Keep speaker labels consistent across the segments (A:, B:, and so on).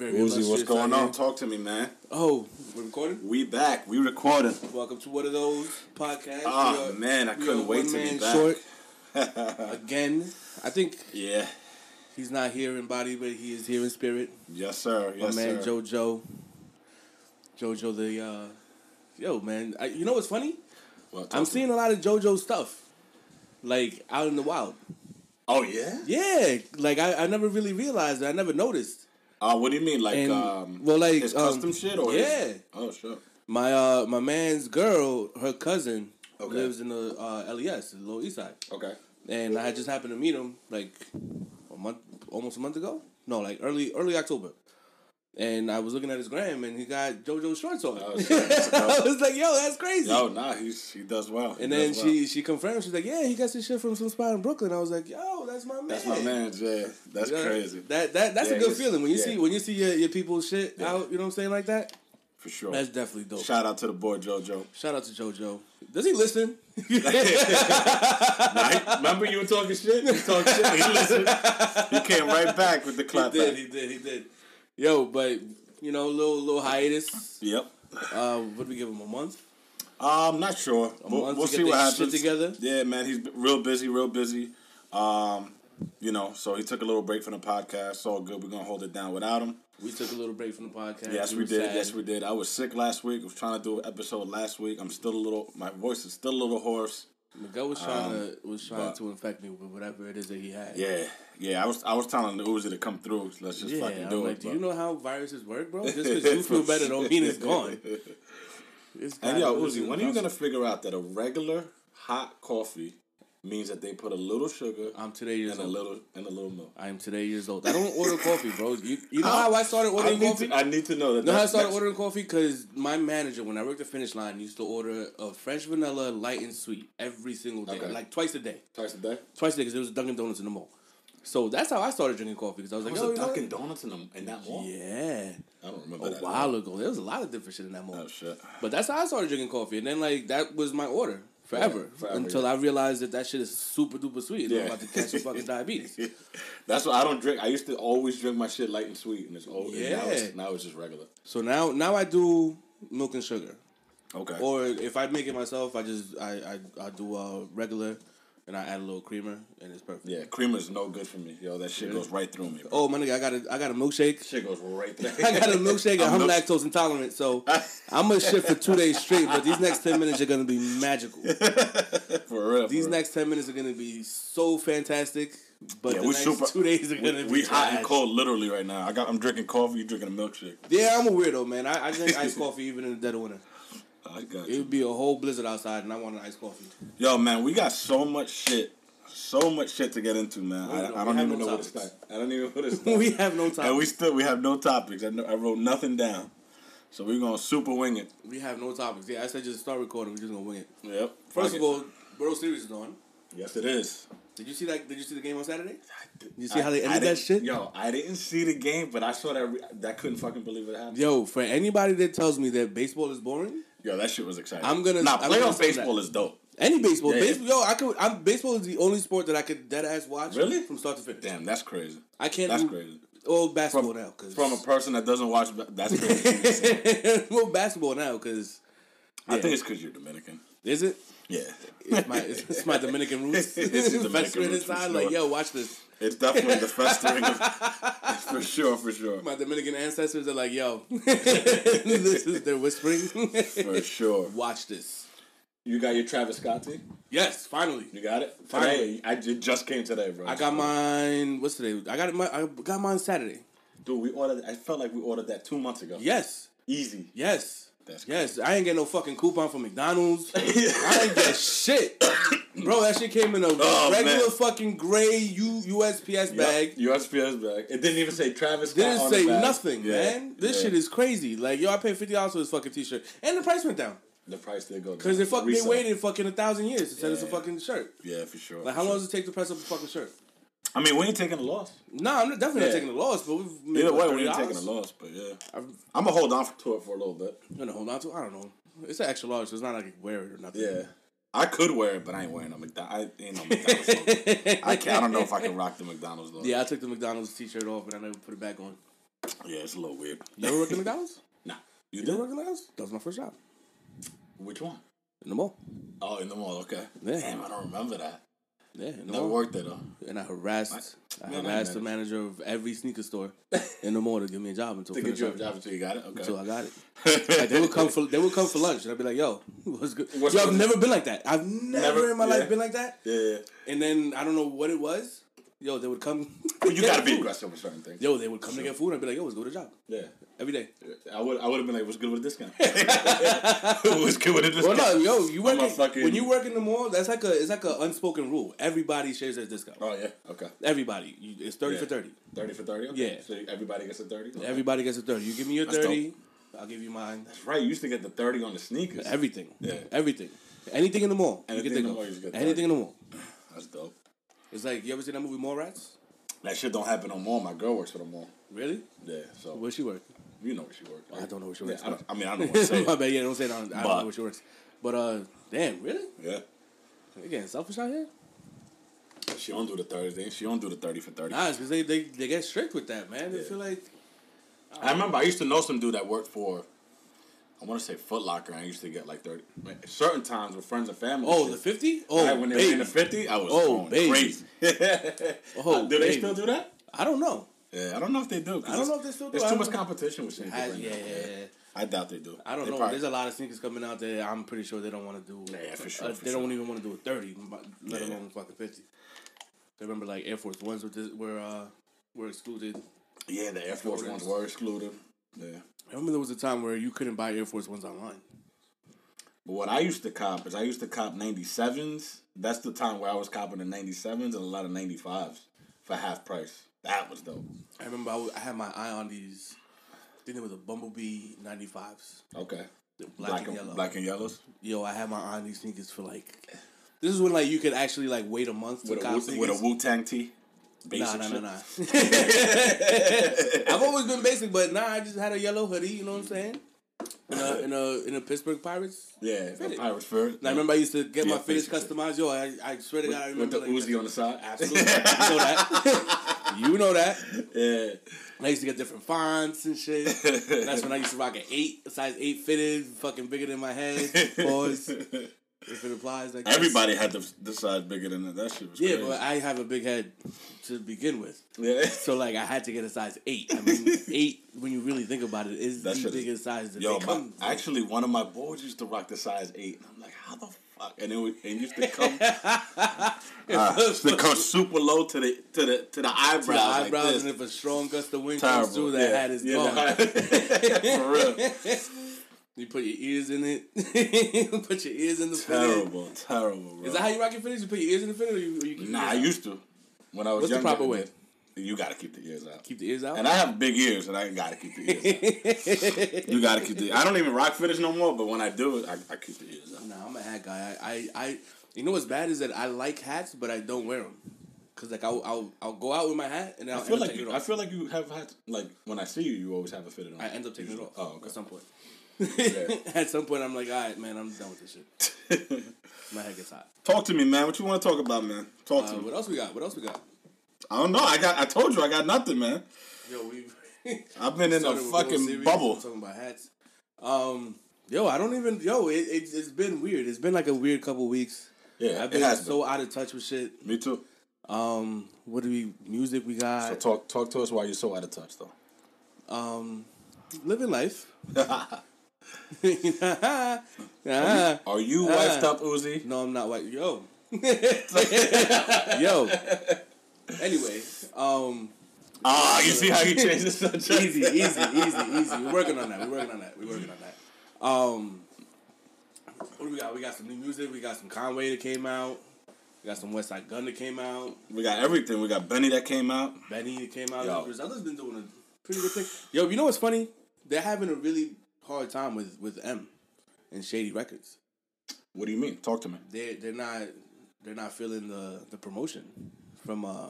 A: Very
B: Uzi, what's going on? Talk to me, man.
A: Oh, we're recording.
B: We back. We recording.
A: Welcome to one of those podcasts.
B: Oh,
A: are-
B: man, I couldn't wait to be back.
A: Short again. I think
B: Yeah.
A: he's not here in body, but he is here in spirit.
B: Yes, sir. Yes,
A: My man
B: sir.
A: JoJo. JoJo, the uh, yo man. I, you know what's funny?
B: Well,
A: I'm seeing
B: me.
A: a lot of JoJo stuff, like out in the wild.
B: Oh yeah.
A: Yeah, like I, I never really realized. it. I never noticed.
B: Uh, what do you mean, like
A: And,
B: um?
A: well, like,
B: his
A: um,
B: custom shit or
A: yeah.
B: His... Oh sure.
A: My uh my man's girl, her cousin,
B: Okay.
A: lives in the uh, LES, the Lower East Side,
B: Okay.
A: and I just happened to meet him like a month, almost a month ago. No, like early early October. And I was looking at his gram, and he got JoJo shorts on.
B: Oh, shit.
A: I was like, "Yo, that's crazy."
B: Yo, nah, he's he does well. He
A: and then
B: does
A: she
B: well.
A: she confirmed. She's like, "Yeah, he got some shit from some spot in Brooklyn." I was like, "Yo, that's my man."
B: That's my man's. Yeah, that's
A: Yeah.
B: crazy
A: That that that's
B: Yeah,
A: a good feeling when you
B: yeah.
A: see when you see your, your people's shit out. You know what I'm saying like that.
B: for sure.
A: That's definitely dope.
B: Shout out to the boy JoJo.
A: Shout out to JoJo. Does he listen?
B: Nah, he- remember you were talking shit? You talking shit. He listened. He came right back with the clap.
A: he did.
B: back.
A: He did. He did. Yo, but you know, little little hiatus.
B: Yep.
A: Uh, what do we give him a month?
B: I'm not sure. We'll,
A: month
B: we'll
A: to get
B: see what
A: this shit
B: happens.
A: together?
B: Yeah, man, he's real busy, real busy. Um, you know, so he took a little break from the podcast. It's all good. We're gonna hold it down without him.
A: We took a little break from the podcast.
B: Yes, we
A: were
B: did.
A: sad.
B: Yes, we did. I was sick last week. I was trying to do an episode last week. I'm still a little. My voice is still a little hoarse.
A: Miguel was trying um, to was trying
B: but-
A: to infect me with whatever it is that he had.
B: Yeah, yeah. I was. I was telling the Uzi to come through. Let's just
A: Yeah,
B: fucking do
A: like,
B: it.
A: do
B: but-
A: you know how viruses work, bro? Just because you feel better don't mean it's gone. It's
B: And yo, Uzi, when are you gonna figure out that a regular hot coffee means that they put a little sugar
A: I'm today years
B: and a little and a little milk?
A: I am today years old. I don't order coffee, bro. You, you know how I started
B: I
A: ordering
B: need,
A: coffee?
B: to, I need to know that.
A: Know how I started ordering coffee? Because my manager, when I worked at Finish Line, used to order a fresh vanilla, light and sweet every single day,
B: Okay.
A: like twice a day,
B: twice a day.
A: twice a day because there was Dunkin' Donuts in the mall. So that's how I started drinking coffee because I was like,
B: Was a Dunkin' Donuts in, the, in that mall?
A: yeah,
B: I don't remember
A: a
B: that.
A: while ago. There was a lot of different shit in that mall.
B: Oh shit.
A: But that's how I started drinking coffee, and then like that was my order forever,
B: forever,
A: until
B: yeah.
A: I realized that that shit is super duper sweet, and
B: Yeah.
A: I'm about to catch some fucking diabetes.
B: That's why I don't drink. I used to always drink my shit light and sweet, and it's now,
A: Yeah.
B: it's, now it's just regular.
A: So now, now I do milk and sugar.
B: Okay.
A: Or if I make it myself, I just I I, I do uh, regular, and I add a little creamer, and it's perfect.
B: yeah, creamer's no good for me. Yo, that shit goes right through me. Bro.
A: Oh my nigga, I got a I got a milkship.
B: Shit goes right through.
A: I got a milkshake, and I'm
B: milk-
A: lactose intolerant, so I'm gonna shit for two days straight. But these next ten minutes are gonna be magical.
B: for real.
A: These
B: for real.
A: next ten minutes are gonna be so fantastic. But
B: Yeah,
A: the next
B: super-
A: two days are gonna
B: we,
A: be
B: we hot and cold literally right now. I got. I'm drinking coffee. You drinking a milkshake.
A: Yeah, I'm a weirdo, man. I, I drink iced coffee even in the dead of winter.
B: I got
A: It would be a whole blizzard outside, and I want an iced coffee.
B: Yo, man, we got so much shit, so much shit to get into, man.
A: No,
B: I,
A: no,
B: I don't even
A: no
B: know what to
A: topics.
B: start. I don't even know what to start.
A: we have no time.
B: and we still we have no topics. I, know, I wrote nothing down, so we're gonna super wing it.
A: We have no topics. Yeah, I said just start recording. We're just gonna wing it.
B: Yep.
A: First of all, World Series is on.
B: yes, it is.
A: Did you see that? Did you see the game on Saturday? You see
B: I-
A: how they ended that shit?
B: Yo, I didn't see the game, but I saw that. Re- that couldn't fucking believe it happened.
A: Yo, for anybody that tells me that baseball is boring,
B: Yo, that shit was exciting.
A: I'm gonna-
B: Nah, playoff baseball
A: that.
B: is dope.
A: any baseball,
B: Yeah.
A: baseball, yo, I could. I'm baseball is the only sport that I could dead ass watch.
B: Really?
A: from start to finish.
B: Damn, that's crazy.
A: I can't.
B: That's
A: do,
B: crazy.
A: Well, basketball
B: From,
A: now, cause
B: from a person that doesn't watch, that's crazy.
A: well, basketball now, cause
B: I think it's because you're Dominican.
A: is it?
B: Yeah.
A: It's my it's, it's my Dominican roots.
B: It's the Dominican
A: Festering
B: roots for
A: inside,
B: sure.
A: like yo, watch this.
B: It's definitely the festering of, for sure, for sure,
A: My Dominican ancestors are like, yo, this is their whispering.
B: for sure.
A: watch this.
B: You got your Travis Scott team?
A: Yes, finally.
B: You got it?
A: Finally.
B: Today, I it just came today, bro.
A: I got mine. What's today? I got it. My, I got mine Saturday.
B: Dude, we ordered. I felt like we ordered that two months ago.
A: Yes,
B: Easy.
A: yes,
B: That's
A: yes. I ain't get no fucking coupon from McDonald's. I ain't get shit, bro. That shit came in a
B: Oh,
A: regular
B: man.
A: fucking gray U USPS bag.
B: Yep, USPS bag. It didn't even say Travis Scott.
A: Didn't say nothing,
B: Yeah,
A: man. This
B: yeah.
A: shit is crazy. Like, yo, I paid fifty dollars for this fucking t-shirt, and the price went down
B: The price did go down.
A: because they fucking they waited fucking a thousand years to send us a fucking shirt.
B: Yeah, for sure.
A: Like, how long does it take to press up a fucking shirt?
B: I mean, we ain't taking a loss.
A: No, I'm definitely
B: Yeah.
A: not taking a loss, but we've made
B: Either way, we ain't taking a loss. But yeah,
A: I'm
B: I'm gonna hold on to it for a little bit.
A: gonna hold on to. it. I don't know. It's an extra large, so it's not like I wear it or nothing.
B: Yeah. I could wear it, but I ain't wearing a McDonald's. I ain't no McDonald's. I can't. I don't know if I can rock the McDonald's though.
A: Yeah, I took the McDonald's t-shirt off and I never put it back on.
B: Yeah, it's a little weird.
A: You ever worked in McDonald's?
B: Nah, you
A: You
B: did.
A: worked in McDonald's? That was my first job
B: Which one?
A: in the mall.
B: Oh, in the mall. Okay.
A: Yeah.
B: Damn, I don't remember that.
A: Yeah, the
B: Never worked there though.
A: And I harassed, I,
B: man, I
A: harassed the manager of every sneaker store in the mall to give me a job until
B: To get you a job until you got it. Okay.
A: until I got it. Like they would come for they would come for lunch, and I'd be like, "Yo, what's good?"
B: What's
A: Yo, I've never been like that. I've never,
B: Never?
A: in my
B: Yeah.
A: life been like that.
B: yeah.
A: And then I don't know what it was. Yo, they would come.
B: But you gotta be aggressive with certain things.
A: Yo, they would come to get food. and I'd be like, "Yo, let's go to the job
B: Yeah.
A: Every day."
B: I would I would have been like, what's good with a discount? what's good with a discount?
A: Well, no, yo, you work in,
B: fucking-
A: when you work in the mall. That's like a it's like an unspoken rule. Everybody shares their discount.
B: Oh yeah. Okay.
A: Everybody, you, it's thirty
B: Yeah.
A: for thirty.
B: Thirty for thirty. Okay.
A: Yeah.
B: So everybody gets a thirty. Okay.
A: Everybody gets a thirty. You give me your
B: That's
A: thirty, I'll give you mine.
B: That's right. You used to get the thirty on the sneakers.
A: Everything.
B: Yeah.
A: Everything. Anything in the mall.
B: Anything in the mall,
A: Anything in the mall.
B: That's dope.
A: It's like you ever seen that movie Mallrats?
B: That shit don't happen no more. My girl works for the mall.
A: Really?
B: Yeah. So
A: Where she work?
B: You know where she works.
A: I don't know where she
B: Yeah,
A: works.
B: I, I mean, I don't want to say
A: My bad. Yeah, don't say that. I don't know where she works. But uh, damn, really?
B: Yeah.
A: They getting selfish out here?
B: She don't do the Thursday. She don't do the thirty for thirty.
A: Nah, it's because they, they they get strict with that, man. They
B: Yeah.
A: feel like
B: I remember I used to know some dude that worked for. I want to say Foot Locker. and I used to get like thirty. Certain times with friends and family.
A: oh
B: shit,
A: the fifty. Oh,
B: right, when they were in the fifty, I was
A: Oh,
B: going
A: baby.
B: crazy.
A: Oh,
B: do they still do that?
A: I don't know.
B: Yeah, I don't know if they do.
A: I don't know if they still do.
B: There's too much
A: know.
B: competition with sneakers.
A: I,
B: right
A: yeah,
B: now.
A: yeah, yeah.
B: I doubt they do.
A: I don't
B: They
A: know.
B: probably-
A: There's a lot of sneakers coming out there. I'm pretty sure they don't want to do.
B: Yeah, for sure,
A: uh,
B: for
A: they
B: sure.
A: don't even want to do a thirty, let
B: Yeah.
A: alone fucking fifty. I remember like Air Force Ones were dis- were uh, were excluded.
B: yeah, the Air Force ones were excluded. Yeah.
A: I remember there was a time where you couldn't buy Air Force Ones online.
B: But what I used to cop is I used to cop 97s. That's the time where I was copping the 97s and a lot of 95s for half price. That was dope.
A: I remember I had my eye on these. I think it was a Bumblebee 95s.
B: Okay.
A: Black,
B: Black
A: and yellow.
B: black and yellows.
A: Yo, I had my eye on these sneakers for like. This is when like you could actually like wait a month to
B: With a,
A: cop
B: Wu-
A: sneakers.
B: with a Wu Tang tee.
A: Nah,
B: Basic
A: nah, nah, nah. I've always been basic, but nah, I just had a yellow hoodie. You know what I'm saying? In a in a in a Pittsburgh Pirates.
B: Yeah,
A: Fitted.
B: a pirate spirit.
A: And I remember I used to get
B: Yeah,
A: my
B: shit.
A: customized. Yo, I, I swear to God, I remember with
B: the
A: like,
B: Uzi on the side.
A: Absolutely, you know that. you know that.
B: yeah.
A: I used to get different fonts and shit. That's when I used to rock an eight, a size eight fitted, fucking bigger than my head. Pause. if it applies, like
B: Everybody had the, the size bigger than that. That shit was
A: Yeah,
B: crazy.
A: but I have a big head to begin with.
B: yeah.
A: So like I had to get a size eight. I mean eight when you really think about it is
B: That
A: the
B: shit is-
A: biggest size that
B: Yo,
A: they
B: my, actually, one of my boys used to rock the size eight, and I'm like, how the fuck? And it, would, it used to come, uh, used to come super low to the to the to the eyebrows,
A: the eyebrows
B: like
A: and if a strong gust of wind
B: Terrible.
A: comes through, that
B: yeah.
A: hat is
B: yeah,
A: gone.
B: For real,
A: You put your ears in it. put your ears in the
B: terrible, terrible, bro.
A: Is that how you rock your fitteds? You put your ears in the fitted, or you, or you keep
B: nah, I used to when I was
A: What's the proper way?
B: You gotta keep the ears out.
A: keep the ears out.
B: And I have big ears, and I gotta keep the ears out. You gotta keep the. I don't even rock fitteds no more, but when I do it, I, I keep the ears out.
A: Nah, I'm a hat guy. I, I, I, you know what's bad is that I like hats, but I don't wear them. Cause like I'll, I'll, I'll go out with my hat and then I'll
B: I feel like you, I feel like you have had like when I see you, you always have a fitted on.
A: I end up taking it off.
B: Oh, okay.
A: At some point. At some point, I'm like, all right, man, I'm done with this shit. My head gets hot.
B: talk to me, man. What you want to talk about, man? Talk
A: Uh,
B: to me.
A: what else we got? What else we got?
B: I don't know. I got. I told you I got nothing, man.
A: Yo, we've
B: I've been in a
A: started with a whole
B: fucking bubble.
A: talking about hats. Um, yo, I don't even. Yo, it, it's it's been weird. It's been like a weird couple weeks.
B: Yeah,
A: I've
B: it
A: been
B: has
A: so out of touch with shit.
B: Me too.
A: Um, what do we music we got?
B: So talk talk to us why you're so out of touch, though.
A: um, living life.
B: Are you
A: Ah.
B: wifed up, Uzi?
A: no, I'm not white. Yo, yo. Anyway, um,
B: Ah, you see how you changed the subject?
A: easy, easy, easy, easy. We're working on that. We're working on that. We're working on that. Um, what do we got? We got some new music. We got some Conway that came out. We got some Westside Gunn that came out.
B: We got everything. We got Benny that came out.
A: Benny that came out.
B: Yo.
A: Griselda's been doing a pretty good thing. Yo, you know what's funny? They're having a really hard time with with M and Shady Records.
B: What do you mean? Talk to me.
A: They they're not they're not feeling the the promotion from uh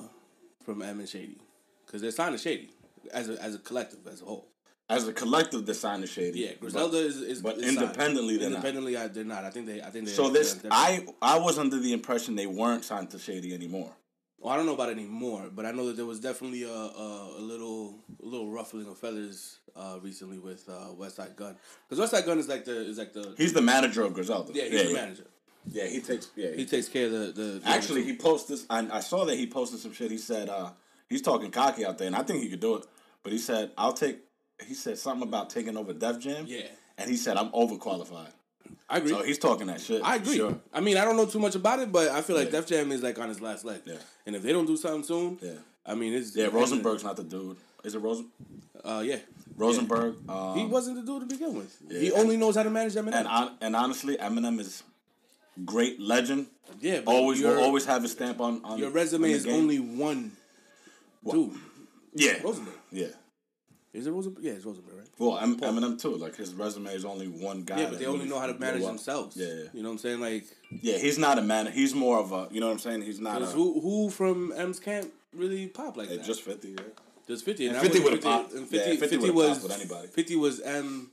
A: from M and Shady because they're signed to Shady as a as a collective as a whole.
B: As a collective, they're signed to Shady.
A: Yeah, Griselda is, is
B: but
A: is signed.
B: independently, they're not.
A: independently I, they're not. I think they I think they
B: So this,
A: they're-
B: I I was under the impression they weren't signed to Shady anymore.
A: Well, I don't know about anymore, but I know that there was definitely a a, a little a little ruffling of feathers uh, recently with uh, Westside Gunn because Westside Gunn is like the is like the
B: He's the manager of Griselda.
A: yeah he's
B: yeah,
A: the
B: yeah.
A: manager.
B: Yeah, he takes. Yeah,
A: He takes care of the the. the
B: Actually, he posted. this- I, I saw that he posted some shit. He said uh, he's talking cocky out there, and I think he could do it. But he said, "I'll take." He said something about taking over Def Jam.
A: Yeah.
B: and he said, "I'm overqualified."
A: I agree.
B: So he's talking that shit.
A: I agree.
B: Sure.
A: I mean, I don't know too much about it, but I feel like
B: Yeah.
A: Def Jam is like on his last leg.
B: Yeah.
A: And if they don't do something soon,
B: Yeah.
A: I mean, it's
B: Yeah, Rosenberg's not the dude. Is it Rosen?
A: Uh, yeah.
B: Rosenberg. Um,
A: He wasn't the dude to begin with. He only knows how to manage Eminem.
B: and on, and honestly, Eminem is great legend.
A: yeah, but
B: Always will always have his stamp on. on
A: your resume
B: on
A: is
B: game.
A: only one dude.
B: yeah
A: Rosenberg.
B: Yeah.
A: Is it Rosenberg? Yeah, it's Rosenberg, right?
B: Well, em- Eminem too. Like his resume is only one guy.
A: Yeah, but they only know how to manage themselves.
B: Yeah, yeah.
A: You know what I'm saying? Like,
B: Yeah, he's not a man. He's more of a. You know what I'm saying? He's not a.
A: who who from M's camp really pop like that?
B: just fifty. Yeah.
A: Just 50. And
B: And 50
A: was-
B: would've popped.
A: And
B: Yeah,
A: 50,
B: 50
A: 50 was
B: with anybody.
A: 50 was M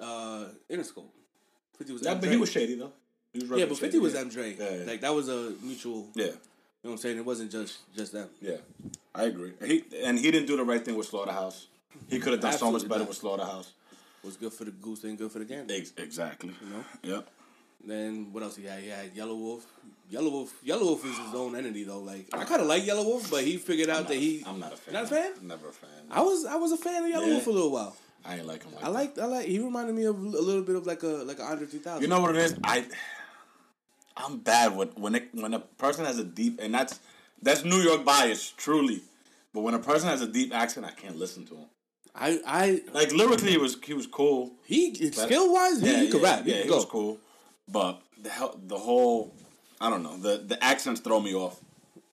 A: uh, Interscope. 50 was
B: Yeah,
A: M
B: but he was shady though.
A: Yeah, but 50 was. M Dre.
B: Yeah, yeah.
A: Like that was a mutual.
B: Yeah,
A: You know what I'm saying? It wasn't just just them.
B: yeah, I agree. He and he didn't do the right thing with Slaughterhouse. He could have done so much better
A: not.
B: with Slaughterhouse.
A: Was good for the goose ain't good for the gander.
B: Ex- exactly.
A: You know.
B: Yep.
A: Then what else he had? He had Yelawolf. Yellow Wolf. Yelawolf is his own entity though. Like I kind of like Yelawolf, but he figured out that he.
B: I'm not a fan.
A: Not a fan?
B: I'm never a fan.
A: I was I was a fan of Yellow
B: Yeah.
A: Wolf for a little while.
B: I ain't like him like
A: I like I like he reminded me of a little bit of like a like a Andre 3000.
B: You know what it is? I I'm bad with when it when a person has a deep and that's that's New York bias, truly. But when a person has a deep accent, I can't listen to him.
A: I I
B: Like lyrically, he was he was cool.
A: he skill wise he, he could
B: yeah,
A: rap. He
B: Yeah, he
A: go.
B: was cool. But the hell, the whole, I don't know, the the accents throw me off.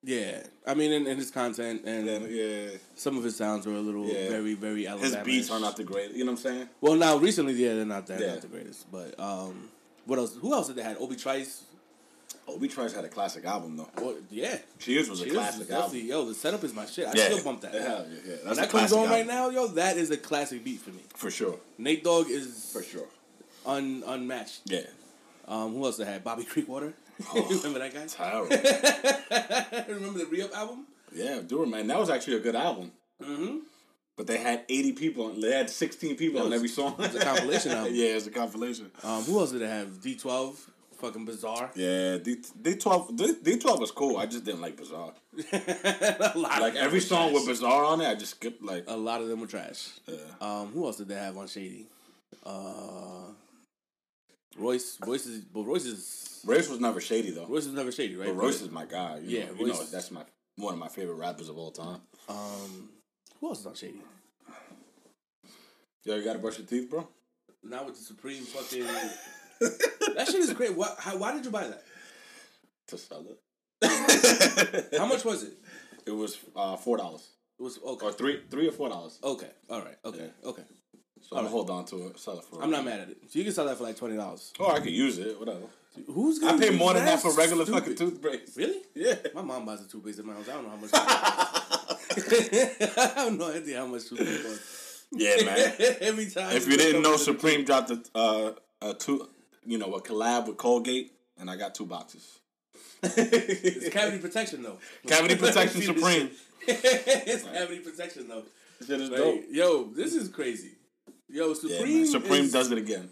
A: Yeah, I mean, in, in his content and
B: yeah.
A: some of his sounds were a little
B: Yeah.
A: very, very
B: His
A: Alabama.
B: beats are not the great. You know what I'm saying?
A: Well, now recently, yeah, they're not that
B: Yeah.
A: not the greatest. But um, what else? Who else did they had? Obi Trice.
B: Obi Trice had a classic album though.
A: Well, yeah,
B: Cheers was a
A: Cheers is
B: classic album.
A: Yo, the setup is my shit. I
B: Yeah,
A: still bump that.
B: Yeah, yeah, yeah. That's
A: When
B: a
A: that comes on right now, yo, that is a classic beat for me.
B: for sure,
A: Nate Dogg is
B: for sure.
A: un, unmatched.
B: Yeah,
A: Um, who else they had? Bobby Creekwater.
B: Oh.
A: Remember that guy?
B: terrible.
A: Remember the re-up album?
B: yeah, do it, man. That was actually a good album.
A: Mm-hmm.
B: But they had 80 people. on- They had 16 people
A: It
B: on every song.
A: it was a compilation album.
B: yeah, it's a compilation.
A: Um, who else did they have? D12. Fucking bizarre.
B: Yeah, D D twelve D D twelve was cool. I just didn't like Bizarre.
A: a lot
B: Like every song with. Bizarre on it, I just skipped like.
A: A lot of them were trash.
B: Yeah.
A: Um, who else did they have on Shady? Uh, Royce. Royce is, but Royce is
B: Royce was never shady though.
A: Royce is never Shady, right?
B: But Royce is my guy. You
A: Yeah,
B: know, you know that's my one of my favorite rappers of all time.
A: Um, who else is on Shady?
B: Yo, you gotta brush your teeth, bro.
A: Now with the Supreme fucking. That shit is great. Why, how, why did you buy that?
B: To sell it.
A: How much was it?
B: It was uh, four dollars
A: It was okay.
B: or three, three or four dollars.
A: Okay. All right. Okay. Okay.
B: So I'm gonna hold on to it, sell it for.
A: I'm not mad at it. So you can sell that for like twenty dollars.
B: Or I could use it, whatever.
A: Who's gonna
B: pay more than that for regular
A: stupid.
B: fucking toothpaste.
A: Really?
B: Yeah.
A: My mom buys a toothpaste at my house. I don't know how much. I have no idea how much toothpaste costs.
B: Yeah, man.
A: Every time.
B: If you didn't know, Supreme dropped a uh, a two, you know, a collab with Colgate, and I got two boxes.
A: it's cavity protection though.
B: Cavity protection Supreme.
A: it's cavity protection though.
B: Shit is
A: Like,
B: dope.
A: yo, this is crazy. Yo, Supreme.
B: man. Supreme
A: is,
B: does it again.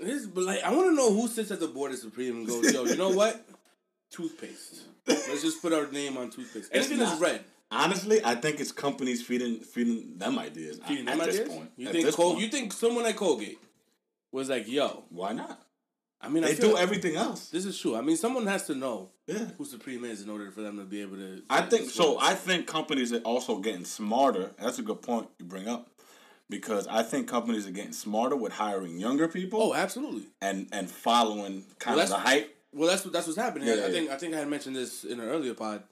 A: This, but like, I want to know who sits at the board of Supreme and goes, "Yo, you know what? Toothpaste. Let's just put our name on toothpaste. Anything that's red.
B: Honestly, I think it's companies feeding feeding them ideas at,
A: Feeding
B: at
A: them
B: this point.
A: You
B: At
A: think Col-
B: point.
A: you think someone at Colgate was like, "Yo,
B: why not?
A: I mean, I
B: They
A: feel
B: do
A: like-
B: everything else.
A: This is true. I mean, someone has to know
B: Yeah.
A: who Supreme is in order for them to be able to.
B: I think so. I think companies are also getting smarter. That's a good point you bring up, because I think companies are getting smarter with hiring younger people
A: Oh, absolutely.
B: and and following kind
A: Well,
B: of the hype.
A: Well, that's what that's what's happening.
B: Yeah,
A: I,
B: yeah,
A: I think I think I had mentioned this in an earlier pod.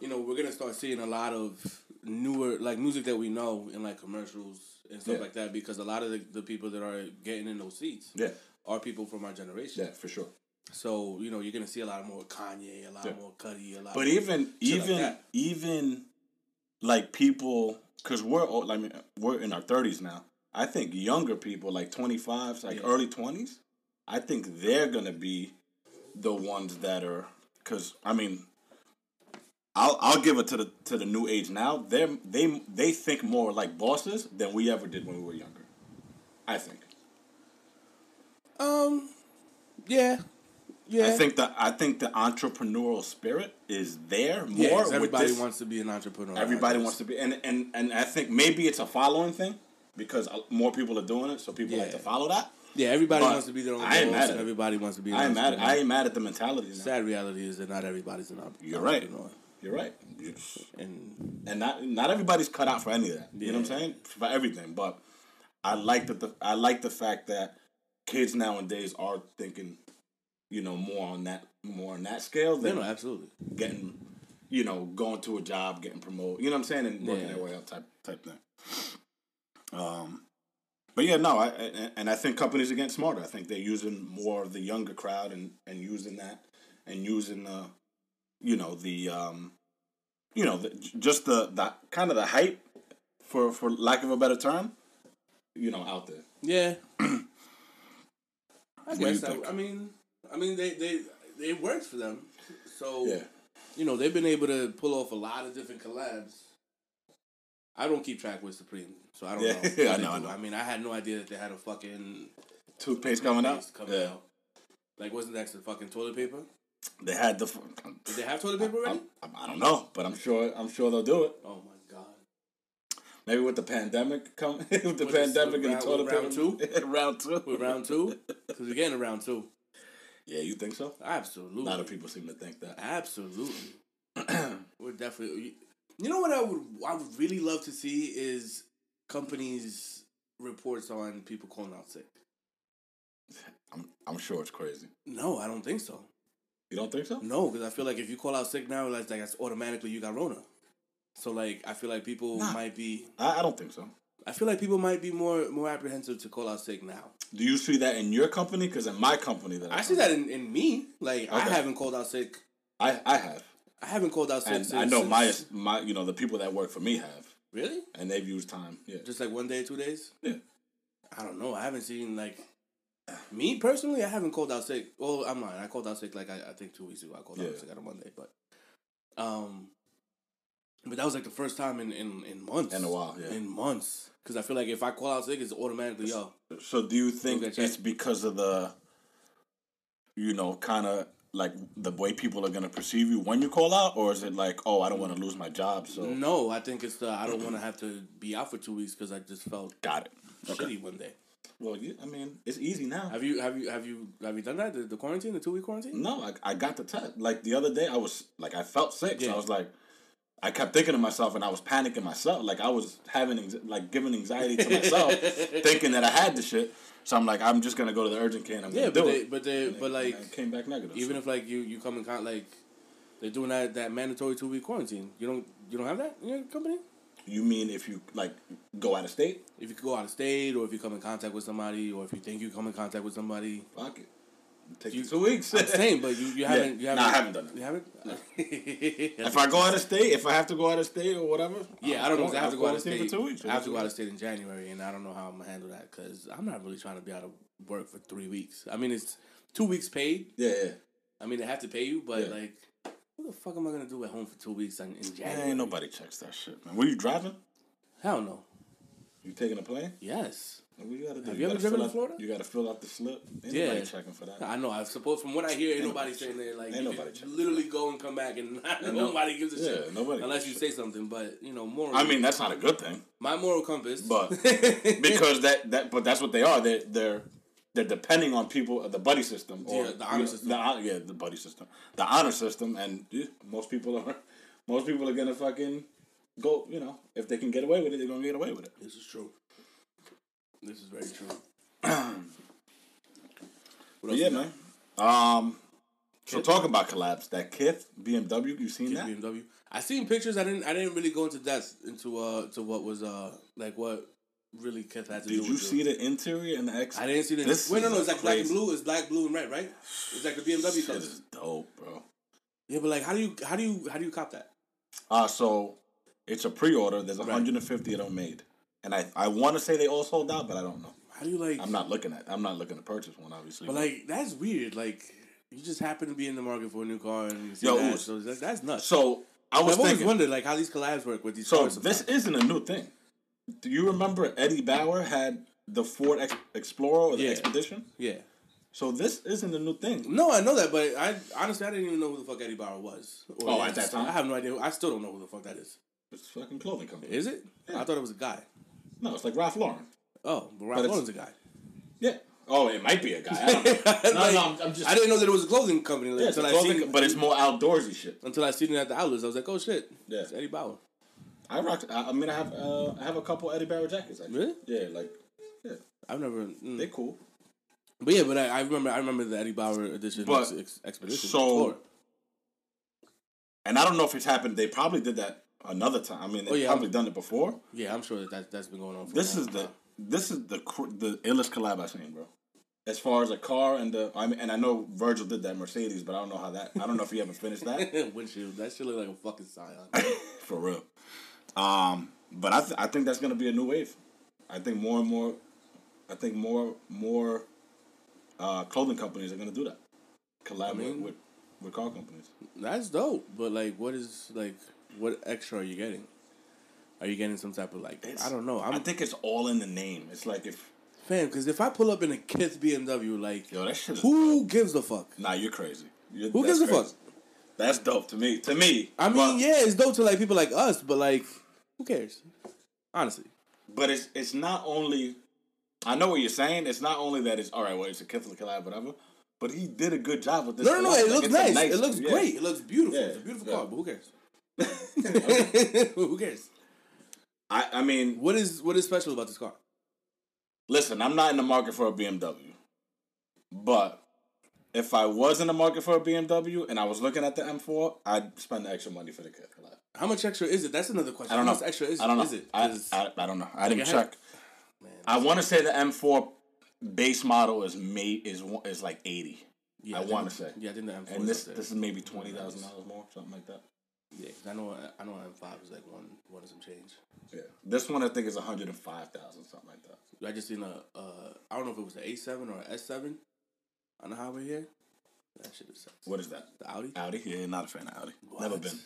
A: You know, we're gonna start seeing a lot of newer like music that we know in like commercials and stuff
B: Yeah.
A: like that because a lot of the, the people that are getting in those seats
B: Yeah,
A: are people from our generation.
B: yeah, for sure.
A: So you know, you're gonna see a lot more Kanye, a lot
B: Yeah.
A: more Cudi, a lot.
B: But
A: more
B: even
A: shit like
B: even even like people, because we're all, like we're in our thirties now. I think younger people, like twenty fives, like
A: Yeah.
B: early twenties, I think they're gonna be the ones that are. Because I mean, I'll I'll give it to the to the new age now. They they they think more like bosses than we ever did when we were younger. I think.
A: Um, yeah, yeah.
B: I think the I think the entrepreneurial spirit is there more.
A: yeah, everybody
B: this-
A: wants to be an entrepreneur.
B: Everybody wants to be, and and and I think maybe it's a following thing because more people are doing it, so people like to follow that.
A: Yeah, everybody
B: But
A: wants to be their own
B: I ain't mad at it.
A: everybody wants to be.
B: I ain't mad.
A: entrepreneur.
B: I ain't mad at the mentality. Now.
A: Sad reality is that not everybody's an entrepreneur.
B: You're right. You're right.
A: And
B: and not not everybody's cut out for any of that. You know what I'm saying? For everything, but I like that the I like the fact that kids nowadays are thinking, you know, more on that more on that scale than
A: know, absolutely.
B: getting, you know, going to a job, getting promoted. You know what I'm saying, and working
A: Yeah.
B: their way up type type thing. Um, but yeah, no, I and, and I think companies are getting smarter. I think they're using more of the younger crowd and and using that and using the, you know, the um, you know, the, just the the kind of the hype, for for lack of a better term, you know, out there.
A: Yeah. I
B: What do you
A: guess. I. I mean, I mean, they they it works for them. So
B: Yeah.
A: you know they've been able to pull off a lot of different collabs. I don't keep track with Supreme, so I don't
B: Yeah,
A: know. what
B: I know, I know.
A: I mean, I had no idea that they had a fucking
B: Toothpaste coming out.
A: coming
B: yeah,
A: out. Like, wasn't that the fucking toilet paper?
B: They had the.
A: Did they have toilet paper already?
B: I, I don't know, but I'm sure I'm sure they'll do it.
A: Oh my god!
B: Maybe with the pandemic come with the
A: With
B: pandemic
A: with
B: and
A: round-
B: the toilet
A: with round
B: paper. round two.
A: With round two, because we're getting to round two.
B: Yeah, you think so?
A: Absolutely.
B: A lot of people seem to think that.
A: Absolutely. We're definitely. You know what I would I would really love to see is companies reports on people calling out sick.
B: I'm I'm sure it's crazy.
A: No, I don't think so.
B: You don't think so?
A: No, because I feel like if you call out sick now, like that's automatically you got Rona. So like I feel like people
B: Nah.
A: might be.
B: I, I don't think so.
A: I feel like people might be more more apprehensive to call out sick now.
B: Do you see that in your company? Because in my company, that
A: I see that in, in me. Like I
B: Okay.
A: haven't called out sick.
B: I I have,
A: I haven't called out sick.
B: and
A: since,
B: I know my my you know the people that work for me have,
A: really
B: and they've used time. Yeah,
A: just like one day, two days.
B: yeah.
A: I don't know. I haven't seen like me personally. I haven't called out sick. Well, I'm not. I called out sick like I, I think two weeks ago. I called
B: Yeah.
A: out sick on a Monday, but um, but that was like the first time in in, in months.
B: In a while, yeah.
A: In months, because I feel like if I call out sick, it's automatically yo.
B: So do you think it's because of the, you know, kind of like the way people are gonna perceive you when you call out, or is it like, oh, I don't want to lose my job, so
A: No, I think it's the I don't want to have to be out for two weeks because I just felt
B: got it. Okay.
A: shitty one day.
B: Well, you, I mean, it's easy now.
A: Have you have you have you have you done that the, the quarantine the two week quarantine?
B: No, I, I got the test. Like the other day, I was like, I felt sick. So I was like, I kept thinking to myself, and I was panicking myself. Like I was having like giving anxiety to myself, thinking that I had the shit. So I'm like, I'm just gonna go to the urgent care and I'm
A: Yeah,
B: gonna
A: but
B: do
A: they,
B: it.
A: but they
B: And
A: but like
B: and came back negative.
A: even
B: so.
A: if like you you come in con like they're doing that that mandatory two week quarantine. You don't you don't have that in your company.
B: You mean if you like go out of state,
A: If you go out of state, or if you come in contact with somebody, or if you think you come in contact with somebody.
B: fuck it, take
A: You-
B: you two weeks.
A: I'm saying, but you, you haven't you haven't
B: I haven't done it.
A: You haven't.
B: if I go out of state, if I have to go out of state or whatever,
A: yeah, I don't know. I have
B: I'll
A: to go out of
B: quarantine
A: state.
B: for two weeks.
A: I have to go out of state in January, and I don't know how I'm gonna handle that because I'm not really trying to be out of work for three weeks. I mean, it's two weeks paid.
B: Yeah, yeah.
A: I mean, they have to pay you, but
B: Yeah.
A: like, what the fuck am I gonna do at home for two weeks in, in January?
B: Ain't nobody checks that shit, man. Were you driving?
A: Hell no.
B: You taking a plane?
A: Yes.
B: You gotta do?
A: Have you ever
B: gotta
A: driven
B: fill out- You gotta fill out the slip. Ain't
A: Yeah.
B: nobody checking for that.
A: I know. I suppose from what I hear, ain't,
B: Ain't
A: nobody saying there like
B: Ain't
A: you
B: nobody checking.
A: literally go and come back and
B: no-
A: nobody gives a
B: Yeah,
A: shit.
B: nobody
A: unless you
B: a
A: say something. But you know, moral.
B: I mean, that's not a good thing,
A: my moral compass.
B: but because that that but that's what they are. They they're they're depending on people, the buddy system, or
A: Yeah, the honor
B: you know,
A: system.
B: The, yeah, the buddy system, the honor system, and yeah, most people are most people are gonna fucking go. You know, if they can get away with it, they're gonna get away with it.
A: this is true. This is very true. what else
B: yeah, man. Um, so talking about collabs, that Kith BMW, you seen
A: Kid
B: that?
A: BMW. I seen pictures. I didn't. I didn't really go into depth into uh to what was uh like what really Kith had to do.
B: Did you see the interior and the X?
A: I didn't see the.
B: This
A: Wait, no, no. It's like black and blue. It's black, blue, and red, right? It's like the BMW
B: Shit
A: colors.
B: is dope, bro.
A: Yeah, but like, how do you how do you how do you cop that?
B: Uh so it's a pre-order. There's 150 of them made, and I I want to say they all sold out, but I don't know.
A: How do you like?
B: I'm not looking at. I'm not looking to purchase one, obviously.
A: But like, that's weird. Like, you just happen to be in the market for a new car and you see
B: Yo,
A: that. So that, that's nuts.
B: so I was
A: I've always
B: thinking.
A: wondered like how these collabs work with these.
B: So
A: cars
B: this isn't a new thing. Do you remember Eddie Bauer had the Ford Ex- Explorer or the
A: Yeah.
B: Expedition?
A: yeah.
B: So this isn't a new thing.
A: No, I know that, but I honestly I didn't even know who the fuck Eddie Bauer was. Or
B: Oh, at that time?
A: I have no idea. I still don't know who the fuck that is.
B: It's a fucking clothing company.
A: Is it? I thought it was a guy.
B: No, it's like Ralph Lauren.
A: Oh, but Ralph
B: But
A: Lauren's a guy.
B: Yeah. Oh, it might be a guy. I don't know. no,
A: Like,
B: no, I'm, I'm just.
A: I didn't know that it was a clothing company
B: yeah, it's a
A: until I
B: clothing,
A: seen.
B: but it's more outdoorsy shit.
A: until I seen it at the outlets. I was like, oh shit,
B: Yeah.
A: it's Eddie Bauer.
B: I rock. I, I mean, I have. Uh, I have a couple Eddie Bauer jackets. Actually.
A: Really?
B: Yeah, like yeah,
A: I've never. mm.
B: they cool.
A: But yeah, but I, I remember I remember the Eddie Bauer edition
B: But,
A: ex, ex, expedition.
B: so-. And I don't know if it's happened. They probably did that another time. I mean, they've
A: Oh, yeah.
B: probably done it before.
A: yeah, I'm sure that, that that's been going on. For
B: This is the this is the the illest collab I've seen, bro. As far as a car and the, I mean, and I know Virgil did that Mercedes, but I don't know how that. I don't know if he ever finished that
A: windshield. That shit look like a fucking scion.
B: for real. Um, but I th- I think that's gonna be a new wave. I think more and more, I think more more, uh, clothing companies are gonna do that. Collaborate
A: mean-
B: with with car companies.
A: That's dope. But like, what is like, what extra are you getting? Are you getting some type of like? I don't know. I'm
B: I think it's all in the name. It's like if
A: fan because if I pull up in a kid's BMW, like,
B: yo that shit
A: who gives a fuck?
B: Nah, you're crazy. You're,
A: Who gives a fuck?
B: That's dope to me. To me,
A: I mean, yeah, it's dope to like people like us, but like, who cares? Honestly,
B: but it's it's not only. I know what you're saying. It's not only that it's all right. Well, it's a Kifla collab, whatever. But he did a good job with this.
A: no, no, no. It
B: Like,
A: looks
B: a
A: nice. It looks
B: yeah.
A: great. It looks beautiful.
B: Yeah,
A: It's a beautiful
B: yeah.
A: car, but who cares? who cares?
B: I I mean,
A: What is what is special about this car?
B: listen, I'm not in the market for a BMW, but if I was in the market for a BMW and I was looking at the M4, I'd spend the extra money for the collab.
A: How much extra is it? That's another question.
B: I don't
A: How
B: know.
A: much extra is,
B: I don't know.
A: is it?
B: I, I, I don't know. I didn't
A: Like, I had-
B: check.
A: man,
B: I want to say the M4 base model is made is is like 80.
A: yeah,
B: I
A: think-
B: wanna say.
A: Yeah, I think the M4
B: And this this is maybe twenty thousand dollars more, something like that.
A: Yeah, 'cause I know I know M5 is like one one some change.
B: Yeah, this one I think is one hundred and five thousand, something like that.
A: I just seen a uh, I don't know if it was the A7 or a S7 on the highway here. That shit is.
B: What is that?
A: The Audi.
B: Audi? Yeah, not a fan of Audi. Never been.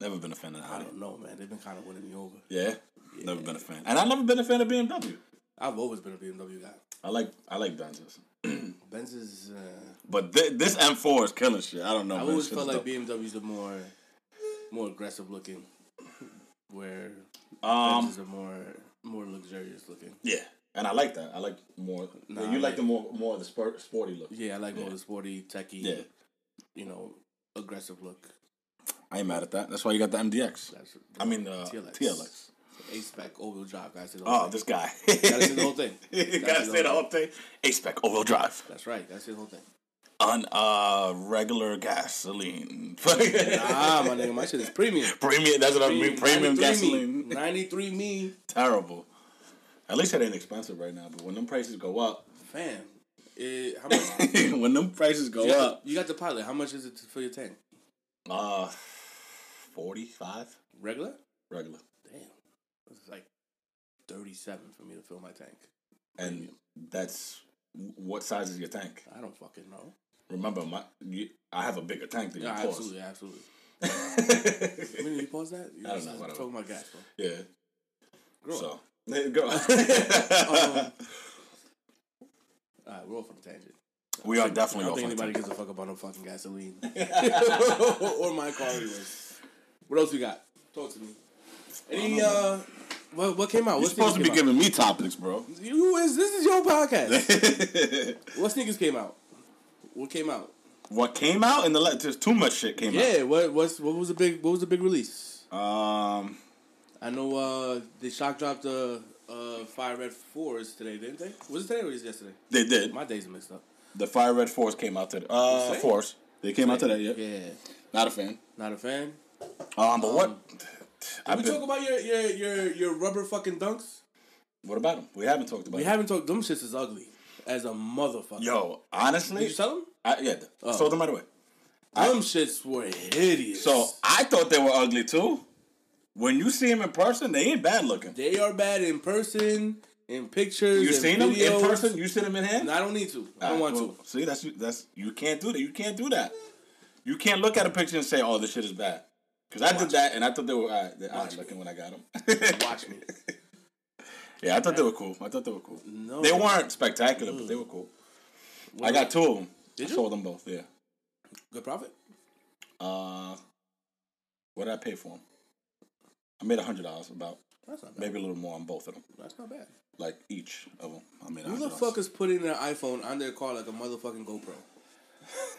B: Never been a fan of Audi.
A: I don't know, man. They've been kind of winning me over.
B: Yeah, never been a fan, and I've never been a fan of BMW.
A: I've always been a BMW guy.
B: I like I like Benzes,
A: Benz is. Uh,
B: but thi- this M4 is killing shit. I don't know.
A: I
B: man.
A: always felt like
B: dope.
A: BMWs are more, more aggressive looking, where
B: Um,
A: Benzes are more more luxurious looking.
B: yeah, and I like that. I like more.
A: Nah,
B: you
A: I
B: like
A: like-
B: the more more of the sport, sporty look.
A: Yeah, I like more the sporty, techie,
B: Yeah.
A: you know, aggressive look.
B: I ain't mad at that. That's why you got the MDX.
A: That's
B: I mean the
A: TLX.
B: TLX.
A: A spec all wheel drive. Guys, say the
B: Oh,
A: thing.
B: this guy.
A: Gotta say the whole thing. Gotta
B: gotta
A: say
B: the whole thing. A spec all wheel drive
A: That's right. That's the whole thing.
B: on uh regular gasoline.
A: Ah, my nigga, my shit is premium.
B: premium. That's what I mean. Premium
A: 93
B: gasoline.
A: Me. 93 me.
B: Terrible. At least it ain't expensive right now. But when them prices go up,
A: Fam. It, how much?
B: when them prices go
A: you, got
B: up,
A: you got the pilot. How much is it to fill your tank?
B: uh, forty five
A: Regular?
B: regular,
A: Damn. It's like 37 for me to fill my tank.
B: and that's what size is your tank?
A: I don't fucking know.
B: Remember, my you, I have a bigger tank than you.
A: absolutely, absolutely. When did you pause that? You
B: I don't know.
A: Talking about gas, bro.
B: yeah.
A: Grow
B: So
A: up.
B: there you go.
A: Um, All right, we're off on a tangent.
B: we are
A: I
B: definitely
A: don't think anybody gives a fuck about no fucking gasoline or my car anyways. What else we got? Talk to me. Any uh, what what came out?
B: You're
A: What
B: supposed to be giving me topics, bro.
A: out? You is this is your podcast? what sneakers came out? What came out?
B: what came out in the le- there's too much shit came out.
A: Yeah, what what's what was the big what was the big release?
B: Um,
A: I know uh they shock dropped the uh Fire Red Fours today, didn't they? Was it today or was it yesterday?
B: they did.
A: My days are mixed up.
B: The Fire Red Force came out today. Uh,
A: Say?
B: Force. They came out today. Yeah.
A: Yeah,
B: Not a fan.
A: not a fan.
B: Um, but what?
A: Did
B: I've
A: we
B: been-
A: talk about your your your your rubber fucking dunks?
B: what about them? We haven't talked about.
A: We
B: them.
A: haven't talked. Them shits is ugly as a motherfucker.
B: Yo, honestly,
A: did you sell them?
B: I, yeah,
A: Oh.
B: sold them right away.
A: Them shits were hideous.
B: So I thought they were ugly too. When you see them in person, they ain't bad looking.
A: they are bad in person, in pictures.
B: You seen them in person? You seen them in hand?
A: No, I don't need to. I don't want
B: well,
A: to.
B: See, that's that's you can't do that. You can't do that. You can't look at a picture and say, "Oh, this shit is bad." Because I did that, and I thought they were they, I
A: Watch me.
B: looking when I got them.
A: Watch me.
B: Yeah, I thought they were cool. I thought they were cool.
A: No.
B: They weren't spectacular, but they were cool. I got two of them.
A: Did
B: I
A: you?
B: sold them both. Yeah.
A: Good profit.
B: Uh, what did I pay for them? I made a hundred dollars, about
A: That's not bad.
B: maybe a little more on both of them,
A: That's not bad.
B: like each of them. I a
A: Who the fuck is putting their iPhone on their car like a motherfucking GoPro?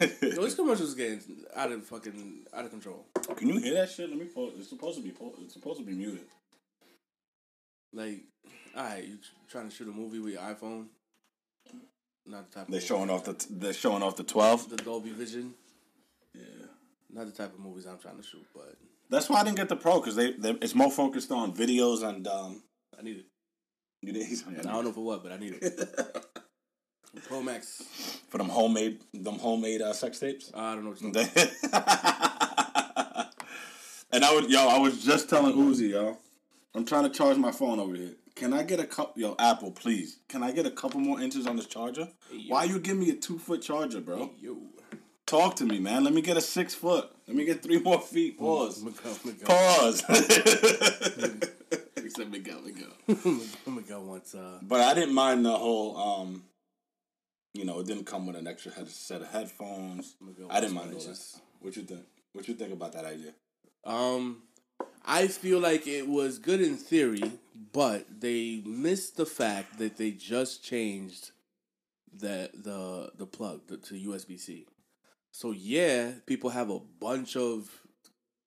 A: Yo, these commercials getting out of fucking out of control.
B: Can you hear that shit? Let me pull. It's supposed to be. pull- It's supposed to be muted.
A: Like, alright, you trying to shoot a movie with your iPhone? Not the type.
B: They're showing off the. They're showing off the twelve.
A: the Dolby Vision.
B: Yeah.
A: Not the type of movies I'm trying to shoot, but
B: That's why I didn't get the pro because they, they it's more focused on videos and um.
A: I need it.
B: You did
A: I don't know for what, but I need it. Pro Max.
B: for them homemade them homemade uh, sex tapes.
A: I don't know what you're
B: and I would, yo, I was just telling Uzi, yo, I'm trying to charge my phone over here. Can I get a couple, yo, Apple, please? Can I get a couple more inches on this charger?
A: yo.
B: Why you give me a two foot charger, bro?
A: Yo.
B: Talk to me, man. Let me get a six foot. Let me get three more feet. Pause.
A: Miguel, Miguel.
B: Pause. said Miguel, Miguel.
A: Miguel wants uh
B: But I didn't mind the whole, um, you know, it didn't come with an extra head, set of headphones.
A: Miguel
B: I didn't mind all that. What you think? What you think about that idea?
A: Um, I feel like it was good in theory, but they missed the fact that they just changed the the the plug the, to USB C. So yeah, people have a bunch of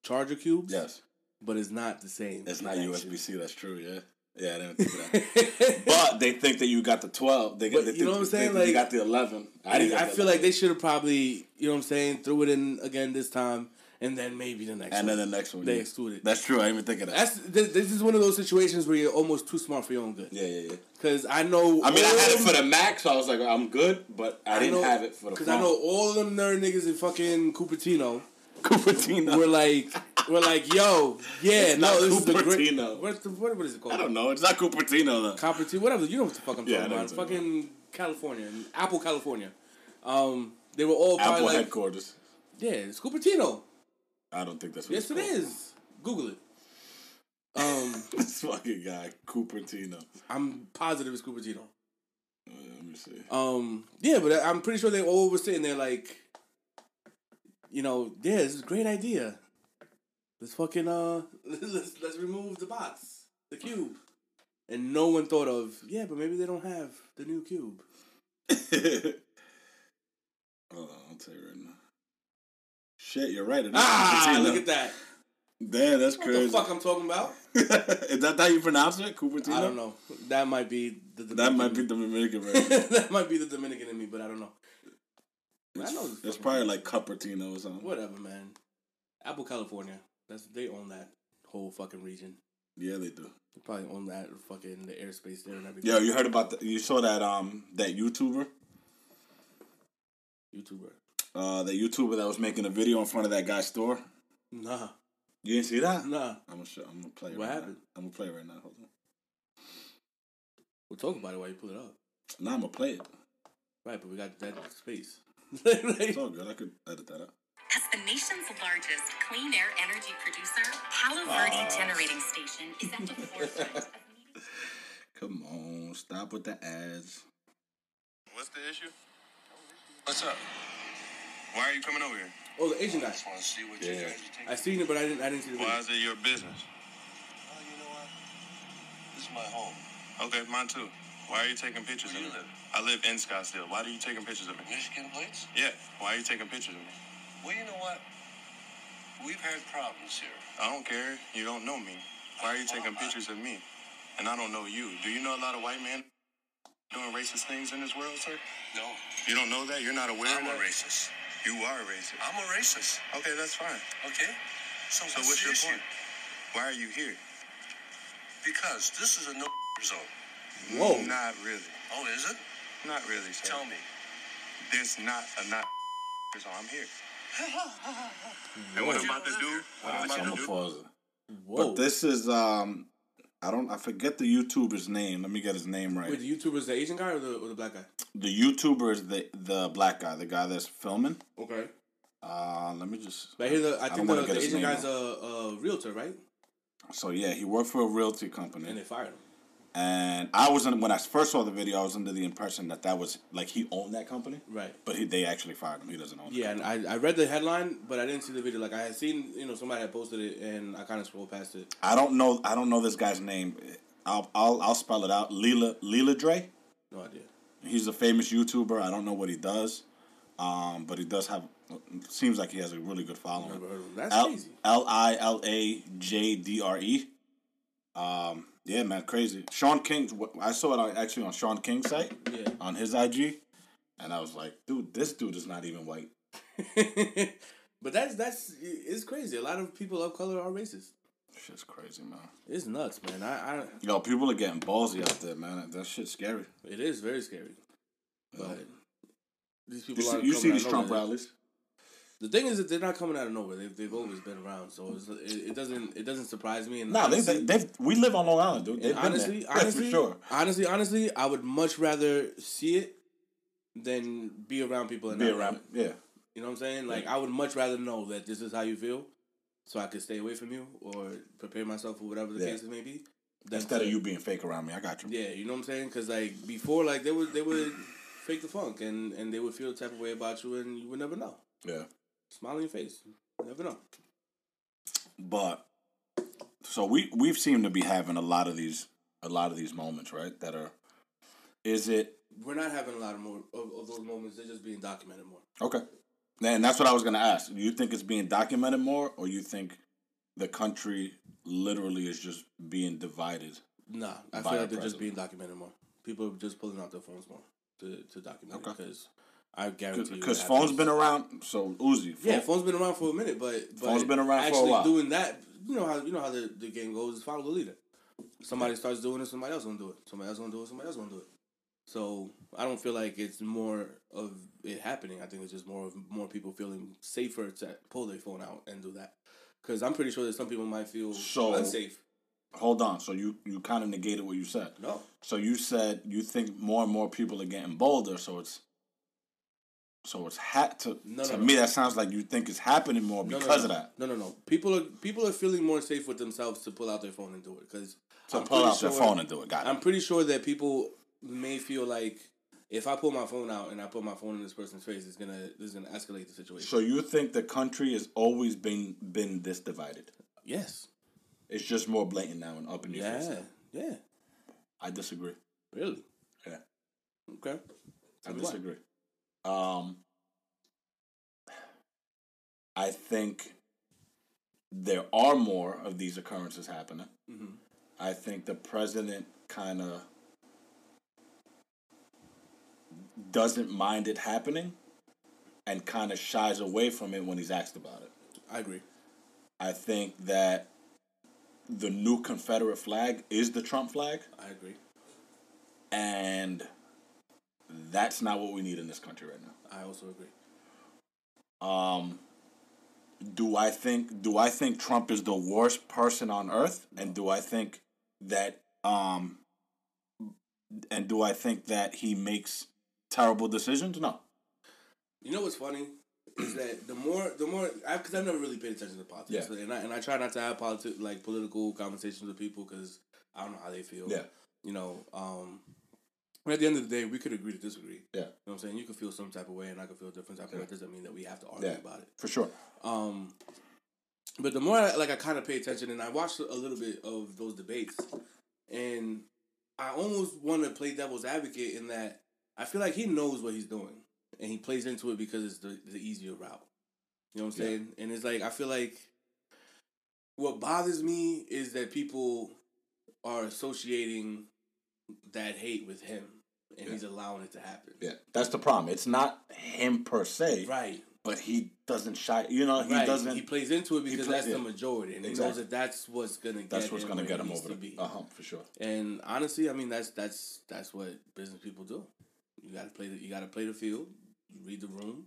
A: charger cubes.
B: Yes.
A: but it's not the same.
B: It's not. USB C. That's true. Yeah. Yeah, I didn't think of that. but they think that you got the twelve. They,
A: But
B: they
A: you
B: think,
A: know what I'm saying?
B: think you got the eleven.
A: I,
B: didn't
A: I feel like they should have probably, you know what I'm saying, threw it in again this time, and then maybe the next one.
B: And
A: one.
B: then the next one,
A: they
B: yeah.
A: excluded.
B: That's true. I didn't even think of that.
A: That's th- this is one of those situations where you're almost too smart for your own good.
B: yeah, yeah, yeah.
A: Because I know.
B: I mean, I had it for the Mac, so I was like, I'm good, but I, didn't
A: know-
B: have it for the
A: Because. I know all of them nerd niggas in fucking Cupertino
B: Cupertino.
A: We're like, we're like, yo, yeah,
B: It's
A: no, this is the great.
B: Cupertino.
A: What's the what, what is it called?
B: I don't know. It's not Cupertino though.
A: Cupertino, whatever. You know what the fuck I'm
B: Yeah,
A: talking about.
B: what talking
A: Fucking California, Apple, California. Um, they were all
B: Apple
A: like,
B: headquarters.
A: yeah, it's Cupertino.
B: I don't think that's what
A: Yes,
B: it's
A: it
B: called.
A: is. Google it. Um,
B: this fucking guy, Cupertino.
A: I'm positive it's Cupertino.
B: Uh, let me see.
A: Um, yeah, but I'm pretty sure they all were sitting there like, you know, yeah, this is a great idea. Let's fucking uh, let's let's remove the box, the cube, and no one thought of yeah, but maybe they don't have the new cube.
B: Hold on, I'll tell you right now. Shit, you're right.
A: Ah, look at that.
B: Damn, that's
A: What
B: crazy.
A: the fuck I'm talking about?
B: is that how you pronounce it? Cupertino?
A: I don't know. That might be the Dominican
B: That might be the Dominican version.
A: that might be the Dominican in me, but I don't know. I know.
B: It's probably like Cupertino or something.
A: Whatever, man. Apple, California. That's they own that whole fucking region.
B: Yeah, they do.
A: They probably own that fucking the airspace there and everything.
B: Yo, you heard about the? You saw that um that YouTuber,
A: YouTuber.
B: Uh, the YouTuber that was making a video in front of that guy's store.
A: Nah,
B: You didn't see that?
A: nah.
B: I'm gonna show. I'm gonna play. it
A: What
B: right
A: happened?
B: Now. I'm gonna play right now. Hold on.
A: We'll talk about it while you pull it up.
B: Now I'm gonna play it.
A: Right, but we got that space.
B: It's all good. I could edit that out.
C: As the nation's largest clean air energy producer, Palo Verde Generating Station is at the forefront of meeting
B: Come on, stop with the ads.
D: What's the issue? What's up? Why are you coming over here?
A: oh, the Asian guy.
D: just want to see what
B: Yeah.
D: you guys are taking.
A: I seen it, but I didn't. I didn't see the
D: Why
A: video.
D: is it your business?
E: Oh, you know what? This is my home.
D: Okay, mine too. Why are you taking pictures
E: Where
D: of
E: you
D: me?
E: live?
D: I live in Scottsdale. Why are you taking pictures of me?
E: Michigan plates?
D: Yeah. Why are you taking pictures of me?
E: Well, you know what? We've had problems here.
D: I don't care. You don't know me. Why are you taking pictures of me? And I don't know you. Do you know a lot of white men doing racist things in this world, sir?
E: No,
D: You don't know that? You're not aware
E: I'm
D: of
E: a racist.
D: You are a racist.
E: I'm a racist.
D: Okay, that's fine.
E: Okay? So,
D: So
E: what's,
D: what's your
E: issue?
D: point? Why are you here?
E: Because this is a no zone.
A: Whoa.
D: Not really.
E: Oh, is it?
D: Not really, sir.
E: Tell me.
D: This not a not so I'm here. And what I'm about to do, what I'm
B: So I'm
D: about to do.
A: Whoa.
B: But this is um, I don't. I forget the YouTuber's name. Let me get his name right.
A: Wait, the YouTuber's the Asian guy or the or the black guy?
B: The YouTuber is the the black guy, the guy that's filming.
A: Okay.
B: Uh, let me just.
A: But I hear the I
B: don't
A: think the, the Asian guy's a, a realtor, right?
B: So yeah, he worked for a realty company,
A: And they fired him.
B: And I was in, when I first saw the video, I was under the impression that that was like he owned that company,
A: Right.
B: But he, they actually fired him. He doesn't own.
A: Yeah, and I, I read the headline, but I didn't see the video. Like I had seen, you know, somebody had posted it, and I kind of scrolled past it.
B: I don't know. I don't know this guy's name. I'll I'll, I'll spell it out. Leela Leela Dre.
A: No idea.
B: He's a famous YouTuber. I don't know what he does, um, but he does have. Seems like he has a really good following.
A: That's
B: L
A: crazy.
B: L I L A J D R E. Um, yeah, man, crazy. Shaun King. I saw it on, actually on Shaun King's site
A: Yeah.
B: on his IG, and I was like, dude, this dude is not even white.
A: but that's that's it's crazy. A lot of people of color are racist.
B: Shit's crazy, man.
A: It's nuts, man. I, I
B: Yo, people are getting ballsy out there, man. That shit's scary.
A: it is very scary. But these
B: You
A: people
B: see,
A: are
B: you see these Trump rallies?
A: The thing is that they're not coming out of nowhere. They've, they've always been around, so it's, it, it doesn't it doesn't surprise me. And
B: No, they,
A: honestly-
B: they, they've. We live on Long Island, dude. They've
A: honestly, honestly,
B: sure.
A: honestly, honestly, I would much rather see it than be around people and
B: Be
A: not
B: around, yeah.
A: You know what I'm saying? Like I would much rather know that this is how you feel, so I could stay away from you or prepare myself for whatever the
B: Yeah.
A: case may be.
B: Instead of you being fake around me, I got you.
A: yeah, you know what I'm saying? Because like before, like they would they would fake the funk and and they would feel the type of way about you, and you would never know.
B: Yeah.
A: Smile on your face, you never know.
B: But so we we've seemed to be having a lot of these a lot of these moments, right? That are is it
A: We're not having a lot of more of, of those moments. They're just being documented more.
B: okay? And that's what I was gonna ask. You think it's being documented more, or you think the country literally is just being divided?
A: Nah, I feel like they're just being documented more. People are just pulling out their phones more to, to document
B: Okay.
A: because I guarantee you
B: Because phones been around. So Uzi,
A: Yeah,
B: phone-
A: phone's been around for a minute, but, but
B: Phone's been around for a
A: actually
B: while.
A: doing that, you know how you know how the, the game goes. is Follow the leader. Somebody starts doing it, somebody else gonna do it. Somebody else gonna do it. Somebody else gonna do it. So I don't feel like it's more of it happening. I think it's just more of more people feeling safer to pull their phone out and do that. Because I'm pretty sure that some people might feel
B: So-
A: unsafe.
B: hold on. So you you kind of negated what you said.
A: No,
B: So you said you think more and more people are getting bolder. So it's so it's hat to
A: No,
B: to
A: no,
B: me
A: no.
B: that sounds like you think it's happening more because of that.
A: No, no, no. People are people are feeling more safe with themselves to pull out their phone and do it because
B: To pull out their phone and do it. Got it.
A: I'm pretty sure that people may feel like if I pull my phone out and I put my phone in this person's face, it's gonna this is gonna escalate the situation.
B: So you think the country has always been been this divided?
A: yes.
B: It's just more blatant now and up in your face.
A: Yeah. Yeah.
B: I disagree.
A: Really.
B: Yeah,
A: Okay.
B: I disagree. Um, I think there are more of these occurrences happening.
A: Mm-hmm.
B: I think the president kind of doesn't mind it happening and kind of shies away from it when he's asked about it.
A: I agree.
B: I think that the new Confederate flag is the Trump flag,
A: I agree.
B: and that's not what we need in this country right now.
A: I also agree.
B: Um, do I think do I think Trump is the worst person on earth, and do I think that um, and do I think that he makes terrible decisions? No.
A: You know what's funny is that the more the more because I've never really paid attention to politics,
B: Yeah.
A: and I and I try not to have politi- like political conversations with people because I don't know how they feel.
B: Yeah.
A: You know, um, at the end of the day, we could agree to disagree.
B: Yeah.
A: You know what I'm saying? You could feel some type of way, and I could feel a different type of way. It doesn't mean that we have to argue
B: Yeah.
A: about it.
B: For sure.
A: Um, but the more I, like I kind of pay attention, and I watched a little bit of those debates, and I almost want to play devil's advocate in that I feel like he knows what he's doing, and he plays into it because it's the the easier route. You know what I'm
B: Yeah.
A: saying? And it's like I feel like what bothers me is that people are associating that hate with him, and
B: Yeah.
A: he's allowing it to happen.
B: Yeah, that's the problem. It's not him per se,
A: Right.
B: but he doesn't shy. You know, he
A: right.
B: doesn't.
A: He plays into it because
B: play-
A: that's
B: yeah.
A: the majority, and he knows that that's what's gonna.
B: that's
A: get
B: what's to get him over the
A: be.
B: uh hump for sure.
A: And honestly, I mean that's that's that's what business people do. You got to play the you got to play the field. You read the room,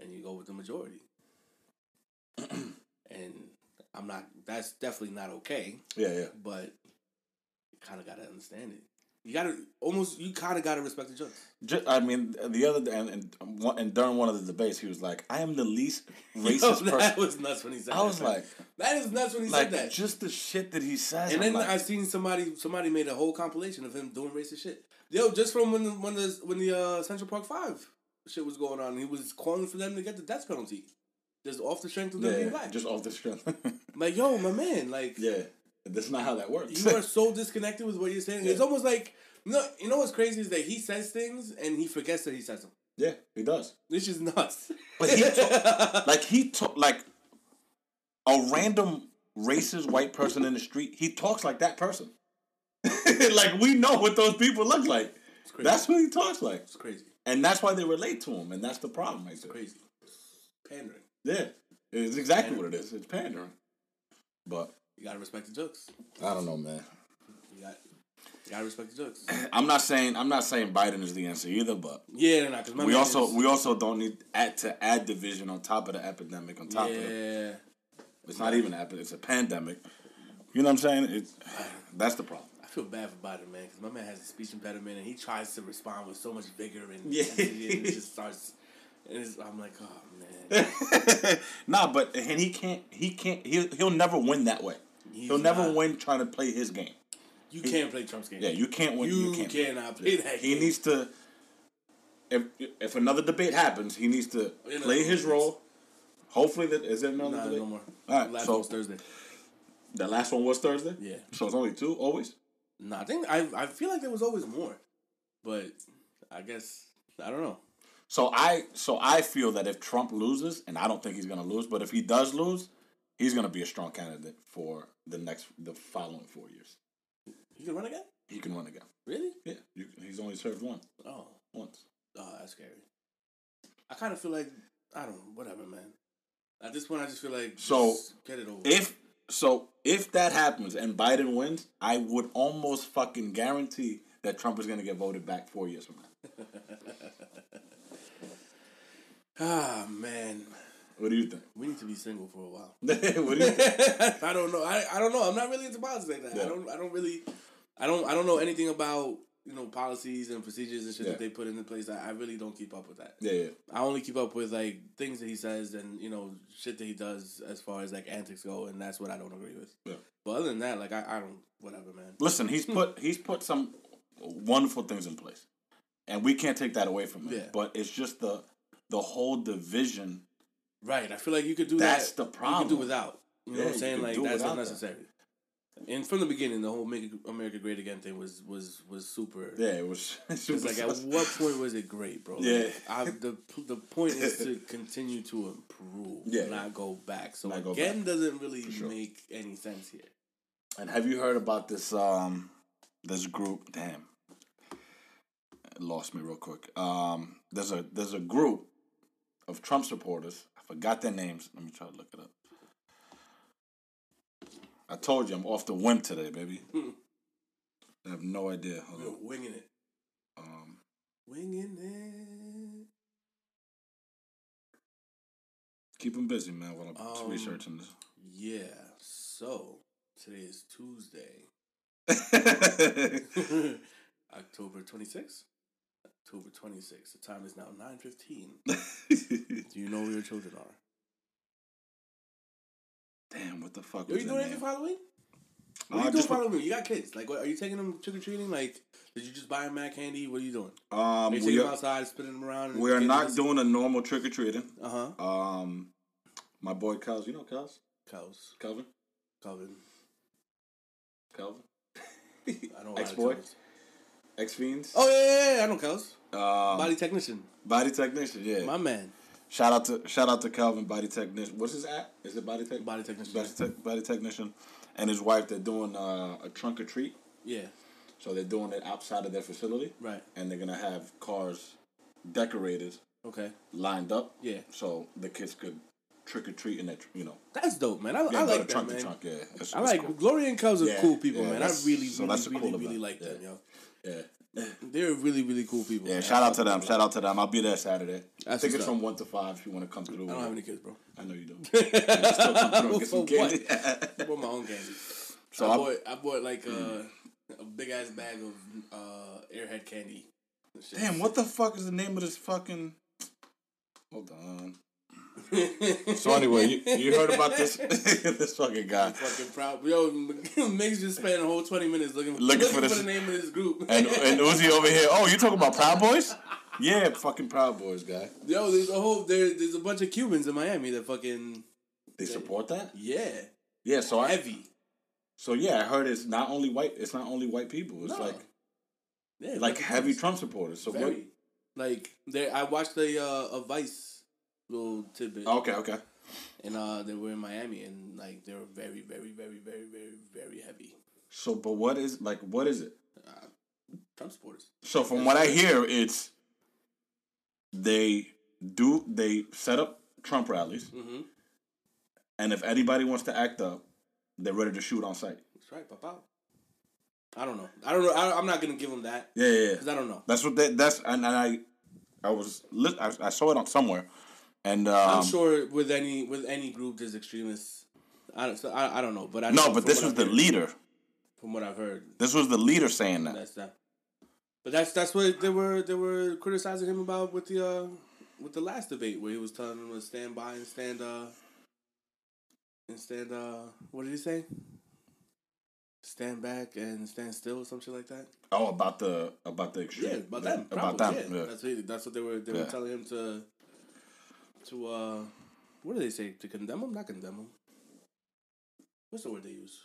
A: and you go with the majority. and I'm not. That's definitely not okay.
B: Yeah, yeah.
A: But you kind of got to understand it. You gotta almost. You kind of gotta respect the jokes.
B: Ju- I mean, the other day, and, and and during one of the debates, he was like, "I am the least
A: Yo,
B: racist
A: that
B: person."
A: was nuts when he said that.
B: I
A: that.
B: was like,
A: that is nuts when he
B: like
A: said that.
B: just the shit that he says.
A: and
B: I'm
A: then
B: like,
A: I seen somebody somebody made a whole compilation of him doing racist shit. Yo, just from when the when the when the uh, Central Park Five shit was going on, he was calling for them to get the death penalty, just off the strength of them being
B: yeah,
A: black.
B: just off the strength.
A: like, yo, my man, like,
B: yeah, that's not how that works.
A: you are so disconnected with what you're saying. It's almost like no, you know what's crazy is that he says things and he forgets that he says them.
B: yeah, he does.
A: Which is nuts.
B: But he ta- like he talk like a random racist white person in the street. He talks like that person. like we know what those people look like. That's what he talks like,
A: It's crazy.
B: and that's why they relate to him, and that's the problem. Right there.
A: Crazy. Pandering.
B: Yeah, it's exactly what it is. It's pandering. But
A: You gotta respect the jokes.
B: I don't know, man.
A: You got you gotta respect the jokes.
B: I'm not saying I'm not saying Biden is the answer either, but
A: Yeah, my
B: we also
A: is-
B: we also don't need add to add division on top of the epidemic on top of it.
A: yeah.
B: It's not even an epidemic; it's a pandemic. You know what I'm saying? It's that's the problem.
A: I feel bad for Biden, man, because my man has a speech impediment and he tries to respond with so much vigor and
B: Yeah.
A: and it just starts. And it's, I'm like, oh man,
B: nah, but and he can't. He can't. He'll he'll never win that way.
A: He's
B: he'll never
A: not.
B: win trying to play his game.
A: you can't play Trump's game.
B: Yeah, you can't win.
A: You,
B: You, can't.
A: cannot play that.
B: He
A: game.
B: needs to. If if another debate happens, he needs to
A: no,
B: play his role. Hopefully, that is there another
A: Nah,
B: debate?
A: no more.
B: All right,
A: Last
B: so-
A: one was Thursday.
B: The last one was Thursday.
A: Yeah.
B: So it's only two always.
A: No, I think I I feel like there was always more, but I guess I don't know.
B: So I so I feel that if Trump loses, and I don't think he's gonna lose, but if he does lose, he's gonna be a strong candidate for the next the following four years.
A: He can run again?
B: He can run again.
A: Really?
B: Yeah, you, he's only served one
A: Oh,
B: once.
A: oh, that's scary. I kind of feel like I don't know, whatever, man. At this point, I just feel like
B: So,
A: just get it over.
B: If so, if that happens and Biden wins, I would almost fucking guarantee that Trump is gonna get voted back four years from now.
A: ah man,
B: What do you think?
A: we need to be single for a while.
B: what do you think?
A: I don't know. I, I don't know. I'm not really into politics like that.
B: Yeah.
A: I don't I don't really I don't I don't know anything about you know policies and procedures and shit
B: Yeah.
A: that they put into place. I, I really don't keep up with that.
B: Yeah, yeah.
A: I only keep up with like things that he says and you know shit that he does as far as like antics go, and that's what I don't agree with.
B: Yeah.
A: But other than that, like I, I don't whatever, man.
B: Listen, he's put he's put some wonderful things in place, and we can't take that away from him.
A: Yeah.
B: But it's just the the whole division.
A: Right. I feel like you could do
B: That's
A: that.
B: the problem.
A: You could do without. You know
B: Yeah,
A: what I'm saying? Like that's
B: without that.
A: unnecessary. And from the beginning, the whole "Make America Great Again" thing was was was super.
B: Yeah, it was.
A: It's like at what point was it great, bro? Like,
B: Yeah.
A: I, the the point is to continue to improve,
B: Yeah.
A: not go back. So
B: Not
A: again,
B: back.
A: doesn't really
B: sure.
A: make any sense here.
B: And have you heard about this um this group? Damn, it lost me real quick. Um, there's a there's a group of Trump supporters. Forgot their names. Let me try to look it up. I told you I'm off the whim today, baby. I have no idea. Hold
A: We're
B: on.
A: winging it,
B: Um,
A: winging it.
B: keep them busy, man, while I'm
A: Um,
B: researching this.
A: Yeah. So today is Tuesday, October twenty sixth. October twenty sixth. The time is now nine fifteen. Do you know where your children are?
B: Damn, what the fuck
A: Are you doing anything for Halloween?
B: Uh,
A: What are you doing for Halloween? You got kids. Like, what, are you taking them trick or treating? Like, did you just buy them mad candy? What are you doing?
B: Um,
A: Are you
B: we
A: taking them
B: are,
A: outside, spinning them around?
B: we are not doing a normal trick or treating.
A: Uh huh.
B: Um, my boy Kels, you know Kels?
A: Cows.
B: Kelvin?
A: Calvin.
B: Kelvin?
A: I don't know.
B: Ex-boy? X Fiends?
A: Oh yeah, yeah, yeah, I know Cows.
B: Um,
A: Body technician.
B: body technician, yeah.
A: My man.
B: shout out to shout out to Calvin, body technician. What's his app? Is it body tech?
A: Body technician.
B: Body, tech body technician, and his wife. They're doing uh, a trunk or treat,
A: Yeah.
B: so they're doing it outside of their facility,
A: Right.
B: and they're gonna have cars decorated,
A: Okay.
B: lined up,
A: Yeah.
B: so the kids could trick or treat in that, you know,
A: That's dope, man. I,
B: yeah,
A: I like that,
B: trunk
A: man.
B: to trunk. Yeah, It's-
A: I
B: it's
A: like
B: cool.
A: Gloria and Cows are
B: Yeah,
A: cool people,
B: yeah,
A: man. I
B: that's-
A: really,
B: so
A: really,
B: that's
A: really, really
B: event.
A: like them, yo.
B: Yeah.
A: They're really, really cool people.
B: Yeah, shout out to them. Shout out to them. I'll be there Saturday.
A: That's
B: Tickets from one to five if you want to come through.
A: I don't have any kids, bro.
B: I know you don't. Still come through and get some candy.
A: I bought my own candy.
B: So
A: I bought, I bought like uh, a big ass bag of uh, Airhead candy.
B: Damn, what the fuck is the name of this fucking? Hold on. So anyway, you, you heard about this this fucking guy,
A: Fucking proud. Yo, Migs just spent a whole 20 minutes looking,
B: Looking
A: looking,
B: for
A: for, the name of this group.
B: and and Uzi over here. Oh, you talking about Proud Boys? Yeah, fucking Proud Boys guy.
A: Yo, there's a whole, there, there's a bunch of Cubans in Miami that fucking,
B: They support that?
A: yeah,
B: Yeah. So I
A: heavy.
B: so yeah, I heard it's not only white. It's not only white people. It's
A: No.
B: like
A: Yeah,
B: like heavy Trump supporters. So what?
A: Very. Like, there, I watched a, uh, a Vice little tidbit.
B: Okay, okay.
A: And uh, they were in Miami, and like they were very, very, very, very, very, very heavy
B: So, but what is like what is it?
A: Trump supporters.
B: So from what I hear, it's they do they set up Trump rallies,
A: Mm-hmm.
B: and if anybody wants to act up, they're ready to shoot on sight.
A: That's right, Papa. I don't know. I don't know. I, I'm not gonna give them that
B: Yeah, yeah, yeah.
A: because I don't know.
B: That's what they, that's and, and I I was I, I saw it on somewhere, and um,
A: I'm sure with any with any group there's extremists. I don't. So I, I don't know, but I
B: no, but this was
A: I've
B: the
A: heard-
B: leader.
A: From what I've heard,
B: This was the leader saying that.
A: that's that. But that's that's what they were they were criticizing him about with the uh with the last debate where he was telling them to stand by and stand uh and stand uh what did he say? Stand back and stand still or something like that.
B: Oh, about the about the extreme.
A: Yeah, about them.
B: about them.
A: Yeah.
B: Yeah.
A: That's what, that's what they were they
B: Yeah.
A: were telling him to to uh what do they say? To condemn them? Not condemn them. What's the word they use?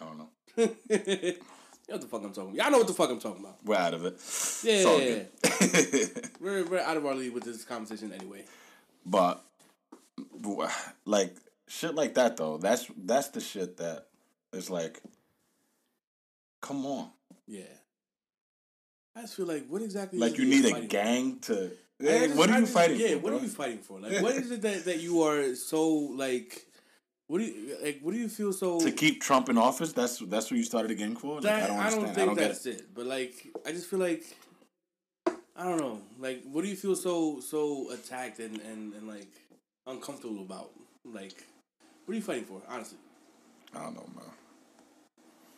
B: I don't know.
A: you know what the fuck I'm talking about. Y'all know what the fuck I'm talking about.
B: We're out of it.
A: Yeah, yeah,
B: good.
A: We're we're out of our league with this conversation anyway.
B: But like shit like that though, that's that's the shit that is like come on.
A: Yeah. I just feel like what exactly
B: Like you need a gang to
A: for?
B: What are you fighting
A: yeah,
B: for?
A: what
B: bro?
A: are you fighting for? Like what is it that, that you are so like what do you like what do you feel so
B: to keep Trump in office? That's that's what you started again for? Like,
A: That,
B: I don't
A: I
B: understand.
A: don't
B: I
A: think
B: don't get
A: that's
B: it.
A: it. But like, I just feel like I don't know. Like, what do you feel so so attacked and and, and like uncomfortable about? Like, what are you fighting for? Honestly,
B: I don't know, man.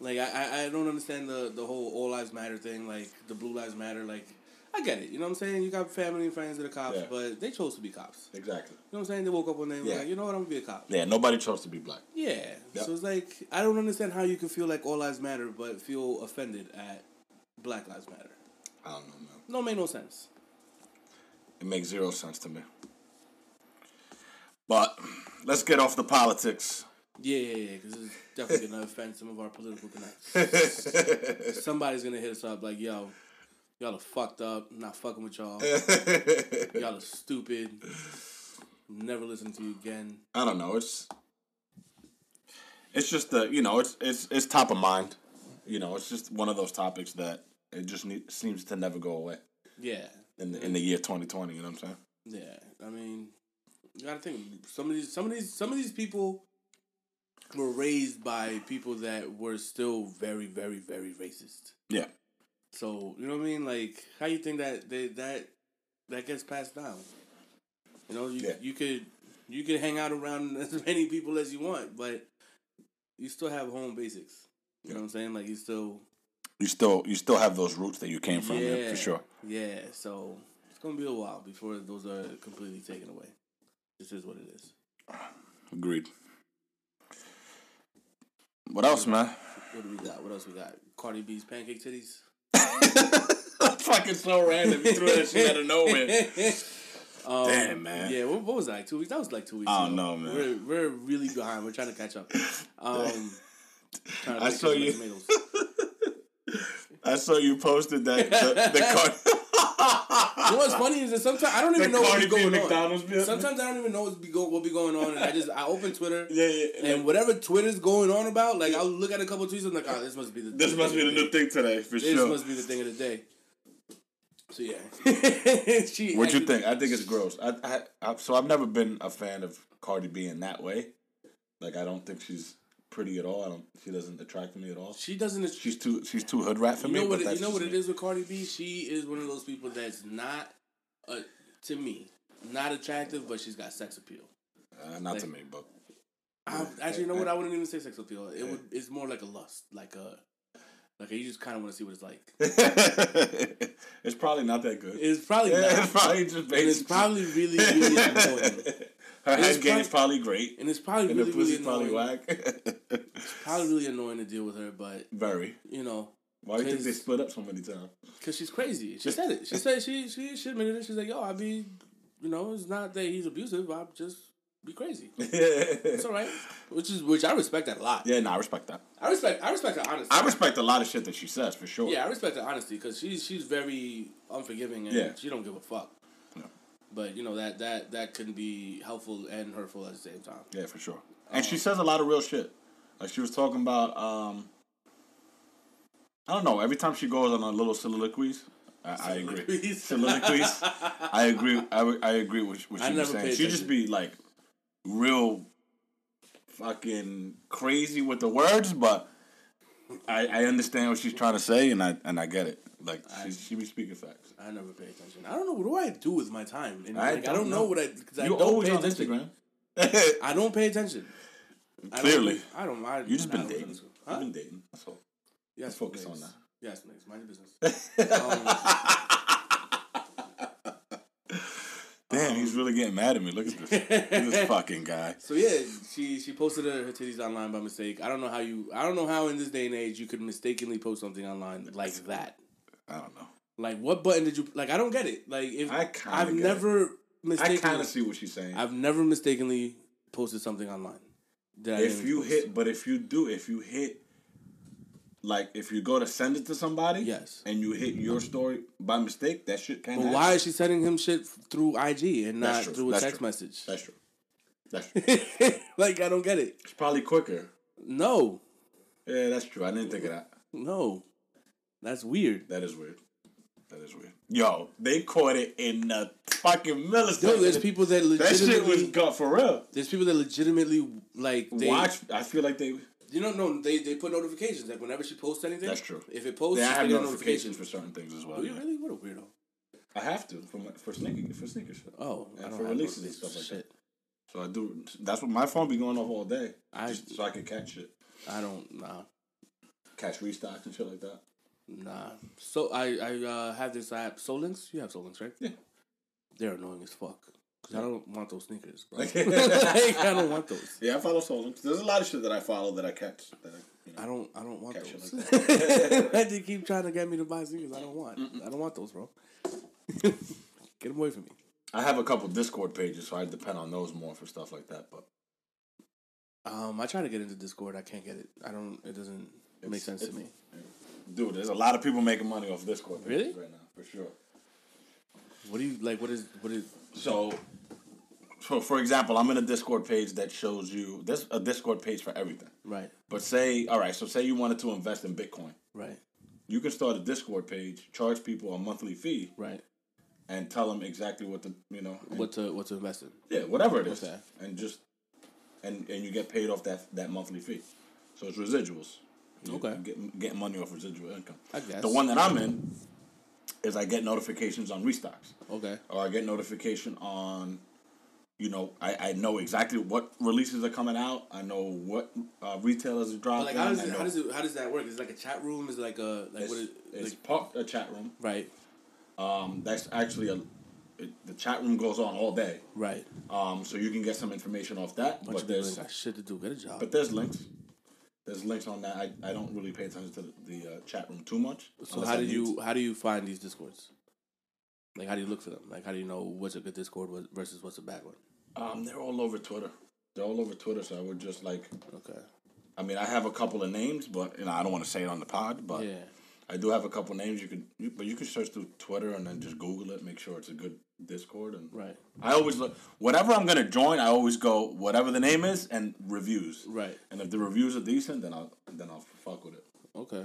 A: like I I, I don't understand the the whole all lives matter thing. Like the blue lives matter. Like. I get it, you know what I'm saying? You got family and friends that are cops,
B: Yeah.
A: but they chose to be cops.
B: Exactly.
A: You know what I'm saying? They woke up one day and
B: Yeah.
A: like, you know what, I'm gonna be a cop.
B: Yeah, nobody chose to be black.
A: Yeah.
B: Yep.
A: So it's like I don't understand how you can feel like all lives matter, but feel offended at Black Lives Matter.
B: I don't know, man.
A: No, make no sense.
B: It makes zero sense to me. But let's get off the politics.
A: Yeah, yeah, yeah, because it's definitely gonna offend some of our political connects. Somebody's gonna hit us up like, "Yo, y'all are fucked up. Not fucking with y'all. Y'all are stupid. Never listen to you again."
B: I don't know. It's it's just the you know it's it's it's top of mind. You know, it's just one of those topics that it just need, seems to never go away
A: Yeah,
B: in the, in the year twenty twenty. You know what I'm saying?
A: yeah. I mean, you gotta think. Some of these, some of these, some of these people were raised by people that were still very, very, very racist.
B: Yeah.
A: So you know what I mean? Like, how you think that they, that that gets passed down? You know, you
B: Yeah.
A: you could you could hang out around as many people as you want, but you still have home basics. You know what I'm saying? Like you still
B: You still you still have those roots that you came from. Yeah, for sure.
A: Yeah, so it's gonna be a while before those are completely taken away. This is what it is.
B: Agreed. What else, man?
A: What do we got? What else we got? Cardi B's pancake titties.
B: fucking so random. You threw that shit out of nowhere.
A: Um,
B: Damn, man.
A: Yeah, what, what was that? Like two weeks? That was like two weeks.
B: I
A: ago.
B: don't know, man.
A: We're we're really behind. We're trying to catch up. Um,
B: I saw you- I saw you posted that the, the card.
A: You know what's funny is that sometimes I don't even know what's
B: Cardi B
A: going on.
B: McDonald's bit?
A: Sometimes I don't even know what's be go, what be going on, and I just I open Twitter.
B: Yeah, yeah, yeah.
A: And whatever Twitter's going on about, like I'll look at a couple of tweets. I'm like, oh, this must be the
B: This must be the new thing today, for
A: This
B: sure.
A: This must be the thing of the day. So yeah, she.
B: What'd you
A: actually-
B: think? I think it's gross. I, I, I, so I've never been a fan of Cardi B in that way. Like I don't think she's pretty at all. I don't. She doesn't attract me at all.
A: She doesn't.
B: She's too. She's too hood rat for
A: you
B: me.
A: know what? It,
B: that's
A: you know what it is with Cardi B. She is one of those people that's not, uh, to me, not attractive, but she's got sex appeal.
B: Uh, not to me, but
A: I, actually, you know what? I wouldn't even say sex appeal. It would. It's more like a lust, like a. Like you just kind of want to see what it's like.
B: it's probably not that good.
A: It's probably
B: Yeah,
A: not.
B: it's probably just
A: and
B: basic.
A: it's probably really really annoying.
B: Her
A: it's
B: head game is
A: probably-
B: probably great,
A: And it's probably
B: and
A: really
B: the
A: really
B: pussy's probably
A: annoying.
B: whack.
A: Probably really annoying to deal with her, but
B: Very.
A: you know,
B: Why do you think they split up so many times?
A: Cause she's crazy. She said it. She said she she she admitted it. She's like, yo, I be, you know, it's not that he's abusive. I just be crazy. It's all right. Which is which I respect that a lot.
B: yeah, no, I respect that.
A: I respect I respect her honesty.
B: I respect a lot of shit that she says for sure.
A: yeah, I respect her honesty because she's she's very unforgiving and
B: Yeah.
A: she don't give a fuck. But you know that that that can be helpful and hurtful at the same time.
B: Yeah, for sure. And she says a lot of real shit. Like she was talking about, um, I don't know. Every time she goes on a little soliloquies, I, I agree.
A: Soliloquies.
B: I agree. I, I agree with what she was saying. She just be like real fucking crazy with the words, but I, I understand what she's trying to say, and I and I get it. Like she, she be speaking facts.
A: I never pay attention. I don't know what do I do with my time. And
B: I
A: like,
B: don't
A: don't know
B: know.
A: what I because I
B: You
A: don't
B: always
A: pay
B: on
A: attention.
B: Instagram.
A: I don't pay attention. I don't-
B: Clearly.
A: I don't. I,
B: You just
A: I
B: been dating.
A: Huh?
B: You've been dating. That's all.
A: Yes,
B: Let's focus on that.
A: Yes, niggas. Mind your business. um,
B: Damn, he's really getting mad at me. Look at this. This fucking guy.
A: so yeah, she she posted her, her titties online by mistake. I don't know how you. I don't know how in this day and age you could mistakenly post something online like that.
B: I don't know.
A: Like what button did you like? I don't get it. Like if
B: I
A: I've
B: get it.
A: never
B: I
A: mistakenly.
B: kind of see what she's saying.
A: I've never mistakenly posted something online.
B: if you
A: post.
B: hit, but if you do, if you hit, like if you go to send it to somebody,
A: Yes.
B: and you hit your story by mistake, that shit can.
A: But
B: happen.
A: why is she sending him shit through IG and not through a
B: That's
A: text
B: true.
A: message?
B: That's true. That's true.
A: like I don't get it.
B: it's probably quicker.
A: No,
B: Yeah, that's true. I didn't think of that.
A: no, that's weird.
B: That is weird. That is weird. Yo, they caught it in the fucking millisecond.
A: Yo, there's people that
B: That shit was
A: legitimately.
B: got for real.
A: there's people that legitimately like they.
B: Watch. I feel like they.
A: You know, no, they they put notifications like whenever she posts anything.
B: That's true.
A: If it posts,
B: They have
A: a
B: notifications for certain things as well.
A: Do you
B: yeah.
A: really? What a weirdo.
B: I have to for my, for sneakers for sneakers.
A: Oh,
B: And
A: I don't
B: for
A: have
B: releases and stuff like
A: Shit.
B: So I do. That's what my phone be going off all day.
A: I-
B: so I can catch it.
A: I don't. Nah,
B: catch restocks and shit like that.
A: Nah. So I I uh, have this app. SoleLinks. You have SoleLinks, right?
B: Yeah.
A: They're annoying as fuck. Cause I don't want those sneakers, bro.
B: Like-
A: like, I don't want those.
B: Yeah, I follow Solon. There's a lot of shit that I follow that I catch. That I, you know.
A: I don't. I don't want those. they keep trying to get me to buy sneakers. I don't want. I don't want those, bro. get them away from me.
B: I have a couple Discord pages, so I depend on those more for stuff like that. But
A: Um, I try to get into Discord. I can't get it. I don't. It doesn't make
B: It's-
A: sense to me.
B: Dude, there's a lot of people making money off Discord
A: Really?
B: right now, for sure.
A: What do you like? What is what is?
B: So, so for example, I'm in a Discord page that shows you this a Discord page for everything.
A: Right.
B: But say, all right, so say you wanted to invest in Bitcoin,
A: Right.
B: you can start a Discord page, charge people a monthly fee,
A: Right.
B: and tell them exactly what the you know and-
A: What to what to invest in?
B: yeah whatever it is,
A: Okay.
B: and just and and you get paid off that that monthly fee, so it's residuals. You-
A: Okay.
B: you get getting money off residual income.
A: I guess.
B: The one that I'm in is I get notifications on restocks.
A: Okay.
B: or I get notification on, you know, I, I know exactly what releases are coming out. I know what uh, retailers are
A: But
B: dropping.
A: like, how does it, how does it how does that work? Is it like a chat room? Is it like a like
B: it's,
A: what is
B: it's
A: like,
B: part a chat room.
A: right
B: Um, that's actually a it, the chat room goes on all day.
A: right?
B: Um, so you can get some information off that.
A: Bunch
B: but
A: of people
B: there's
A: ain't got shit to do. Get a job.
B: but there's links. There's links on that. I, I don't really pay attention to the, the uh, chat room too much.
A: so how do you how do you find these discords? Like how do you look for them? Like how do you know what's a good Discord versus what's a bad one?
B: Um, they're all over Twitter. They're all over Twitter. So I would just like.
A: Okay.
B: I mean, I have a couple of names, but you know, I don't want to say it on the pod. But
A: Yeah.
B: I do have a couple names. You could, you, but you can search through Twitter and then just Google it. Make sure it's a good Discord. And
A: Right.
B: I always look whatever I'm gonna join. I always go whatever the name is and reviews.
A: Right.
B: And if the reviews are decent, then I'll then I'll fuck with it.
A: Okay.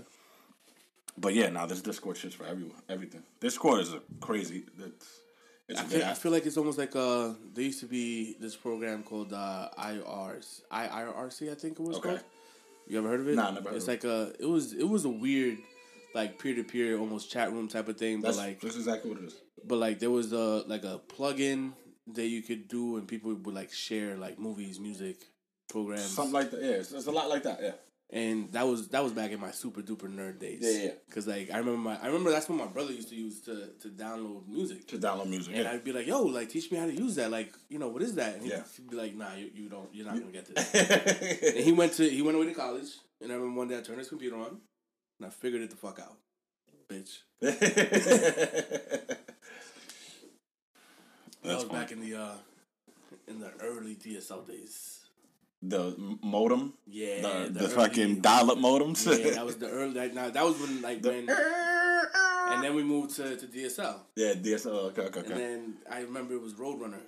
B: But yeah, now this Discord shit's for everyone. Everything. Discord is a crazy. It's, it's
A: I
B: a
A: feel, I feel like it's almost like uh there used to be this program called uh IRs IRC I think it was
B: Okay.
A: called. You ever heard of it?
B: Nah, never heard
A: It's
B: of
A: like a it was it was a weird like peer to peer almost chat room type of thing,
B: That's
A: but like
B: that's exactly what it is.
A: but like there was a like a plug-in that you could do and people would like share like movies, music, programs.
B: Something like that. Yeah, it's, it's a lot like that. Yeah.
A: and that was that was back in my super duper nerd days.
B: Yeah, yeah.
A: Cause like I remember my I remember that's what my brother used to use to to download music.
B: To download music.
A: And
B: Yeah.
A: I'd be like, "Yo, like, teach me how to use that. Like, you know, what is that?" And he'd,
B: Yeah.
A: be like, "Nah, you, you don't. You're not gonna get to that." and he went to he went away to college, and I remember one day I turned his computer on, and I figured it the fuck out, bitch. That was
B: funny.
A: back in the uh in the early DSL days.
B: the modem.
A: Yeah,
B: The, the,
A: early-
B: fucking dial-up modems.
A: Yeah, that was the early. Like, now that was when like when, and then we moved to, to DSL,
B: yeah, DSL. Okay, okay,
A: and then I remember it was Roadrunner.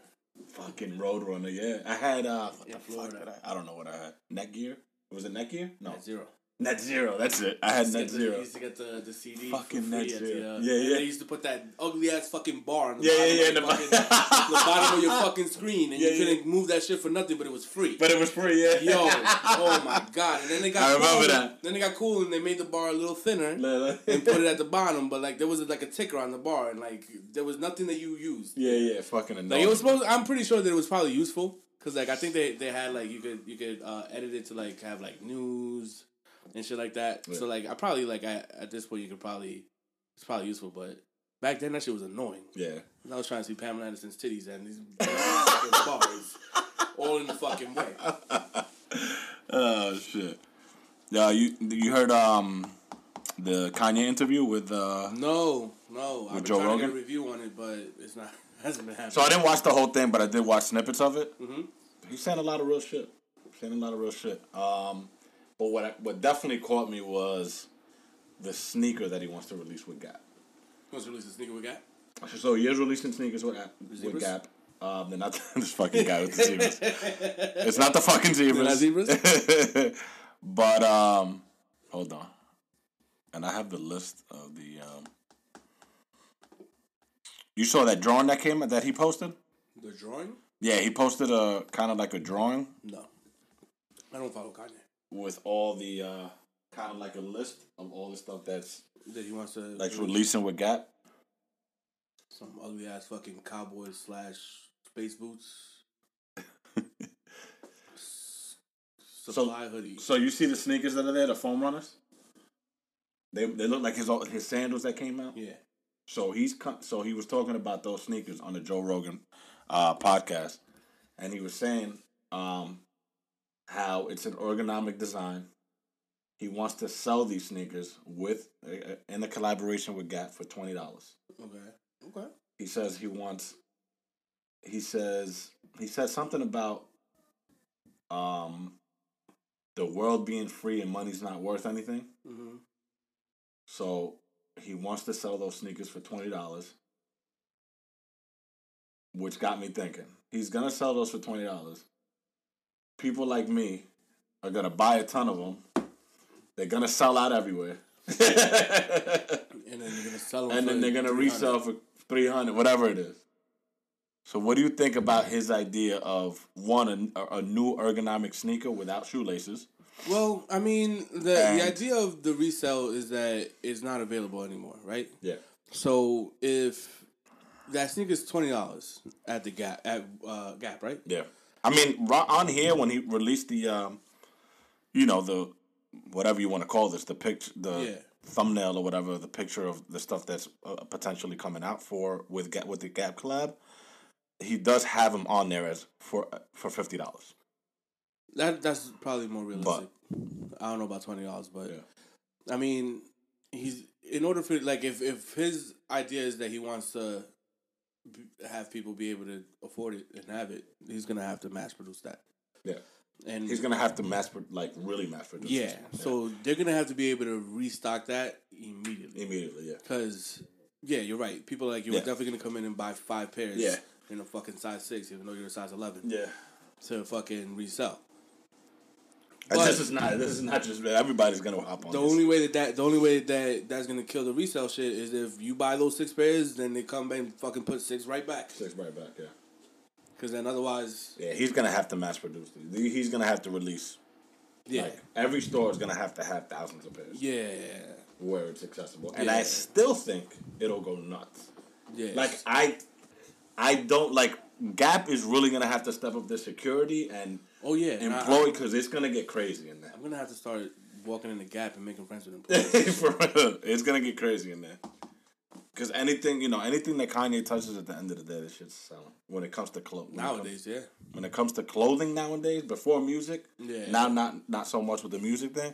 B: Fucking Roadrunner. Yeah, I had. uh What
A: In
B: the fuck
A: Florida.
B: did I? I don't know what I had. Netgear. Was it Netgear? No,
A: Net zero.
B: Net Zero. That's it. I had Net
A: get the-
B: Zero.
A: used to get the, the CD
B: Fucking Net Zero.
A: the, uh,
B: Yeah, yeah.
A: They used to put that ugly ass fucking bar on the
B: Yeah, yeah,
A: bottom
B: yeah,
A: of
B: the
A: fucking, the bottom of your fucking screen, and
B: Yeah,
A: you couldn't
B: yeah.
A: move that shit for nothing, but it was free.
B: But it was free. Yeah.
A: Yo, oh my god! And then they got
B: I remember
A: cool.
B: that.
A: Then they got cool and they made the bar a little thinner
B: and
A: and put it at the bottom. But like there was like a ticker on the bar, and like there was nothing that you used.
B: Yeah, yeah, fucking annoying.
A: Like it was supposed. I'm pretty sure that it was probably useful because like I think they, they had like you could you could uh, edit it to like have like news and shit like that. So like I probably like I, at this point you could probably it's probably useful, but back then that shit was annoying.
B: yeah.
A: I was trying to see Pamela Anderson's titties and these fucking bars all in the fucking way.
B: Oh shit. Yeah, you you heard um the Kanye interview with uh
A: No, no. I've been
B: Joe
A: trying to get
B: Rogan?
A: a review on it, but it's not hasn't been happening.
B: So I didn't watch the whole thing, but I did watch snippets of it.
A: Mm-hmm.
B: He said a lot of real shit. Saying a lot of real shit. Um, but what I, what definitely caught me was the sneaker that he wants to release with Gap.
A: Wants to release a sneaker with Gap.
B: So he is releasing sneakers with, Gap- with? Gap. Um, they're not this fucking guy with the zebras. it's not the fucking zebras.
A: not zebras?
B: but um, hold on, and I have the list of the um. You saw that drawing that came that he posted.
A: The drawing?
B: Yeah, he posted a kind of like a drawing
A: No, I don't follow Kanye.
B: With all the uh kind of like a list of all the stuff that's
A: That he wants to
B: like
A: release
B: releasing with Gap.
A: some ugly ass fucking cowboy slash space boots. S- Supply hoodie.
B: So you see the sneakers that are there, the foam runners. They they look like his his sandals that came out.
A: Yeah.
B: So he's so he was talking about those sneakers on the Joe Rogan uh, podcast, and he was saying um, how it's an ergonomic design. He wants to sell these sneakers with uh, in a collaboration with Gap for twenty dollars.
A: Okay. Okay.
B: He says he wants. He says he said something about um, the world being free and money's not worth anything.
A: Mm-hmm.
B: So he wants to sell those sneakers for twenty dollars, which got me thinking. He's gonna sell those for twenty dollars. People like me are gonna buy a ton of them. They're gonna sell out everywhere,
A: And then they're gonna sell them.
B: and then they're gonna resell for three hundred, whatever it is. So, what do you think about his idea of one a, a new ergonomic sneaker without shoelaces?
A: Well, I mean, the
B: And-
A: the idea of the resale is that it's not available anymore, right?
B: Yeah,
A: So if that sneaker's twenty dollars at the Gap at uh, Gap, right?
B: Yeah, I mean, ri- on here when he released the, um, you know, the whatever you want to call this, the picture, the
A: Yeah.
B: thumbnail or whatever, the picture of the stuff that's uh, potentially coming out for with Gap with the Gap collab, he does have them on there as for for fifty dollars.
A: That that's probably more realistic. I don't know about twenty dollars, but I mean, he's in order for like if if his idea is that he wants to have people be able to afford it and have it, he's gonna have to mass produce that.
B: Yeah,
A: And
B: he's gonna have to mass pro- like really mass produce.
A: yeah,
B: this.
A: so they're gonna have to be able to restock that immediately.
B: immediately, yeah,
A: Because yeah, you're right. People like you
B: Yeah.
A: are definitely gonna come in and buy five pairs.
B: Yeah.
A: In a fucking size six, even though you're a size eleven,
B: yeah.
A: to fucking resell.
B: And
A: But-
B: this is not this is not just everybody's gonna hop on.
A: The
B: this.
A: only way that, that the only way that that's gonna kill the resale shit is if you buy those six pairs, then they come back and fucking put six right back.
B: six right back, yeah.
A: Because then otherwise,
B: Yeah, he's gonna have to mass produce these. He's gonna have to release.
A: yeah,
B: Like every store is gonna have to have thousands of pairs
A: yeah,
B: where it's accessible, and
A: Yeah.
B: I still think it'll go nuts.
A: yeah.
B: Like I, I don't like Gap is really gonna have to step up their security and
A: oh yeah, and I-
B: employ because it's gonna get crazy in there.
A: I'm gonna have to start walking in the gap and making friends with employees.
B: For real. It's gonna get crazy in there. Cause anything, you know, anything that Kanye touches at the end of the day, this shit's selling. When it comes to clothing,
A: Nowadays, yeah.
B: when it comes to clothing nowadays, before music,
A: Yeah.
B: now not not so much with the music thing,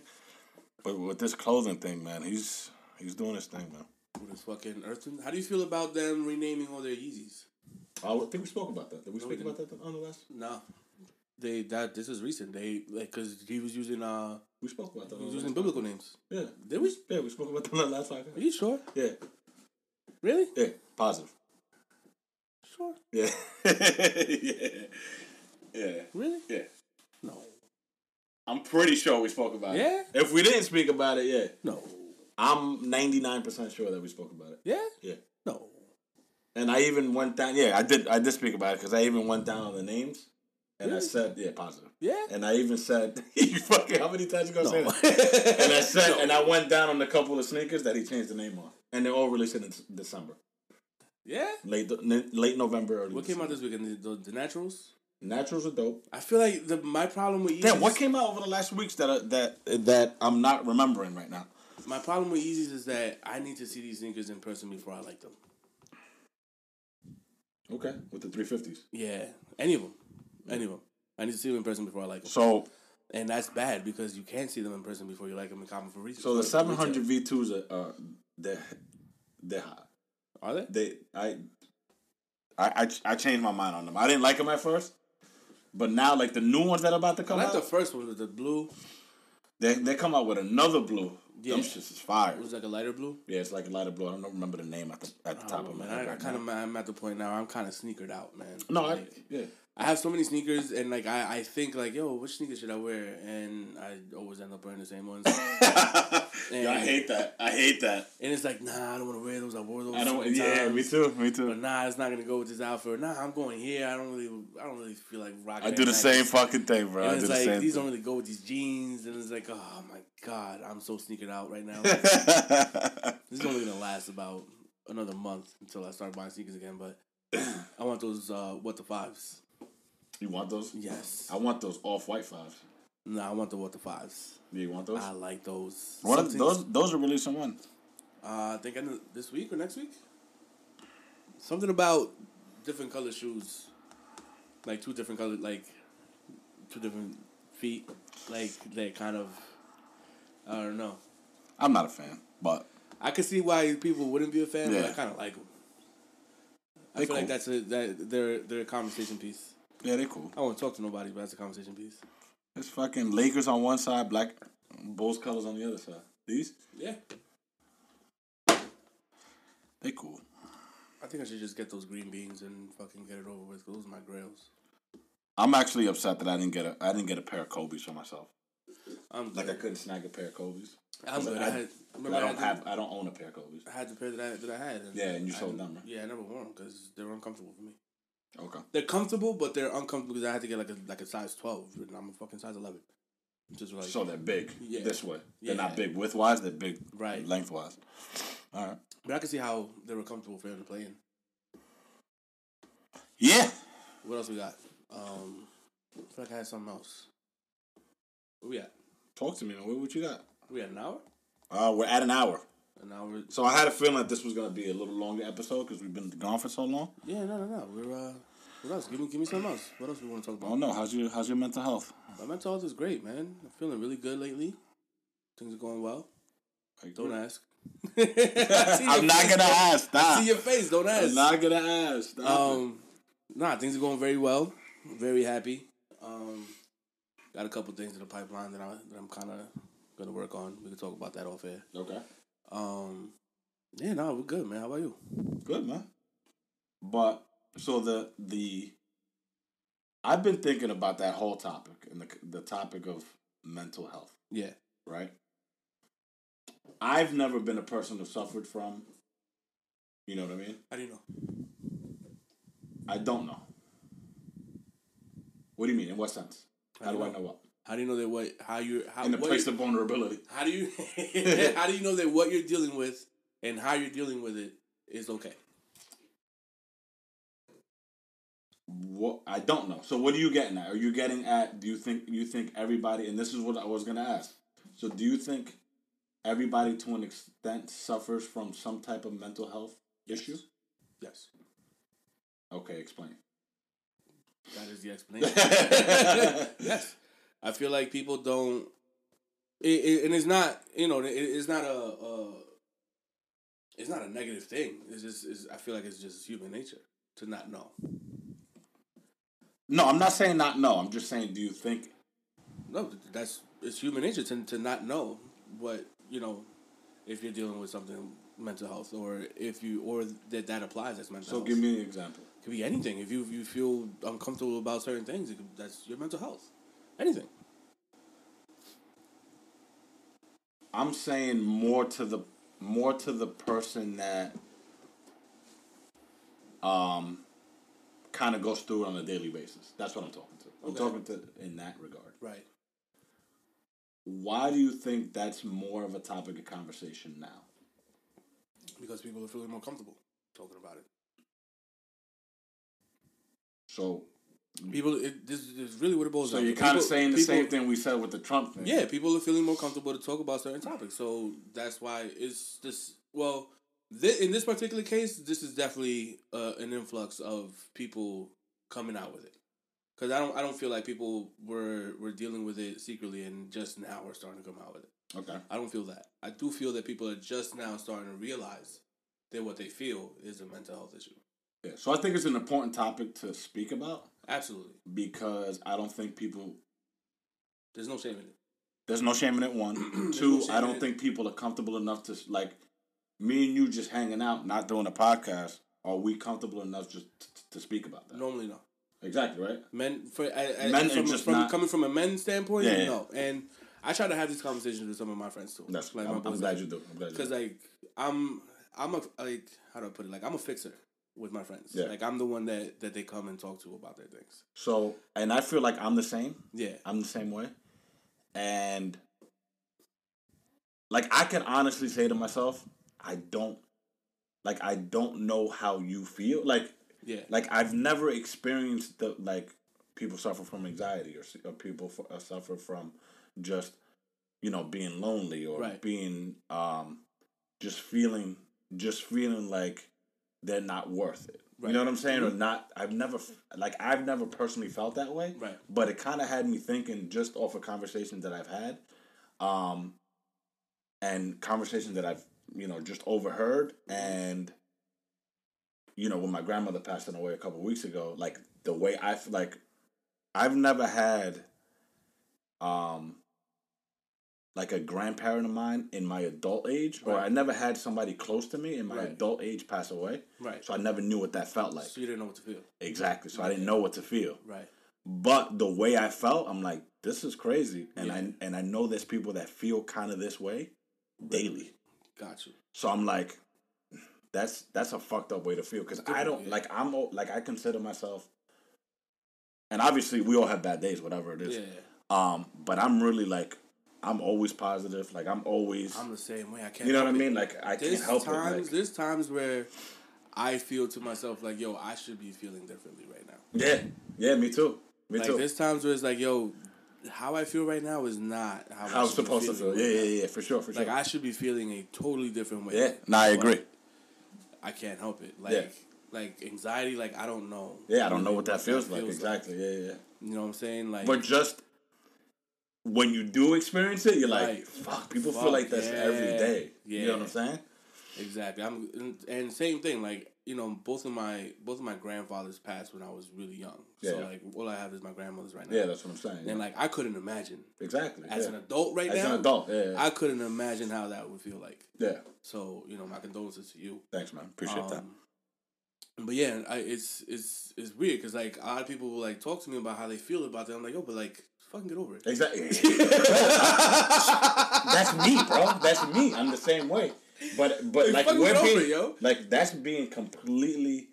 B: but with this clothing thing, man, he's he's doing his thing, man.
A: With his fucking Earth. How do you feel about them renaming all their Yeezys?
B: Oh, I think we spoke about that. Did we
A: we
B: speak about that on the last?
A: No. They that this is recent. They like because he was using uh
B: We spoke about that.
A: he was using biblical names.
B: Yeah.
A: Did we?
B: Yeah, we spoke about that on the last podcast.
A: Are you sure?
B: Yeah.
A: Really?
B: Yeah. Positive.
A: Sure.
B: Yeah. yeah. Yeah.
A: Really?
B: Yeah.
A: No.
B: I'm pretty sure we spoke about
A: Yeah?
B: it. Yeah. If we didn't speak about it, yeah.
A: No.
B: I'm 99% sure that we spoke about it.
A: Yeah?
B: Yeah.
A: No.
B: And I even went down. Yeah, I did. I did speak about it because I even went down on the names, and I said, "Yeah, positive."
A: Yeah?
B: And I even said, "You fucking how many times you gonna say that?" And I said,
A: No.
B: and I went down on a couple of sneakers that he changed the name on, and they're all released in December,
A: Yeah?
B: late late November. Early
A: What came out this weekend? The, the, the Naturals?
B: Naturals are dope.
A: I feel like the my problem with Yeezys.
B: Damn, what came out over the last weeks that uh, that that I'm not remembering right now?
A: My problem with Yeezys is that I need to see these sneakers in person before I like them.
B: Okay, with the 350s.
A: Yeah, any of them, any of them. I need to see them in person before I like them.
B: So
A: And that's bad because you can't see them in person before you like them in common for reasons.
B: so the 700 V2s are uh, they're they're hot.
A: are they?
B: they I, I I I changed my mind on them. I didn't like them at first, but now like the new ones that are about to
A: I
B: come
A: like
B: out,
A: the first one with the blue.
B: they they come out with another blue.
A: Yeah.
B: Them shits is fire.
A: It was like a lighter blue.
B: Yeah, it's like a lighter blue. I don't remember the name at the at the top
A: Oh,
B: of my head.
A: I, I kind of I'm at the point now. I'm kind of sneakered out, man.
B: no, I,
A: Like,
B: yeah.
A: I have so many sneakers, and like I, I think like, yo, which sneakers should I wear? And I always end up wearing the same ones.
B: yeah, I hate that. I hate that.
A: And it's like, nah, I don't want to wear those. I wore those.
B: I don't. Yeah,
A: times.
B: me too. Me
A: But
B: too.
A: nah, it's not gonna go with this outfit. Nah, I'm going here. I don't really, I don't really feel like rocking.
B: I do the
A: nice.
B: same fucking thing, bro. I
A: And
B: do
A: it's
B: the
A: like
B: same
A: these
B: thing.
A: don't really go with these jeans, and it's like, oh my god, I'm so sneakered out right now. this is only gonna last about another month until I start buying sneakers again. But I want those uh, what the fives.
B: You want those?
A: Yes.
B: I want those off white fives.
A: No, I want the what the fives.
B: Do you want those?
A: I like those.
B: What are, those those are releasing when?
A: Uh, I think of this week or next week. Something about different color shoes, like two different color, like two different feet, like they kind of. I don't know.
B: I'm not a fan, but
A: I could see why people wouldn't be a fan, but I kind of like them. I
B: They
A: feel like that's a that they're they're a conversation piece.
B: Yeah, they cool.
A: I won't talk to nobody, but that's a conversation piece.
B: It's fucking Lakers on one side, black Bulls colors on the other side. These
A: Yeah,
B: they cool.
A: I think I should just get those green beans and fucking get it over with. Those are my grails.
B: I'm actually upset that I didn't get a I didn't get a pair of Kobe's for myself.
A: I'm good.
B: Like I couldn't snag a pair of Kobe's.
A: I'm good. I,
B: I,
A: had,
B: I
A: remember I
B: don't
A: had, the,
B: have I don't own a pair of Kobe's.
A: I had the pair that I that I had. And
B: Yeah, and you sold them, right?
A: Yeah, I never wore them because they were uncomfortable for me.
B: Okay.
A: They're comfortable, but they're uncomfortable because I had to get like a like a size twelve, and I'm a fucking size eleven. Just like
B: So they're big
A: Yeah.
B: this way. They're
A: Yeah.
B: not big width wise. They're big
A: Right.
B: lengthwise. All right.
A: but I can see how they were comfortable for him to play in.
B: Yeah.
A: What else we got? Um, I feel like I had something else. Where we at?
B: Talk to me. Man. What, what you got?
A: We at an hour?
B: Uh, we're at an hour.
A: An hour?
B: So I had a feeling that this was gonna be a little longer episode because we've been gone for so long.
A: Yeah, no, no, no. We're uh, what else? Give me, give me something else. What else we want to talk about?
B: Oh no, how's your how's your mental health?
A: My mental health is great, man. I'm feeling really good lately. Things are going well. Don't ask. I
B: I'm not
A: face,
B: gonna ask. Stop.
A: See your face. Don't ask.
B: I'm not gonna ask. Stop.
A: Um, nah, things are going very well. Very happy. Um, got a couple things in the pipeline that I that I'm kind of gonna work on. We can talk about that off air.
B: okay.
A: Um, yeah, no, we're good, man. How about you?
B: Good man. But so the the I've been thinking about that whole topic and the the topic of mental health,
A: Yeah,
B: right? I've never been a person who suffered from. You know what I mean?
A: how do you know?
B: I don't know. What do you mean? In what sense? How
A: do
B: do I
A: know
B: what?
A: How do you know that what how you how
B: In the place of vulnerability.
A: how do you how do you know that what you're dealing with and how you're dealing with it is okay?
B: What I don't know. So what are you getting at? Are you getting at? Do you think you think everybody? And this is what I was gonna ask. So do you think everybody to an extent suffers from some type of mental health issue?
A: Yes,
B: Okay, explain.
A: that is the explanation. yes, I feel like people don't, it, it, and it's not you know it, it's not a, a it's not a negative thing. It's just it's, I feel like it's just human nature to not know.
B: No, I'm not saying not no. I'm just saying, do you think
A: No, that's it's human nature to to not know what you know if you're dealing with something mental health or if you or that that applies as mental
B: so?
A: health.
B: Give me an example.
A: It could be anything. If you if you feel uncomfortable about certain things, it could, that's your mental health. Anything.
B: I'm saying more to the more to the person that um kind of goes through it on a daily basis. That's what I'm talking to. I'm
A: Okay.
B: talking to in that regard.
A: Right.
B: Why do you think that's more of a topic of conversation now?
A: Because people are feeling more comfortable talking about it.
B: So,
A: People, it, this is really what it boils
B: so
A: down.
B: you're
A: to.
B: kind of saying the
A: people-
B: same thing we said with the Trump thing.
A: Yeah, people are feeling more comfortable to talk about certain topics, so that's why it's this. Well, in this particular case, this is definitely uh, an influx of people coming out with it. Because I don't, I don't feel like people were were dealing with it secretly, and just now we're starting to come out with it.
B: Okay.
A: I don't feel that. I do feel that people are just now starting to realize that what they feel is a mental health issue.
B: Yeah. So I think it's an important topic to speak about
A: Absolutely,
B: because I don't think people.
A: there's no shame in it.
B: There's no shame in it. One, two.
A: no
B: I don't think people are comfortable enough to like me and you just hanging out, not doing a podcast. Are we comfortable enough just t- to speak about that?
A: Normally, no.
B: Exactly right.
A: Men for I, I,
B: Men
A: from,
B: just
A: from
B: not-
A: coming from a men's standpoint,
B: Yeah, yeah.
A: no. And I try to have these conversations with some of my friends too.
B: That's.
A: like
B: I'm,
A: my
B: I'm glad
A: like-
B: you do. I'm glad you
A: Cause like I'm I'm a like how do I put it? Like I'm a fixer with my friends.
B: Yeah.
A: Like I'm the one that that they come and talk to about their things.
B: So, and I feel like I'm the same.
A: Yeah.
B: I'm the same way. And like I can honestly say to myself, I don't like I don't know how you feel. Like
A: Yeah.
B: like I've never experienced the like people suffer from anxiety or, or people f- uh, suffer from just you know being lonely or
A: Right.
B: being um just feeling just feeling like they're not worth it. You know what I'm saying? Or not I've never like I've never personally felt that way.
A: Right.
B: But it kind of had me thinking just off of conversations that I've had um and conversations that I've you know just overheard and you know when my grandmother passed away a couple weeks ago like the way I like I've never had um like a grandparent of mine in my adult age or I never had somebody close to me in my
A: Right.
B: adult age pass away
A: Right.
B: so I never knew what that felt like
A: So you didn't know what to feel.
B: exactly so I didn't know what to feel
A: Right.
B: but the way I felt, I'm like, this is crazy, and
A: Yeah.
B: I and I know there's people that feel kind of this way daily.
A: Got you.
B: So I'm like, that's that's a fucked up way to feel because I don't
A: yeah.
B: like I'm like I consider myself, and obviously we all have bad days, whatever it is.
A: Yeah.
B: Um, but I'm really like, I'm always positive. Like I'm always,
A: I'm the same way. I can't
B: you know what I
A: it.
B: mean? Like I
A: There's
B: can't help
A: times
B: it. Like,
A: there's times where I feel to myself like, yo, I should be feeling differently right now.
B: yeah, yeah, me too, me
A: Like
B: too.
A: there's times where it's like, yo, how I feel right now is not how,
B: How
A: I
B: I'm supposed to feel. Yeah,
A: right
B: yeah,
A: now.
B: yeah, for sure, for sure.
A: Like I should be feeling a totally different way.
B: yeah, nah, I agree.
A: I can't help it. Like
B: Yeah.
A: like anxiety, like I don't know.
B: Yeah, I don't know what that feels like. Exactly. Yeah, yeah.
A: You know what I'm saying? Like
B: But just when you do experience it, you're like,
A: Right.
B: fuck, people
A: Fuck,
B: feel like this every day. yeah. You know what. I'm saying?
A: exactly. I'm and, and same thing. Like you know, both of my both of my grandfathers passed when I was really young.
B: Yeah.
A: So like all I have is my grandmother's right now.
B: Yeah, that's what I'm saying.
A: And like I couldn't imagine
B: exactly.
A: as
B: yeah.
A: an adult right
B: As
A: now.
B: an adult, yeah. yeah.
A: I couldn't imagine how that would feel like.
B: yeah.
A: So you know, my condolences to you.
B: Thanks, man. Appreciate that.
A: Um, But yeah, I, it's it's it's weird because like a lot of people will like talk to me about how they feel about that. I'm like, yo, but like, fucking get over it.
B: Exactly. that's me, bro. That's me. I'm the same way. But but
A: Like,
B: like we're being,
A: it, yo.
B: like that's being completely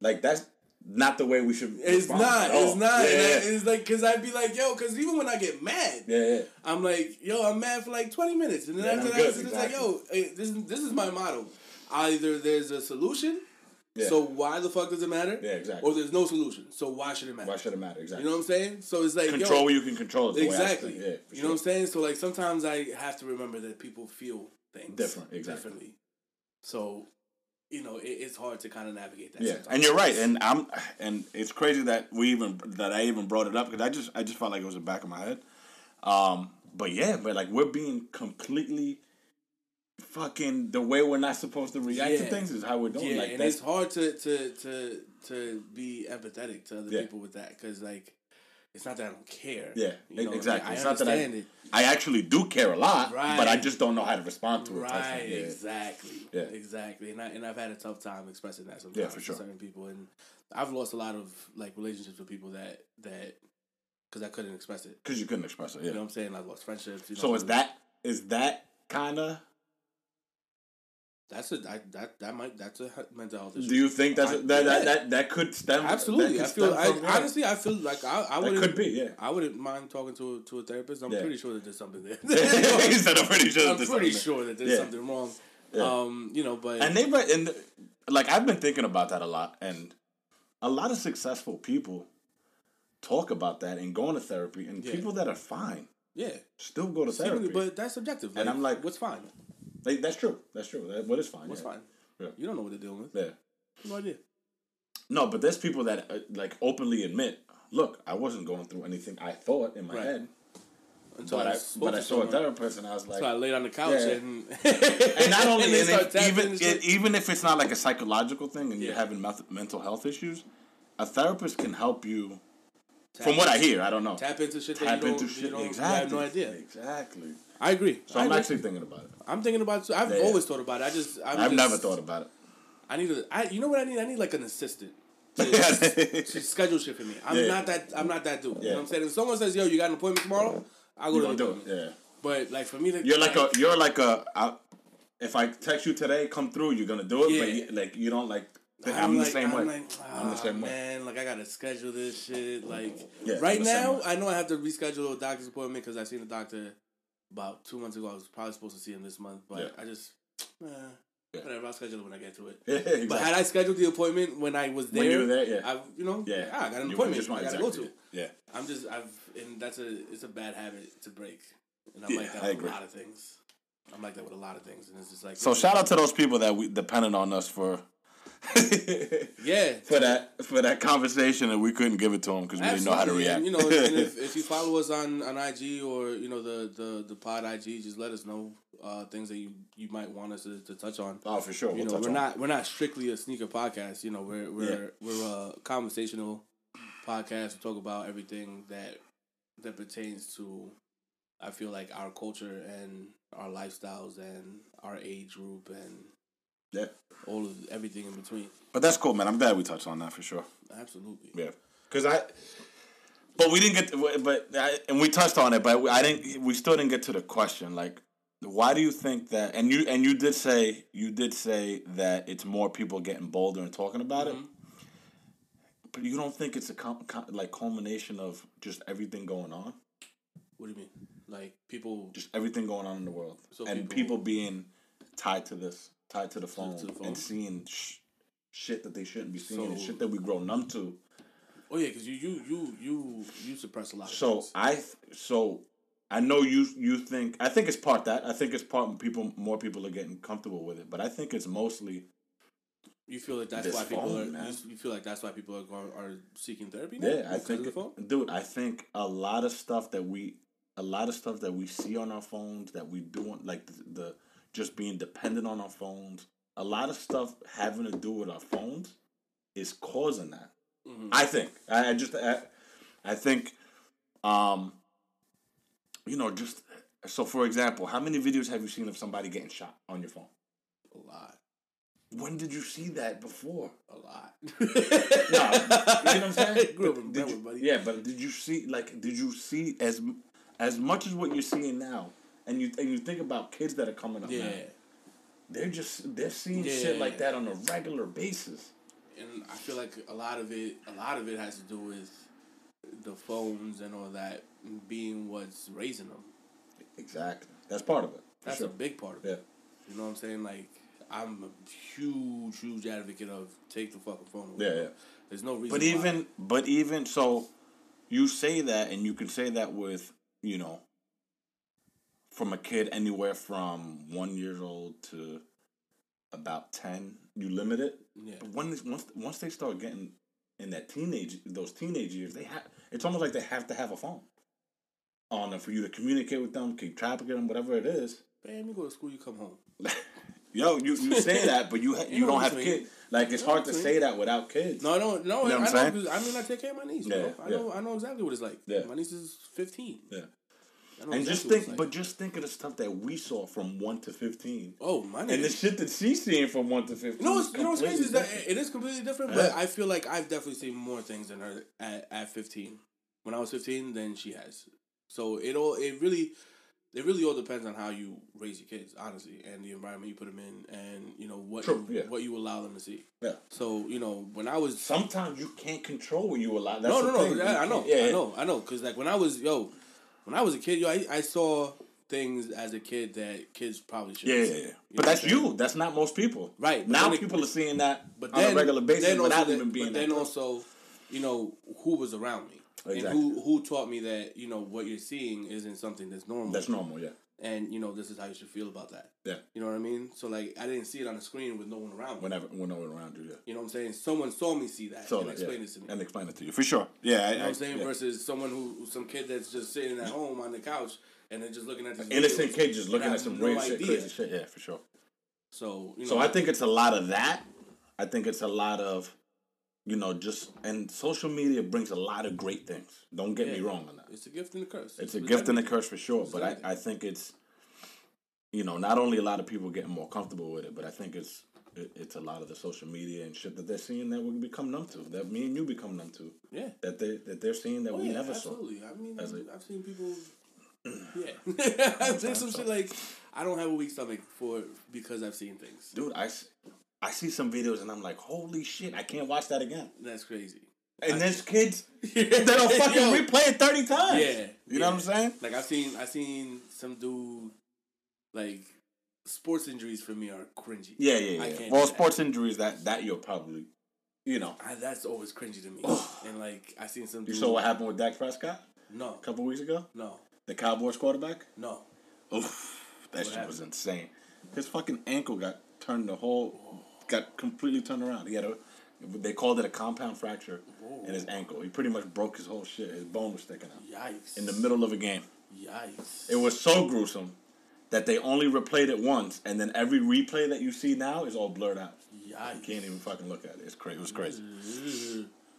B: like that's not the way we should.
A: It's not. It's not.
B: Yeah,
A: And I- It's like because I'd be like, yo, because even when I get mad,
B: yeah, yeah.
A: I'm like, yo, I'm mad for like 20 minutes, and then
B: Yeah,
A: after that,
B: good,
A: it's like, yo, hey, this this is my motto. Either there's a solution,
B: Yeah.
A: So why the fuck does it matter?
B: Yeah, exactly.
A: Or there's no solution. So why should it matter?
B: Why should it matter? Exactly.
A: You know what I'm saying? So it's like yo,
B: control what you can control. Is the way I
A: Exactly.
B: Yeah,
A: you know what I'm saying? So like sometimes I have to remember that people feel things
B: Different, exactly.
A: differently. So, you know, it, it's hard to kind of navigate that.
B: Yeah,
A: sometimes.
B: and you're right, and I'm, and it's crazy that we even that I even brought it up because I just I just felt like it was the back of my head. Um, but yeah, but like we're being completely fucking the way we're not supposed to react to things is how we're doing.
A: yeah,
B: like
A: and it's hard to to to to be empathetic to other
B: Yeah.
A: people with that because like it's not that I don't care.
B: yeah,
A: you know,
B: exactly.
A: I
B: it's not that I,
A: understand it.
B: I actually do care a lot, but I just don't know how to respond to it.
A: Right.
B: Yeah.
A: exactly.
B: Yeah.
A: exactly. And I and I've had a tough time expressing that sometimes
B: Yeah, for
A: to
B: sure.
A: certain people, and I've lost a lot of like relationships with people that that because I couldn't express it.
B: Because you couldn't express it. Yeah.
A: You know what I'm saying? I've lost friendships. You know,
B: so is that is that kind of?
A: That's a I, that that might that's a mental health issue.
B: Do you think that's
A: I-
B: that, that
A: yeah.
B: that that could stem?
A: Absolutely,
B: that
A: I feel. I, honestly, I feel like I, I
B: that
A: would
B: could be. Yeah.
A: I wouldn't mind talking to a, to a therapist. I'm
B: Yeah.
A: pretty sure that there's something there.
B: he said, "I'm pretty sure."
A: I'm
B: there's
A: pretty sure that there's
B: Yeah.
A: something wrong. Um, you know, but
B: and they re- and like I've been thinking about that a lot, and a lot of successful people talk about that and going to therapy, and people that are fine
A: yeah,
B: still go to therapy.
A: but that's subjective.
B: And I'm like-
A: what's fine?
B: Like, that's true. That's true. That, what is fine?
A: What's
B: yeah.
A: fine?
B: Yeah.
A: You don't know what they're dealing with.
B: Yeah.
A: No idea.
B: No, but there's people that uh, like openly admit, look, I wasn't going through anything I thought in my
A: Right.
B: head,
A: Until
B: but I
A: spoke
B: but I saw a therapist, and I was like,
A: So I laid on the couch
B: Yeah.
A: and
B: and not only
A: they
B: and if, even it, even if it's not like a psychological thing and you're having meth- mental health issues, a therapist can help you.
A: Tap
B: From what I hear, I don't know.
A: tap into shit that
B: Tap into shit exactly.
A: have no idea.
B: Exactly.
A: I agree.
B: So
A: I
B: I'm
A: agree.
B: actually thinking about it.
A: I'm thinking about. It. I've
B: Yeah.
A: always thought about it. I just. I'm
B: I've
A: just,
B: never thought about it.
A: I need a. I. You know what I need? I need like an assistant. To, to schedule shit for me. I'm
B: Yeah.
A: not that. I'm not that dude. You know what I'm saying? If someone says, "Yo, you got an appointment tomorrow," I go
B: You
A: to the
B: do
A: appointment.
B: it. Yeah.
A: But like for me to,
B: You're like a. You're like a. I, if I text you today, come through. You're gonna do it, but you, like you don't like. I'm, the
A: like,
B: same
A: I'm
B: way.
A: Like,
B: I'm the
A: "Ah,
B: same way.
A: man, like I gotta schedule this shit. Like
B: Yeah,
A: right
B: I'm the
A: now. I know I have to reschedule a doctor's appointment because I seen a doctor about two months ago. I was probably supposed to see him this month, but
B: Yeah.
A: I just, eh,
B: Yeah.
A: whatever. I'll schedule it when I get to it.
B: Yeah, exactly.
A: But had I scheduled the appointment when I was there,
B: When you were there, yeah.
A: I, you know,
B: yeah,
A: I got an
B: You
A: appointment. I gotta
B: exactly.
A: go to.
B: Yeah.
A: I'm just, I've, and that's a, it's a bad habit to break, and I'm
B: Yeah,
A: like that
B: I
A: with
B: agree.
A: a lot of things. I'm like that with a lot of things, and it's just like
B: So shout out to those people that we depended on us for.
A: yeah,
B: for that for that conversation, and we couldn't give it to them because we didn't know how to react.
A: And, you know, and if, if you follow us on, on IG or you know the, the, the pod IG, just let us know uh, things that you, you might want us to, to touch on.
B: oh, for sure.
A: You
B: We'll
A: know, we're
B: on
A: not we're not strictly a sneaker podcast. You know, we're we're we're a conversational podcast. We talk about everything that that pertains to. I feel like our culture and our lifestyles and our age group and
B: Yeah,
A: all of everything in between.
B: but that's cool, man. I'm glad we touched on that for sure.
A: Absolutely.
B: Yeah, because I. But we didn't get, to, but I, and we touched on it, but I didn't. We still didn't get to the question. Like, why do you think that? And you and you did say you did say that it's more people getting bolder and talking about it. Mm-hmm. But you don't think it's a com, com, like culmination of just everything going on,
A: What do you mean? Like people
B: just everything going on in the world,
A: So
B: and
A: people-
B: people, being tied to this, tied to the phone,
A: to the phone.
B: and seeing sh- shit that they shouldn't be seeing, and shit that we grow numb to.
A: Oh yeah, because you you you you you suppress a lot.
B: So. I th- so I know you you think I think it's part that I think it's part people more people are getting comfortable with it, but I think it's mostly
A: you feel like that's why people
B: phone,
A: are. You, you feel like that's why people are going, are seeking therapy. Now?
B: yeah I think
A: of the phone.
B: dude I think a lot of stuff that we a lot of stuff that we see on our phones that we do like the, the just being dependent on our phones a lot of stuff having to do with our phones is causing that
A: Mm-hmm.
B: I think I, I just I, I think um you know just so for example how many videos have you seen of somebody getting shot on your phone
A: A lot,
B: when did you see that before
A: a lot.
B: no, you know what I'm saying?
A: Grew up in Brentwood, buddy.
B: Yeah, but did you see like did you see as as much as what you're seeing now, and you and you think about kids that are coming up
A: yeah.
B: now, they're just they're seeing
A: Yeah.
B: shit like that on a regular basis.
A: and I feel like a lot of it, a lot of it has to do with the phones and all that being what's raising them.
B: Exactly, that's part of it.
A: That's
B: sure.
A: a big part of it.
B: yeah.
A: You know what I'm saying? Like, I'm a huge, huge advocate of take the fucking phone away.
B: Yeah, yeah.
A: There's no reason.
B: But
A: why.
B: even but even so, you say that, and you can say that with you know, from a kid anywhere from one years old to about ten, you limit it.
A: Yeah.
B: But when once once they start getting in that teenage those teenage years, they have it's almost like they have to have a phone on them for you to communicate with them, keep track of them, whatever it is.
A: man, you go to school, you come home.
B: Yo, you, you say that, but you ha- you,
A: know
B: don't have kids. Like it's
A: You know
B: hard to say that without kids.
A: No, no, no.
B: You know I'm
A: I know. I mean, I take care of my niece,
B: Yeah,
A: bro. I
B: yeah.
A: know. I know exactly what it's like.
B: Yeah.
A: My niece is fifteen.
B: Yeah.
A: I know
B: And just think,
A: like.
B: but just think of the stuff that we saw from one to fifteen,
A: oh, my
B: and the shit that she's seeing from one to fifteen.
A: You know, you know what's crazy is that it is completely different,
B: Yeah.
A: but I feel like I've definitely seen more things than her at, at 15. When I was 15, than she has. So it all it really it really all depends on how you raise your kids, honestly, and the environment you put them in, and you know what
B: True,
A: you,
B: yeah.
A: what you allow them to see.
B: Yeah.
A: So you know when I was
B: Sometimes you can't control what you allow. That's
A: no,
B: the
A: no, no.
B: thing.
A: Yeah, I know.
B: yeah,
A: I
B: yeah.
A: know. I know. Because like when I was yo, when I was a kid, yo, I, I saw things as a kid that kids probably should.
B: Yeah, yeah, yeah. But that's you. That's not most people.
A: Right,
B: now,
A: then
B: people are seeing that
A: But then, on
B: a regular basis without
A: that-
B: even being.
A: But
B: that
A: then
B: person.
A: also, you know, who was around me.
B: Exactly.
A: And who who taught me that you know what you're seeing isn't something that's normal.
B: that's normal. Yeah,
A: and you know this is how you should feel about that.
B: yeah.
A: You know what I mean? So like I didn't see it on the screen with no one around me.
B: Whenever, when no one around you, yeah.
A: You know what I'm saying? Someone saw me see that
B: So
A: and explained
B: yeah.
A: it to me.
B: and explain it to you for sure. Yeah, I,
A: You know what I'm saying?
B: yeah.
A: Versus someone who, some kid that's just sitting at home on the couch and then just looking at these
B: innocent kid just looking at some
A: no
B: weird shit, crazy shit. Yeah, for sure.
A: So you know,
B: So I think it's a lot of that. I think it's a lot of, you know, just and social media brings a lot of great things. Don't get me wrong on that.
A: it's a gift and a curse.
B: It's a gift and a curse for sure. But I. I think it's, you know, not only a lot of people getting more comfortable with it, but I think it's it, it's a lot of the social media and shit that they're seeing that we become numb to. That me and you become numb to.
A: Yeah.
B: That they that they're seeing that
A: Oh,
B: we
A: yeah,
B: never
A: absolutely. I mean,
B: As
A: I've,
B: a-
A: I've seen people. Yeah, there's some
B: so.
A: shit like I don't have a weak stomach for because I've seen things.
B: Dude, I, I see some videos and I'm like, holy shit, I can't watch that again.
A: That's crazy.
B: And there's kids that'll fucking
A: Yo.
B: replay it thirty times.
A: Yeah,
B: You know what I'm saying?
A: Like I've seen, I've seen some dude like sports injuries for me are cringy.
B: Yeah, yeah,
A: I
B: yeah. Well,
A: do that.
B: sports injuries that that you'll probably, you know.
A: I, that's always cringy to me. and like I seen some.
B: You saw what happened with Dak Prescott
A: No,
B: a couple weeks ago?
A: no,
B: The Cowboys quarterback?
A: no.
B: Oof, that shit
A: happened?
B: was insane. His fucking ankle got turned the whole, got completely turned around. He had a, they called it a compound fracture in his ankle. He pretty much broke his whole shit. His bone was sticking out
A: Yikes!
B: in the middle of a game.
A: Yikes!
B: It was so gruesome that they only replayed it once, and then every replay that you see now is all blurred out. You
A: Yikes!
B: can't even fucking look at it. It's crazy. It was crazy.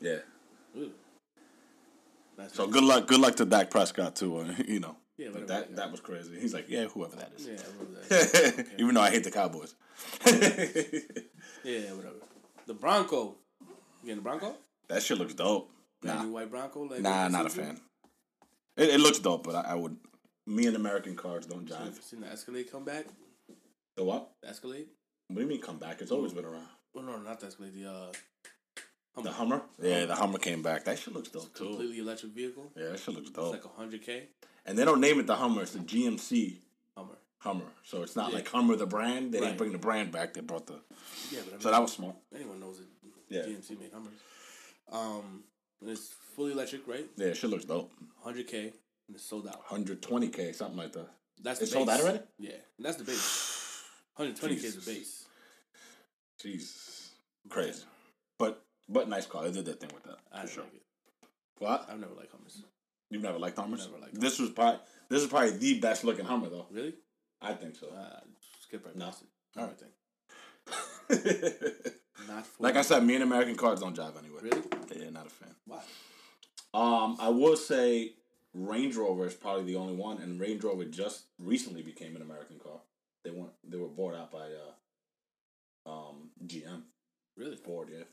B: Yeah. So good luck. Good luck to Dak Prescott too. Uh, you know.
A: Yeah,
B: but that
A: that
B: that was crazy. He's like, yeah, whoever that is.
A: Yeah, I love.
B: Even though I hate the Cowboys.
A: yeah, whatever. The Bronco. You getting the Bronco?
B: that shit looks dope. Nah,
A: white Bronco? Like
B: nah, not a fan. It, it looks dope, but I, I would. Me and American cars don't jive.
A: Seen the Escalade come back?
B: The what?
A: The Escalade?
B: What do you mean come back? It's always been around.
A: Well, no, not the Escalade. The uh,
B: The Hummer? Yeah, the Hummer came back. That shit looks dope too.
A: completely electric vehicle.
B: Yeah, that shit looks dope.
A: It's like a hundred k
B: And they don't name it the Hummer. It's the GMC
A: Hummer.
B: Hummer. So it's not
A: Yeah.
B: like Hummer the brand. They
A: Right.
B: didn't bring the brand back. They brought the.
A: Yeah, but I mean,
B: So that was smart.
A: anyone knows it.
B: Yeah.
A: GMC made Hummers. Um, and it's fully electric, right?
B: Yeah, it shit looks dope.
A: Hundred k, and it's sold out.
B: 120k, something like that.
A: That's the
B: It's sold out already?
A: Yeah, and that's the base. Hundred twenty k is the base.
B: Jesus, crazy. But but nice car. They did that thing with that
A: I
B: for sure.
A: like it.
B: What?
A: I've never liked Hummers.
B: You've never liked Hummers?
A: Never liked
B: This was probably this is probably the best looking Hummer though.
A: Really?
B: I think so.
A: Uh, skip right
B: No.
A: past it.
B: All right.
A: right. Thing. Not for
B: like I said, me and American cars don't jive anyway.
A: Really?
B: Yeah, not a fan.
A: Why?
B: Um, I will say Range Rover is probably the only one, and Range Rover just recently became an American car. They went they were bought out by uh um GM
A: Really?
B: Ford, yeah.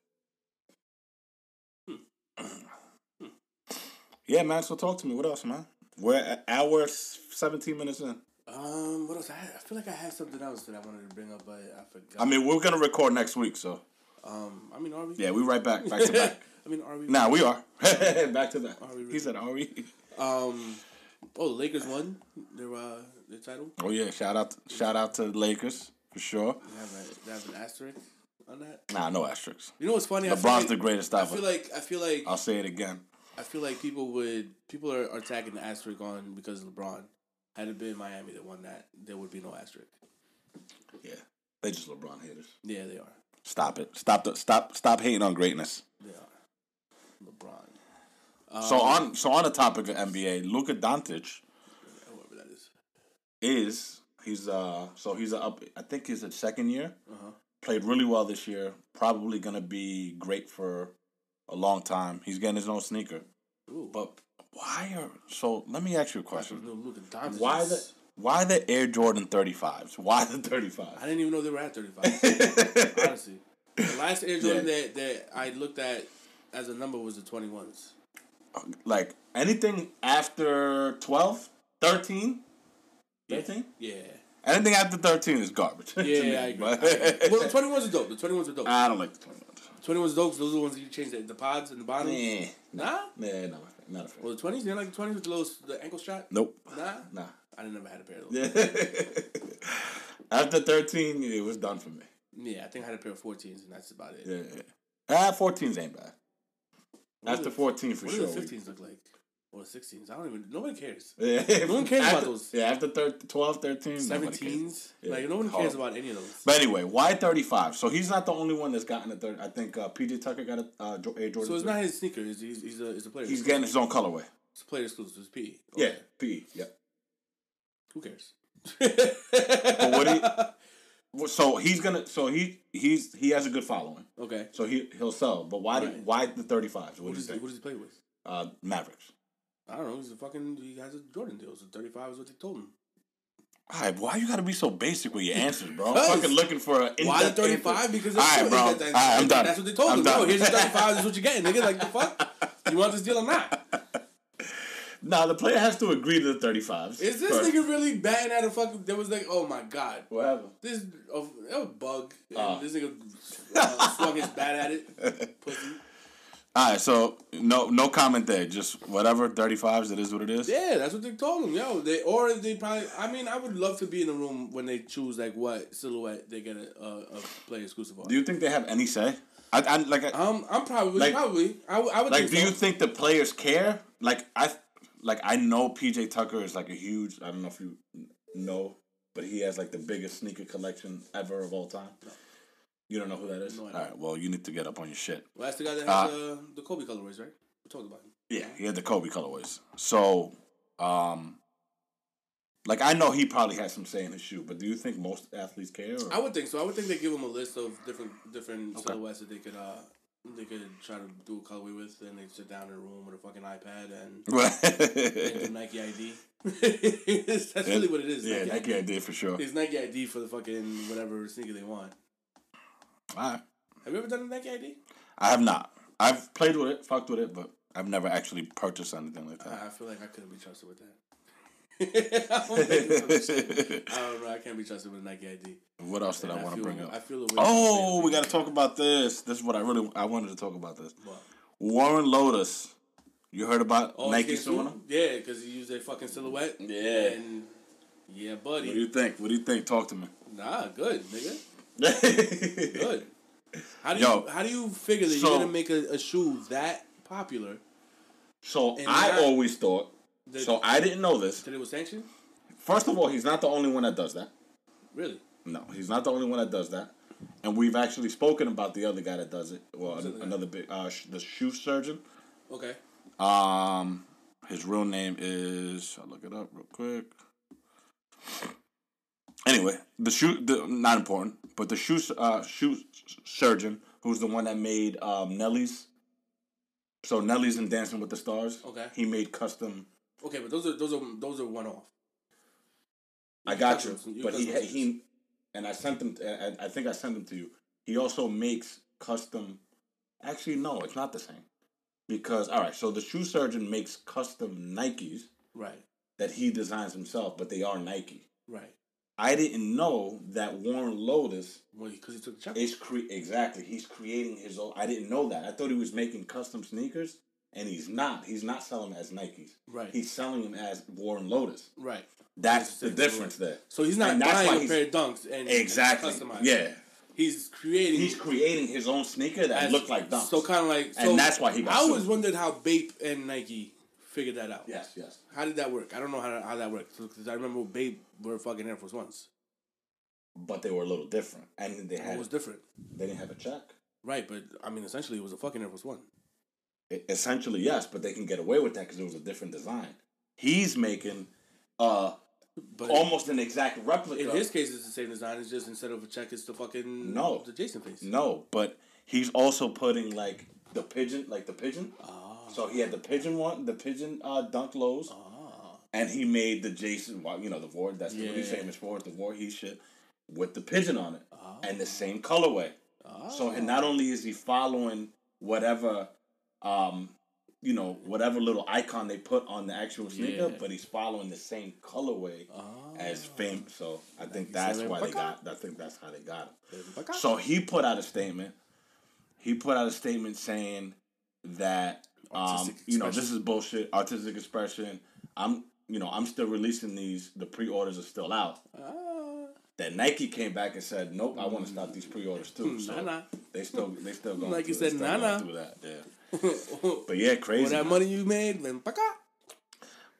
B: Yeah, man. So talk to me. What else, man? We're at hour seventeen minutes in.
A: Um, what else? I, I feel like I had something else that I wanted to bring up, but I forgot.
B: I mean, we're gonna record next week, so
A: um, I mean, are we?
B: yeah, we right back, back to back.
A: I mean, are we?
B: Nah, we are back to that.
A: Are we
B: He said, "Are we?"
A: Um, oh, the Lakers won their uh their title.
B: Oh yeah, shout out, shout out to the Lakers. for sure.
A: They have, a, they have an asterisk on that.
B: Nah, no asterisks.
A: You know what's funny?
B: LeBron's
A: like-
B: the greatest
A: I feel like I feel like
B: I'll say it again.
A: I feel like people would people are, are tagging the asterisk on because of LeBron. Had it been Miami that won that, there would be no asterisk.
B: Yeah, they just LeBron haters.
A: Yeah, they are.
B: Stop it. Stop the stop stop hating on greatness.
A: They are. LeBron.
B: so on so on the topic of NBA, Luka Doncic
A: Whoever that is.
B: is he's uh so he's up I think he's a second year.
A: Uh-huh.
B: Played really well this year. Probably gonna be great for a long time. He's getting his own sneaker.
A: Ooh.
B: But why are so? Let me ask you a question.
A: No, Luka Doncic.
B: Why the why the Air Jordan thirty fives? Why the thirty
A: I didn't even know they were at 35. Honestly. The last Air Jordan
B: Yeah.
A: that, that I looked at as a number was the 21s.
B: Uh, like anything after 12, 13?
A: Yeah.
B: 13?
A: Yeah.
B: Anything after thirteen is garbage.
A: Yeah,
B: me,
A: I agree. I agree. well, the 21s are dope. The 21s are dope.
B: I don't like the twenty ones.
A: 21s dope. Those are the ones that you change the, the pods and the bottom.
B: Nah,
A: Nah?
B: nah, not a fan. Not a fan.
A: Well, the 20s, you know, like the 20s with the little the ankle strap?
B: Nope.
A: Nah?
B: Nah.
A: I didn't never had a pair of those.
B: After thirteen, it was done for me.
A: Yeah, I think I had a pair of 14s, and that's about it.
B: Yeah, yeah. Ah, 14s ain't bad.
A: What
B: After
A: the-
B: 14 for
A: what
B: sure.
A: do the 15s look like? Or the 16s? I don't even. Nobody cares.
B: Yeah.
A: No one cares about those.
B: Yeah, after thir- 12, 13, nobody cares.
A: 17s?
B: Yeah,
A: Like, no one cares about any of those.
B: But anyway, why 35? So he's not the only one that's gotten a third. I think uh, PJ Tucker got a uh, Air Jordan.
A: So it's not his sneaker. He's, he's, he's, a, he's a player.
B: He's getting his own colorway.
A: It's a player exclusive. It's P.
B: Yeah, PE. Yeah.
A: Who cares?
B: But what so he's gonna. So he he's he has a good following.
A: Okay.
B: So he he'll sell. But why
A: Right.
B: did why the 35s? What,
A: What
B: do you
A: does,
B: think?
A: what does he play with?
B: uh, Mavericks.
A: I don't know. He's a fucking. He has a Jordan deal. So 35 is what they told him.
B: All right, why you gotta be so basic with your answers, bro? I'm fucking looking for a
A: Why the 35? Because
B: all
A: that's
B: right, bro.
A: what-
B: All right, I'm done.
A: That's what they told
B: I'm
A: him.
B: done.
A: No, here's your 35. This is what you're getting, nigga. Like, the fuck? You want this deal or not?
B: Nah, the player has to agree to the 35s.
A: Is this
B: first.
A: nigga really batting at a fucking. There was like, oh my god.
B: What happened?
A: This oh, that was bug.
B: Ah.
A: this nigga uh, swung his bat at it. Pussy.
B: All right, so no no comment there. Just whatever 35s. It is what it is.
A: Yeah, that's what they told them. Yo, they or they probably. I mean, I would love to be in the room when they choose like what silhouette they get a, a, a player exclusive on.
B: Do you think they have any say? I, I like. I,
A: um, I'm probably
B: Like-
A: probably. I, would
B: like, do
A: so.
B: you think the players care? Like I, like I know PJ Tucker is like a huge. I don't know if you know, but he has like the biggest sneaker collection ever of all time. You don't know who that is?
A: No, don't.
B: right. Well, you need to get up on your shit.
A: Well, that's the guy that
B: Uh,
A: has uh, the Kobe colorways, right? We talked about him.
B: Yeah, he had the Kobe colorways. So, um, like I know he probably has some say in his shoe, but do you think most athletes care? Or?
A: I would think so. I would think they give him a list of different different
B: Okay.
A: silhouettes that they could uh they could try to do a colorway with, and they sit down in a room with a fucking iPad and, and do Nike ID. That's really what it is.
B: yeah,
A: Nike
B: Nike
A: ID.
B: idea for sure.
A: It's Nike ID for the fucking whatever sneaker they want.
B: All right.
A: Have you ever done a Nike ID?
B: I have not. I've played with it, fucked with it, but I've never actually purchased anything like that.
A: I feel like I couldn't be trusted with that. I don't know. I can't be trusted with a Nike ID.
B: what else did
A: And
B: I want to bring up?
A: I feel
B: Oh, we got to talk about this. This is what I really I wanted to talk about this.
A: What?
B: Warren Lotas. You heard about
A: Oh,
B: Nike
A: Nike
B: suing him?
A: Yeah, because he used their fucking silhouette.
B: Yeah.
A: And yeah, buddy.
B: What do you think? What do you think? Talk to me.
A: Nah, good, nigga.
B: Good.
A: How do
B: Yo,
A: you how do you figure that
B: so-
A: you're gonna make a, a shoe that popular
B: So I always thought.
A: that,
B: So I didn't know this.
A: that it was sanctioned?
B: First of all, he's not the only one that does that.
A: Really?
B: No, he's not the only one that does that. And we've actually spoken about the other guy that does it. Well,
A: Who's the other guy?
B: another big, uh, sh- the shoe surgeon.
A: Okay.
B: Um, his real name is. I'll look it up real quick. Anyway, the shoe, the not important, but the shoe, uh, shoe surgeon, who's the one that made um, Nelly's. So Nelly's in Dancing with the Stars.
A: Okay.
B: He made custom.
A: Okay, but those are those are those are one off.
B: I got you,
A: custom-
B: but he he, and I sent them. I, I think I sent them to you. He also makes custom. Actually, no, it's not the same. Because all right, so the shoe surgeon makes custom Nikes
A: Right.
B: that he designs himself, but they are Nike.
A: Right.
B: I didn't know that Warren Lotas
A: Well, because he took the check.
B: is cre exactly. He's creating his own. I didn't know that. I thought he was making custom sneakers and he's not. He's not selling them as Nikes.
A: Right.
B: He's selling them as Warren Lotas.
A: Right.
B: That's the difference there.
A: So he's not
B: And
A: buying a pair of dunks and
B: Exactly. Yeah.
A: He's creating.
B: He's creating his own sneaker that
A: as-
B: looked like dunks.
A: So kind of like. So
B: And that's why he
A: I
B: sued.
A: always wondered how Bape and Nike figured that out.
B: yes, yes.
A: How did that work? I don't know how, how that worked because I remember Bape were fucking Air Force Ones.
B: But they were a little different, and they had.
A: It was different,
B: they didn't have a check.
A: right? But I mean, essentially, it was a fucking Air Force One.
B: E- Essentially, yes, but they can get away with that because it was a different design. He's making uh
A: But
B: almost an exact replica.
A: in his case, it's the same design. It's just instead of a check, it's the fucking
B: No.
A: the Jason face.
B: No, but he's also putting like the pigeon, like the pigeon.
A: Ah.
B: So he had the pigeon one, the pigeon uh, dunk lows, and he made the Jason, you know, the Vord. That's what he's
A: Yeah.
B: famous for, the Voorhees shit, with the pigeon on it,
A: Ah.
B: and the same colorway. So and not only is he following whatever, um, you know, whatever little icon they put on the actual sneaker,
A: Yeah.
B: but he's following the same colorway as fame. So I think that's why they got. I think that's how they got him. So he put out a statement. He put out a statement saying that um, you know this is bullshit. Artistic expression. I'm you know I'm still releasing these. The pre-orders are still out.
A: Ah.
B: Then Nike came back and said, "Nope, I want to stop these pre-orders too." So
A: Nah,
B: they still they still going.
A: Nike
B: through, they
A: said, "Nah, nah."
B: through that. Yeah. But yeah, crazy.
A: All that
B: man.
A: money you made, baka.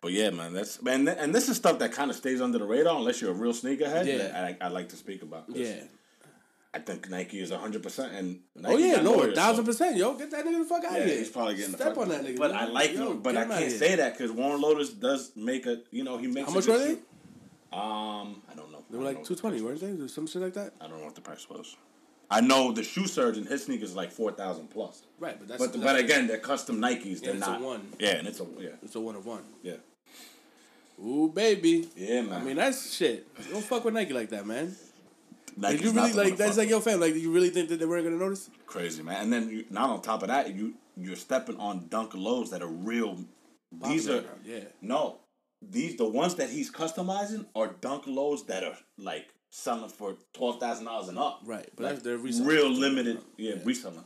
B: But yeah, man, that's man, and this is stuff that kind of stays under the radar unless you're a real sneakerhead.
A: Yeah.
B: I, I like to speak about. 'cause
A: Yeah.
B: I think Nike is hundred percent, and
A: Oh yeah, no, a thousand percent, yo. Get that nigga the fuck out
B: Yeah,
A: of here.
B: he's probably getting
A: Step
B: the fuck
A: on that nigga.
B: But
A: man.
B: I like
A: Yo,
B: him. But I can't say that because Warren Lotas does make a. You know, he makes.
A: How much were they?
B: Um, I don't know.
A: They were like two twenty, weren't they? Or some shit like that.
B: I don't know what the price was. I know the shoe surgeon, his sneakers like four thousand plus.
A: Right, but that's
B: But
A: that's-
B: but again, they're custom Nikes. They're
A: it's a
B: not
A: one.
B: Yeah, and it's a yeah
A: it's a one of one.
B: yeah
A: Ooh, baby.
B: yeah man.
A: I mean, that's shit. Don't fuck with Nike like that, man.
B: Nike's
A: Did you really like? That's like your fam. Like, you really think that they weren't gonna notice?
B: crazy man. And then you, not on top of that, you you're stepping on dunk lows that are real. These are
A: yeah.
B: no, these the ones that he's customizing are dunk lows that are like selling for twelve thousand dollars and up.
A: Right, but
B: Like,
A: that's they're reselling.
B: real limited. Yeah, reselling.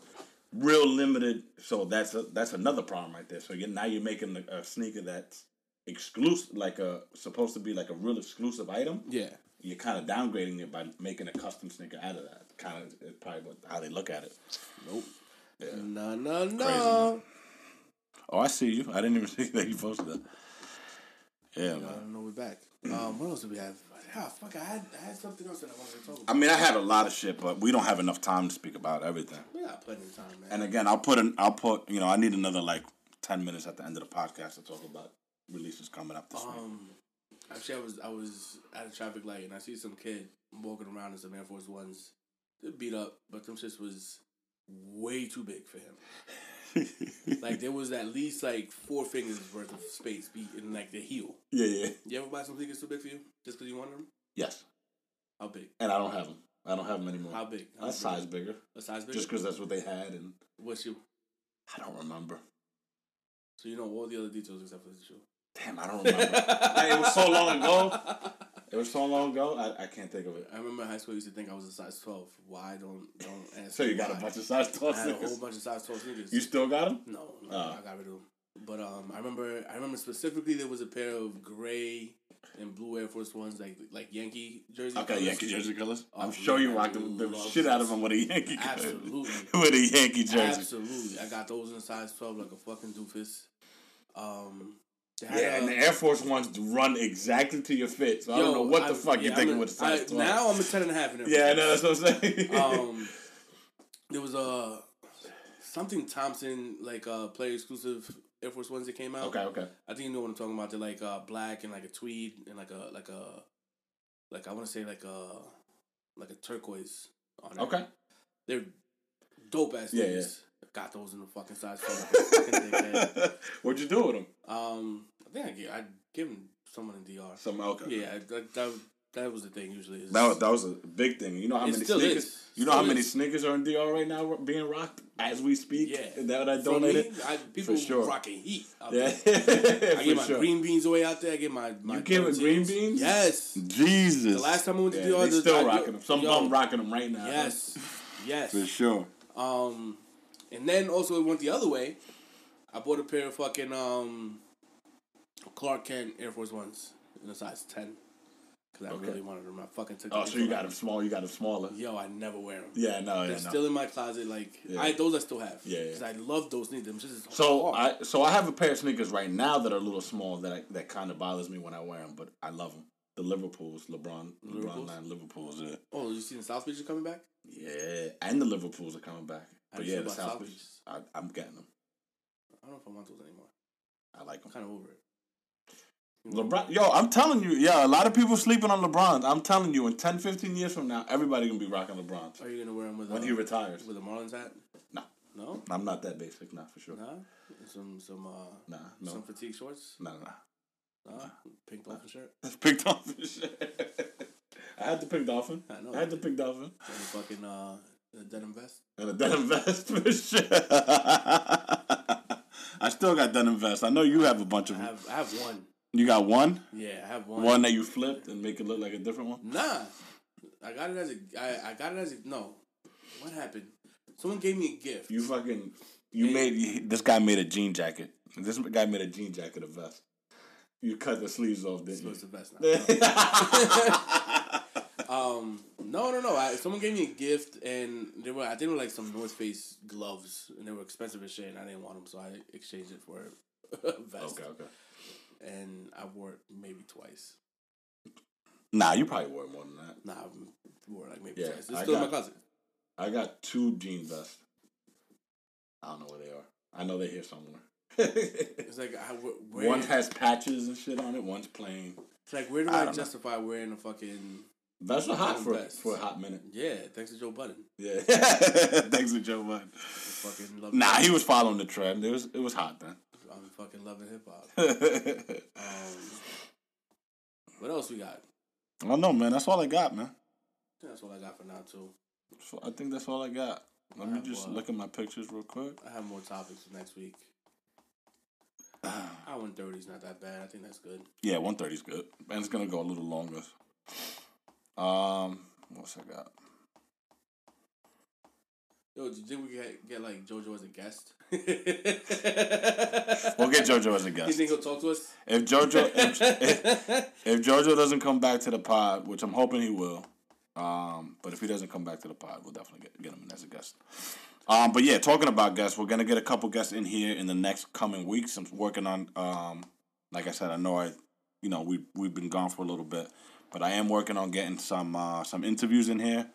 B: Real limited. So that's a, that's another problem right there. So you now you're making a, a sneaker that's exclusive, like a supposed to be like a real exclusive item.
A: Yeah.
B: You're kind of downgrading it by making a custom sneaker out of that. Kind of it's probably what, how they look at it.
A: Nope.
B: Yeah.
A: No, no, no.
B: Oh, I see you. I didn't even see that you posted that. Yeah, man.
A: don't know. We're back. Um, what else do we have? Ah, fuck! I had, I had something else that I wanted to talk about.
B: I mean, I had a lot of shit, but we don't have enough time to speak about everything.
A: We got plenty of time, man.
B: And again, I'll put an, I'll put, you know, I need another like ten minutes at the end of the podcast to talk about releases coming up this week.
A: Actually, I was I was at a traffic light and I see some kid walking around in some Air Force Ones. They're beat up, but them shits was way too big for him. like there was at least like four fingers worth of space in like the heel.
B: Yeah, yeah.
A: You ever buy some sneakers too big for you just because you want them?
B: Yes,
A: How big?
B: and I don't have them. I don't have them anymore.
A: How big? How
B: That's
A: big?
B: size bigger,
A: A size bigger.
B: just because that's what they had, and
A: What's you?
B: I don't remember.
A: So you know all the other details except for the shoe.
B: Damn, I don't remember. It was so long ago. It was so long ago. I, I can't think of it.
A: I remember in high school I used to think I was a size twelve. Why don't don't ask?
B: So you got a bunch of size
A: I
B: twelve
A: had a whole bunch of size twelve sneakers.
B: You still got them?
A: No, no
B: Oh.
A: I got rid of them. But um, I remember, I remember specifically there was a pair of gray and blue Air Force Ones, like like Yankee jersey.
B: Okay,
A: colors.
B: Yankee jersey colors.
A: Oh,
B: I'm sure you rocked them, the
A: love
B: shit out of them with a Yankee.
A: Absolutely.
B: with a Yankee jersey.
A: Absolutely, I got those in size twelve like a fucking doofus. Um, had,
B: Yeah, and
A: uh,
B: the Air Force Ones run exactly to your fit. So I don't know what the
A: I-
B: fuck
A: yeah,
B: you're thinking
A: a-
B: with a size
A: I-
B: 12.
A: Now I'm a ten and a half in Air
B: yeah, I know that's what I'm saying.
A: um, there was a something Thompson like uh player exclusive Air Force Ones that came out.
B: okay, okay.
A: I think you know what I'm talking about. They're like uh black and like a tweed and like a like a like I want to say like a like a turquoise on it.
B: Okay.
A: They're dope ass
B: Yeah,
A: things. Got those in the fucking size. twelve, fucking.
B: What'd you do with them?
A: um, I think I give I give them someone in DR.
B: Some okay.
A: Yeah, that, that that was the thing. Usually, is
B: That was, that was a big thing. You know how
A: It
B: many sneakers?
A: is.
B: You know
A: Still
B: how many
A: is.
B: sneakers are in DR right now being rocked as we speak?
A: Yeah.
B: That what I
A: For
B: donated?
A: me, I, people
B: For sure.
A: rocking heat. Out
B: Yeah,
A: there. I
B: for
A: get my
B: sure.
A: green beans away out there. I get my. my
B: You giving green beans?
A: Yes.
B: Jesus.
A: The last time I went to
B: yeah,
A: DR,
B: they
A: the-
B: still
A: I-
B: rocking them. Some
A: yo,
B: bum rocking them right now.
A: Yes. Yes.
B: for sure.
A: Um, and then also it went the other way. I bought a pair of fucking um Clark Kent Air Force Ones in a size ten because I
B: Okay.
A: really wanted them. I fucking took.
B: Oh, so you got them small. You got them smaller.
A: Yo, I never wear them.
B: Yeah, no,
A: They're
B: no.
A: still in my closet. Like
B: Yeah.
A: I, those I still have.
B: Yeah, yeah.
A: Because I love those sneakers. Them
B: So
A: hard.
B: I so I have a pair of sneakers right now that are a little small that I, that kind of bothers me when I wear them, but I love them. The Liverpools, LeBron, LeBron
A: Liverpools?
B: line Liverpools. Yeah,
A: oh, you seen the South Beach is coming back?
B: yeah, and the Liverpools are coming back. But yeah, the South Beach? I, I'm getting them.
A: I don't know if I want those anymore.
B: I like
A: I'm
B: them.
A: kind of over it.
B: LeBron, yo, I'm telling you, yeah, a lot of people sleeping on LeBron. I'm telling you, in 10, 15 years from now, everybody gonna be rocking LeBron
A: Are you gonna wear them with
B: when
A: uh,
B: he retires.
A: with a Marlins hat?
B: No,
A: No,
B: I'm not that basic, not for sure.
A: nah. Some some uh
B: Nah, no,
A: some fatigue shorts.
B: no, no.
A: Nah, pink dolphin shirt.
B: Pink dolphin. shit. I had the pink dolphin.
A: I know.
B: I had the pink dolphin.
A: And fucking uh a denim vest.
B: And a denim vest for sure. I still got denim vest. I know you have a bunch of
A: I have I have one.
B: You got one?
A: Yeah, I have one.
B: One that you flipped and make it look like a different one?
A: Nah, I got it as a. I, I got it as a. No, what happened? Someone gave me a gift.
B: You fucking you made this guy made a jean jacket. This guy made a jean jacket a vest. You cut the sleeves off, didn't
A: it's
B: you?
A: the best now. Um, no, no, no. I, someone gave me a gift, and they were. I think were like some North Face gloves, and they were expensive as shit, and I didn't want them, so I exchanged it for a vest.
B: okay, okay.
A: And I wore it maybe twice.
B: Nah, you probably wore it more than that.
A: Nah, I wore it like maybe
B: Yeah,
A: twice. It's
B: I
A: still in my
B: got-
A: closet.
B: I got two jean vests. I don't know where they are. I know they're here somewhere.
A: It's like I where,
B: One has patches and shit on it. One's plain.
A: It's like where do
B: I
A: I,
B: don't know.
A: justify wearing a fucking
B: Vests are hot for for a hot minute.
A: yeah? Thanks to Joe Budden.
B: Yeah. Thanks to Joe Budden.
A: Fucking love.
B: Nah, he was following the trend. It was it was hot then.
A: I'm fucking loving hip hop. Um, what else we got?
B: I don't know, man. That's all I got, man.
A: That's all I got for now too.
B: So I think that's all I got. Let me just
A: what?
B: look at my pictures real quick.
A: I have more topics for next week. Hour and thirty is not that bad. I think that's good.
B: Yeah, one thirty is good, and it's gonna go a little longer. Um, what's I got?
A: Yo, do you think we get, get like JoJo as a guest?
B: We'll get JoJo as a guest.
A: You think he'll talk to us?
B: If JoJo if, if, if JoJo doesn't come back to the pod, which I'm hoping he will, um, but if he doesn't come back to the pod, we'll definitely get, get him in as a guest. Um, but yeah, talking about guests, we're gonna get a couple guests in here in the next coming weeks. I'm working on, um, like I said, I know I, you know, we we've been gone for a little bit, but I am working on getting some uh, some interviews in here.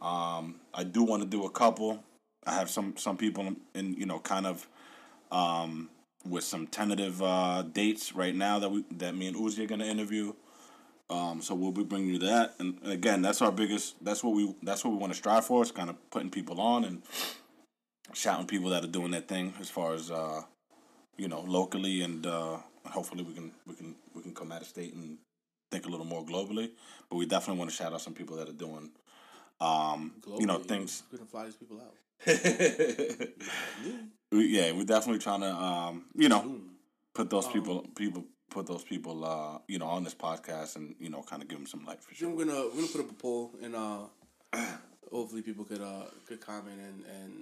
B: Um, I do want to do a couple. I have some some people in, you know kind of um, with some tentative uh, dates right now that we that me and Uzi are gonna interview. Um, so we'll be bringing you that, and again, that's our biggest. That's what we. That's what we want to strive for. It's kind of putting people on and shouting people that are doing their thing as far as uh, you know locally, and uh, hopefully we can we can we can come out of state and think a little more globally. But we definitely want to shout out some people that are doing um, you know things.
A: We're gonna fly these people out.
B: Yeah, we're definitely trying to um, you know put those people people put those people uh you know on this podcast and you know kind of give them some light for sure.
A: we're gonna we're gonna put up a poll and uh, hopefully people could uh could comment and and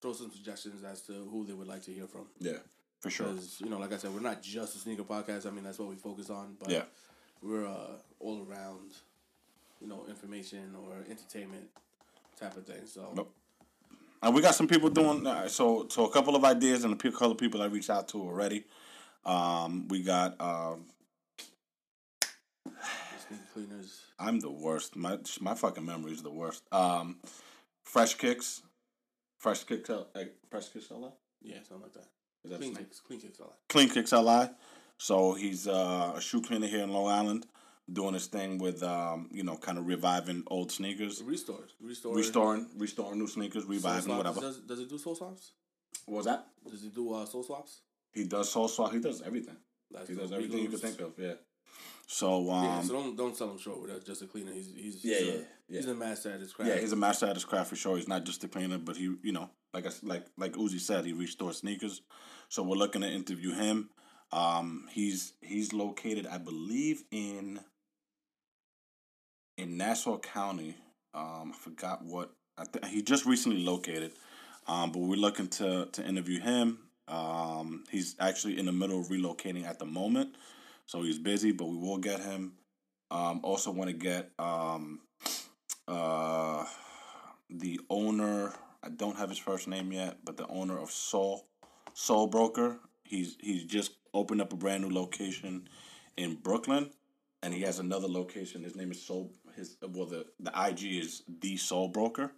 A: throw some suggestions as to who they would like to hear from.
B: Yeah, for sure.
A: Because you know, like I said, we're not just a sneaker podcast. I mean, that's what we focus on. But
B: Yeah.
A: We're uh, all around, you know, information or entertainment type of thing. So
B: Nope. And we got some people doing uh, so. So a couple of ideas and a couple of people I reached out to already. Um, we got. Um,
A: cleaners.
B: I'm the worst. My my fucking memory is the worst. Um, Fresh Kicks, Fresh Kicks, Fresh Kicks LA.
A: Yeah, something like that.
B: Is that
A: Clean kicks, clean kicks, that.
B: Clean Kicks LI. So he's uh, a shoe cleaner here in Long Island, doing his thing with um, you know, kind of reviving old sneakers,
A: Restores, restore,
B: restoring, restoring new sneakers, reviving whatever.
A: Does, does it do sole swaps?
B: What was that?
A: Does he do uh, sole swaps?
B: He does sole swap. He does everything.
A: That's
B: He does everything you
A: Regals.
B: think of. Yeah. So um,
A: Yeah, so don't don't sell him short with that. Just a cleaner. He's he's
B: Yeah,
A: he's
B: yeah,
A: a,
B: yeah.
A: He's a master at his craft.
B: yeah, he's a master at his craft for sure. He's not just a cleaner, but he, you know, like I like like Uzi said, he restores sneakers. So we're looking to interview him. Um, he's he's located, I believe, in in Nassau County. Um, I forgot what I th- he just recently located. Um, but we're looking to to interview him. Um, he's actually in the middle of relocating at the moment, so he's busy. But we will get him. Um, also want to get um, uh, the owner. I don't have his first name yet, but the owner of Soul Soul Broker. He's he's just opened up a brand new location in Brooklyn, and he has another location. His name is Soul. His well, the the IG is the Soul Broker,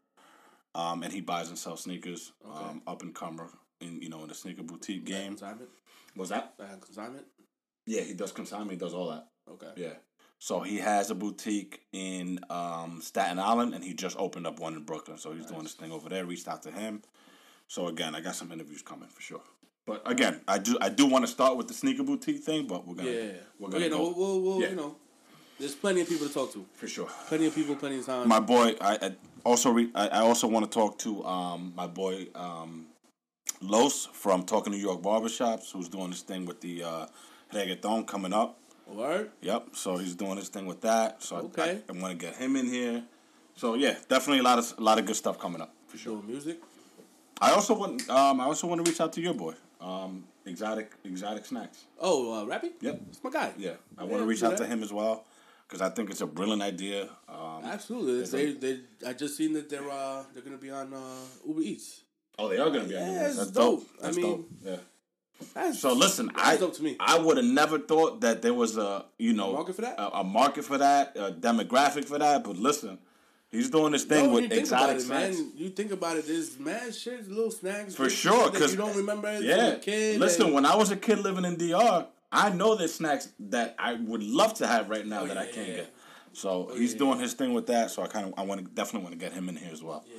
B: um, and he buys and sells sneakers. Um, up and comer in you know in the sneaker boutique game.
A: Consignment.
B: Was that?
A: Uh, consignment.
B: Yeah, he does consignment. He does all that.
A: Okay.
B: Yeah. So he has a boutique in um, Staten Island, and he just opened up one in Brooklyn. So he's doing this thing over there. Reached out to him. So again, I got some interviews coming for sure. But again, I do I do want to start with the sneaker boutique thing, but we're gonna
A: Yeah.
B: we're
A: Okay,
B: gonna
A: no,
B: go
A: we'll, we'll, we'll
B: Yeah.
A: you know, there's plenty of people to talk to.
B: for sure.
A: Plenty of people, plenty of time.
B: My boy, I, I also re, I, I also want to talk to um my boy um Los from Talking New York Barbershops, who's doing this thing with the uh, reggaeton coming up.
A: Word.
B: Yep. So he's doing his thing with that. So I-
A: Okay.
B: I, I, want to get him in here. So yeah, definitely a lot of a lot of good stuff coming up for sure.
A: Doing music.
B: I also want um I also want to reach out to your boy um exotic exotic snacks.
A: Oh, uh, Rappy?
B: Yep.
A: It's my guy.
B: Yeah, I
A: Yeah,
B: want to reach out to him as well because I think it's a brilliant idea. Um,
A: Absolutely. They, they, I just seen that they're uh, they're gonna be on uh, Uber Eats.
B: oh, they are going to be on
A: Yeah,
B: the list.
A: it's
B: That's
A: dope.
B: dope.
A: I
B: That's
A: mean,
B: dope. Yeah.
A: That's,
B: So listen,
A: that's
B: I
A: dope to me.
B: I would have never thought that there was a you know
A: A market for that?
B: a, a market for that, a demographic for that. But listen, he's doing this thing
A: No,
B: with
A: you think about
B: exotic
A: it,
B: snacks.
A: man. You think about it. There's mad shit, little snacks
B: For sure, because
A: you don't remember as
B: Yeah.
A: a kid.
B: Listen,
A: and-
B: when I was a kid living in DR, I know there's snacks that I would love to have right now
A: Oh,
B: that I can't
A: yeah.
B: get. So he's
A: yeah,
B: doing his thing with that. So I kind of I want to definitely want to get him in here as well.
A: Yeah,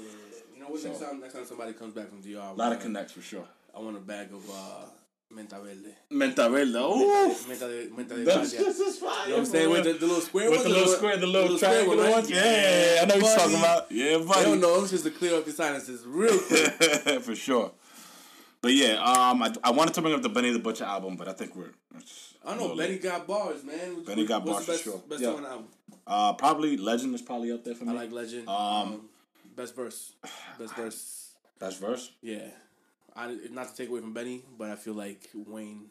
A: you know what? Next time, next time somebody comes back from DR,
B: A lot of connects for sure.
A: I want a bag of uh, menta verde.
B: Menta verde. Ooh,
A: Menta de, menta de
B: that's just as fire.
A: You know what I'm saying? With the, the little square
B: With the little square, the little, triangular
A: one, right?
B: ones. Yeah, yeah, I know what you're talking about. Yeah,
A: I
B: buddy.
A: don't know. It's just to clear up your sinuses real quick.
B: for sure. But yeah, um, I, I wanted to bring up the Benny the Butcher album, but I think we're.
A: I know Benny
B: late.
A: got bars, man. What's-
B: Benny got bars
A: the
B: for
A: best,
B: sure.
A: Best
B: Yeah.
A: song on the album.
B: Uh, probably Legend is probably up there for me.
A: I like Legend. Um, best verse. Best verse.
B: That's verse.
A: Yeah. I not to take away from Benny, but I feel like Wayne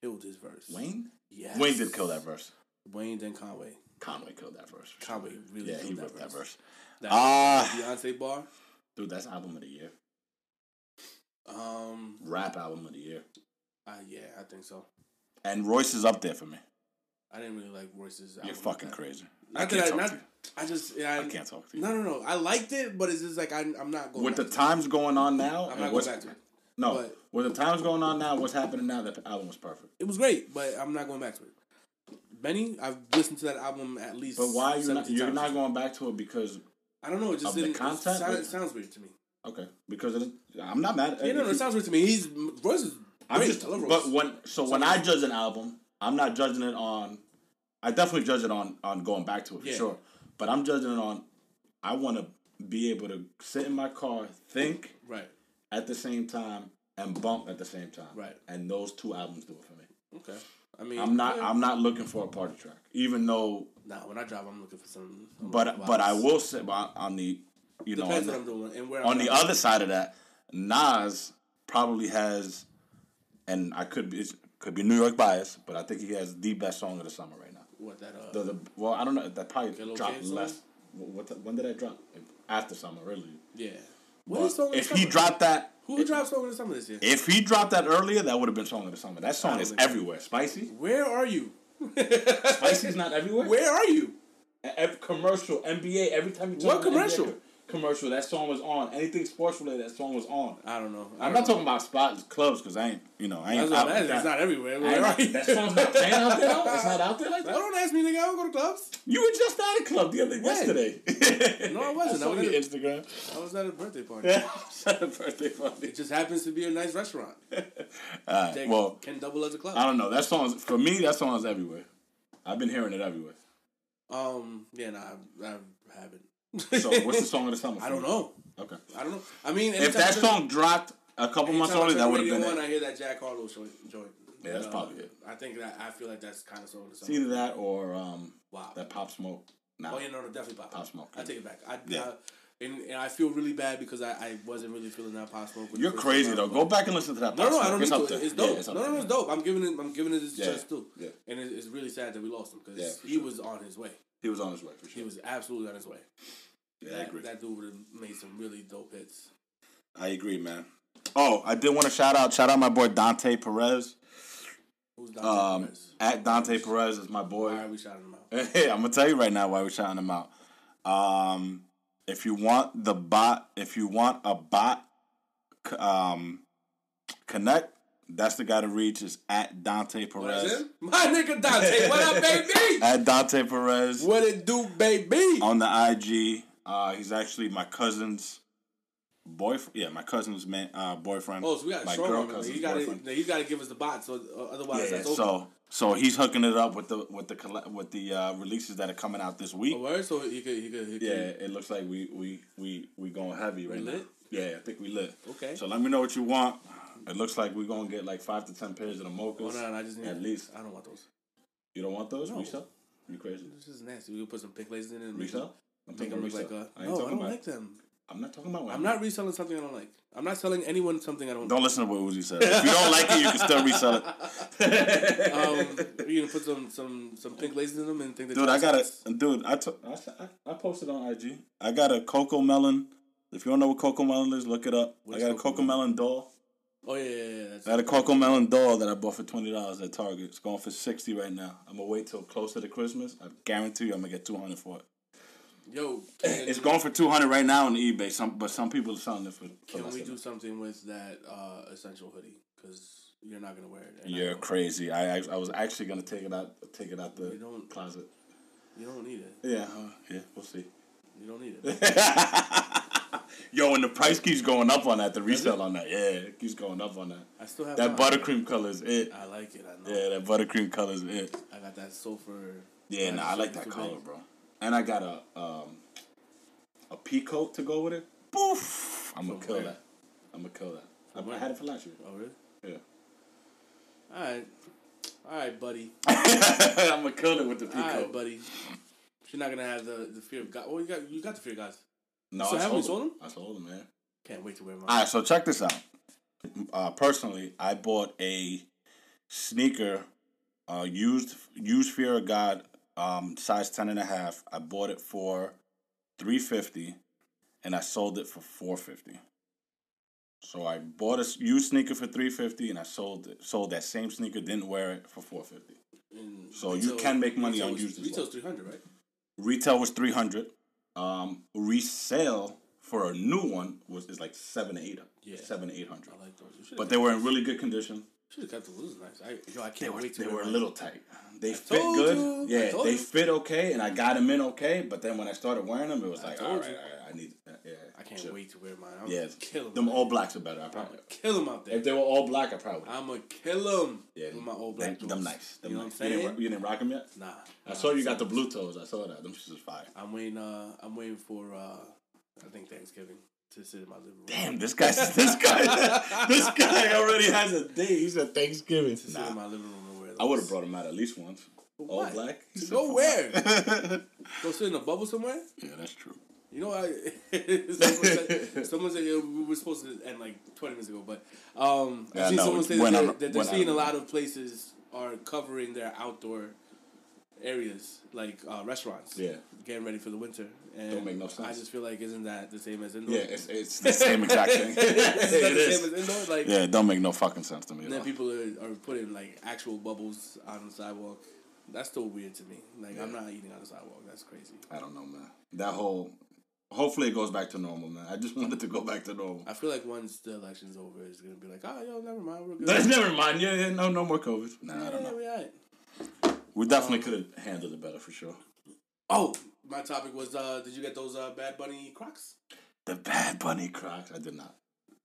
A: killed his verse.
B: Wayne.
A: Yes.
B: Wayne did kill that verse.
A: Wayne then Conway.
B: Conway killed that verse.
A: Conway really
B: Yeah,
A: killed
B: he
A: that
B: ripped that
A: verse.
B: verse.
A: That
B: Ah.
A: Beyonce bar.
B: Dude, that's album of the year.
A: Um.
B: Rap album of the year.
A: Uh, yeah, I think so.
B: And Royce is up there for me.
A: I didn't really like Royce's. Album. You're fucking
B: crazy.
A: Not
B: I can't
A: that I,
B: talk
A: not,
B: to you.
A: I just yeah,
B: I can't talk to you.
A: No, no, no. I liked it, but it's just like I, I'm not going.
B: With the times going on now.
A: I'm not going back to it.
B: no,
A: but-
B: with the times going on now, what's happening now? That album was perfect.
A: It was great, but I'm not going back to it. Benny, I've listened to that album at least.
B: But why are you not, you're not going back to it because
A: I don't know. It just
B: of
A: didn't.
B: content?
A: It, sound, it sounds weird to me.
B: okay, because it, I'm not mad.
A: Yeah, no, no, it sounds weird to me. He's Royce is
B: I'm
A: great.
B: just,
A: I love Royce.
B: but when so when I judge an album, I'm not judging it on. I definitely judge it on on going back to it for
A: Yeah.
B: sure, but I'm judging it on. I want to be able to sit in my car, think
A: right.
B: at the same time, and bump at the same time.
A: Right.
B: And those two albums do it for me.
A: Okay. I mean,
B: I'm not.
A: yeah.
B: I'm not looking for a party track, even though.
A: Nah, when I drive, I'm looking for some.
B: But but I will say on the, you know, on
A: Depends
B: the,
A: I'm doing and where.
B: on the other side of that, Nas probably has, and I could be could be New York bias, but I think he has the best song of the summer right now.
A: What that uh.
B: The, the well, I don't know. That probably
A: Kilo
B: dropped
A: K song?
B: less. What, what the- when did that drop? After summer, really.
A: yeah.
B: But
A: What is song
B: if he dropped that,
A: Who dropped song of the summer this year?
B: if he dropped that earlier, that would have been song of the summer. That song
A: don't
B: is everywhere. Spicy.
A: Where are you?
B: Spicy's not everywhere.
A: Where are you?
B: Every commercial, NBA, every time you turn
A: What
B: on the
A: commercial?
B: NBA co- commercial, that song was on. Anything sports related, that song was on.
A: I don't know. I
B: I'm
A: don't
B: not talking about spots, clubs, because I ain't, you know, I ain't
A: That's
B: out
A: I'm
B: that.
A: It's not everywhere.
B: I
A: Where
B: ain't
A: are
B: out-
A: you?
B: that song's not playing out there. though? It's not out there like that.
A: Don't ask me, nigga. I don't go to clubs.
B: You were just at a club the other yesterday.
A: No, I wasn't.
B: I
A: was
B: your
A: at
B: Instagram.
A: I was at a birthday party.
B: Yeah, at a birthday party.
A: It just happens to be a nice restaurant.
B: Alright,
A: That
B: well,
A: can double as a club.
B: I don't know. That song's for me. That song is everywhere. I've been hearing it everywhere.
A: Um, yeah, nah, I, I haven't.
B: So, what's the song of the summer?
A: I don't know.
B: Okay.
A: I don't know. I mean,
B: If that song dropped a couple months earlier, that would have been
A: One,
B: it.
A: I hear that Jack Harlow joint.
B: Yeah, that's
A: Uh,
B: probably it.
A: I think that I feel like that's kind of so.
B: It's either that or um,
A: Wow.
B: that Pop Smoke. Nah.
A: Oh yeah, no, no, definitely pop.
B: Pop Smoke,
A: I
B: yeah.
A: take it back. I,
B: Yeah.
A: uh, and, and I feel really bad because I, I wasn't really feeling that pop smoke.
B: You're crazy though. Go back and listen to that.
A: No, no, I don't
B: Smoke.
A: need
B: It's
A: to. It's dope.
B: Yeah, it's
A: no, no, it's dope. I'm giving it. I'm giving it his
B: Yeah,
A: chance too.
B: yeah.
A: And it, it's really sad that we lost him because he
B: sure.
A: was on his way.
B: He was on his way for sure.
A: He was absolutely on his way.
B: Yeah, I
A: that,
B: agree.
A: That dude would have made some really dope hits.
B: I agree, man. Oh, I did want to shout out, shout out my boy Dante Perez.
A: Who's Dante
B: Um,
A: Perez?
B: at Dante Perez is my boy.
A: Why are we shouting him out?
B: Hey, I'm gonna tell you right now why we're shouting him out. Um, if you want the bot, if you want a bot, um, connect. That's the guy to reach. Is at Dante Perez.
A: My nigga Dante. What up, baby?
B: At Dante Perez
A: What it do, baby?
B: on the IG. Uh, he's actually my cousin's boyfriend. Yeah, my cousin's man, uh, boyfriend.
A: Oh, so we got a
B: my girl cousin's
A: He got
B: boyfriend.
A: to. He got to give us the bot. So uh, otherwise,
B: Yeah,
A: that's over.
B: so so he's hooking it up with the with the with the uh, releases that are coming out this week.
A: Word. So he could. He could. He could
B: Yeah, it looks like we we we we going heavy right
A: We
B: now.
A: lit?
B: Yeah, I think we lit.
A: Okay.
B: So let me know what you want. It looks like we're gonna get like five to ten pairs of the
A: Oh,
B: mochas.
A: no, no, I just need.
B: at least.
A: I don't want those.
B: You don't want those?
A: No.
B: Resell? You crazy?
A: This is nasty. We could put some pink lasers in it and
B: Resell? I'm
A: Make
B: talking
A: them look
B: resell.
A: like a.
B: I
A: No, I don't
B: about.
A: like them.
B: I'm not talking about.
A: I'm not reselling something I don't like. I'm not selling anyone something I don't. Like.
B: Don't listen to what Uzi said. If you don't like it, you can still resell it.
A: um, you gonna put some some some pink lasers in them and think that.
B: Dude, I got a dude. I, took- I posted on IG. I got a CoComelon. If you don't know what CoComelon is, look it up.
A: What's
B: I got a
A: cocoa
B: CoComelon doll.
A: Oh yeah, yeah, yeah. That's
B: I got a CoComelon doll that I bought for twenty dollars at Target. It's going for sixty right now. I'm gonna wait till closer to Christmas. I guarantee you, I'm gonna get two hundred for it.
A: Yo,
B: It's going for two hundred right now on eBay. Some, but some people are selling it for. for
A: Can we do something with that uh, essential hoodie? Because you're not gonna wear it.
B: You're crazy. I, I I was actually gonna take it out, take it out the
A: You don't-
B: closet.
A: You don't need it.
B: Yeah, uh, yeah, we'll see.
A: You don't need it.
B: Yo, and the price keeps going up on that. The resale on that, yeah, it keeps going up on that.
A: I still have
B: That buttercream color is it.
A: I like it. I know.
B: Yeah, that buttercream color is it.
A: I got that sulfur.
B: Yeah, nah, I like that color, bro. And I got a um a pea coat to go with it. Boof! I'm gonna
A: From
B: kill that. I'm gonna kill that. I,
A: where?
B: I had it for last year.
A: Oh really?
B: Yeah.
A: All right, all right, buddy.
B: I'm gonna kill it with the pea
A: All right,
B: coat.
A: buddy. You're not gonna have the, the fear of God. Oh, you got you got the fear of God.
B: No,
A: So
B: I
A: haven't you
B: sold
A: sold
B: them. I sold them, man.
A: Can't wait to wear mine.
B: All right, so check this out. Uh, personally, I bought a sneaker, uh, used used Fear of God, um, size ten and a half. I bought it for three fifty, and I sold it for four fifty. So I bought a used sneaker for three fifty, and I sold it. Sold that same sneaker, didn't wear it for four fifty.
A: And
B: So you can make money on used as
A: Retail's
B: well.
A: three hundred, right?
B: Retail was three hundred. Um, resale for a new one was is like seven eight,
A: Yeah.
B: seven eight hundred.
A: I like
B: But they were in really good condition.
A: Should have kept those. Those is nice. I, yo, I can't
B: They were,
A: wait to
B: they were a little tight. They fit
A: told
B: good.
A: you. I
B: Yeah, they
A: you.
B: fit okay, and I got them in okay. But then when I started wearing them, it was like,
A: told
B: all right, all right, I need. Uh, yeah,
A: I can't
B: chill.
A: wait to wear mine. I'm
B: Yeah,
A: kill them.
B: them all blacks are better. I probably.
A: Kill them out there.
B: If they were all black, I probably.
A: I'm gonna kill them
B: Yeah,
A: with my old black
B: them, them nice. Them
A: you know
B: nice.
A: what I'm
B: You didn't, you didn't rock them yet.
A: Nah.
B: I
A: nah,
B: saw you got the blue toes. I saw that. Them shits is fire.
A: I'm waiting. Uh, I'm waiting for. Uh, I think Thanksgiving to sit in my living room.
B: Damn, this guy, this guy, this guy already has a date. He's at Thanksgiving.
A: To sit in my living room and wear those.
B: I would have brought him out at least once. All
A: what?
B: black.
A: To go where? Go sit in a bubble somewhere.
B: yeah, that's true.
A: You know, I someone said, someone said yeah, we were supposed to end like twenty minutes ago, but um,
B: Yeah,
A: I seen
B: no,
A: someone say that,
B: on-
A: that they're seeing a lot of places are covering their outdoor areas, like uh, restaurants.
B: Yeah.
A: getting ready for the winter. And
B: Don't make no sense.
A: I just feel like isn't that the same as indoor?
B: Yeah, it's, it's the same exact thing.
A: Isn't that
B: it
A: the
B: is.
A: same as indoor? Like,
B: Yeah, it don't make no fucking sense to me.
A: then
B: all.
A: people are, are putting like actual bubbles on the sidewalk. That's still weird to me. Like, I'm not eating on the sidewalk. That's crazy.
B: I don't know, man. That whole. Hopefully, it goes back to normal, man. I just wanted to go back to normal.
A: I feel like once the election's over, it's gonna be like, oh, yo, never mind, we're good.
B: Never mind. Yeah, yeah, no, no more COVID. Nah, I don't
A: Yeah,
B: know.
A: we alright.
B: We definitely could have handled it better for sure.
A: Oh, my topic was, uh, did you get those uh, Bad Bunny Crocs?
B: The Bad Bunny Crocs, I did not.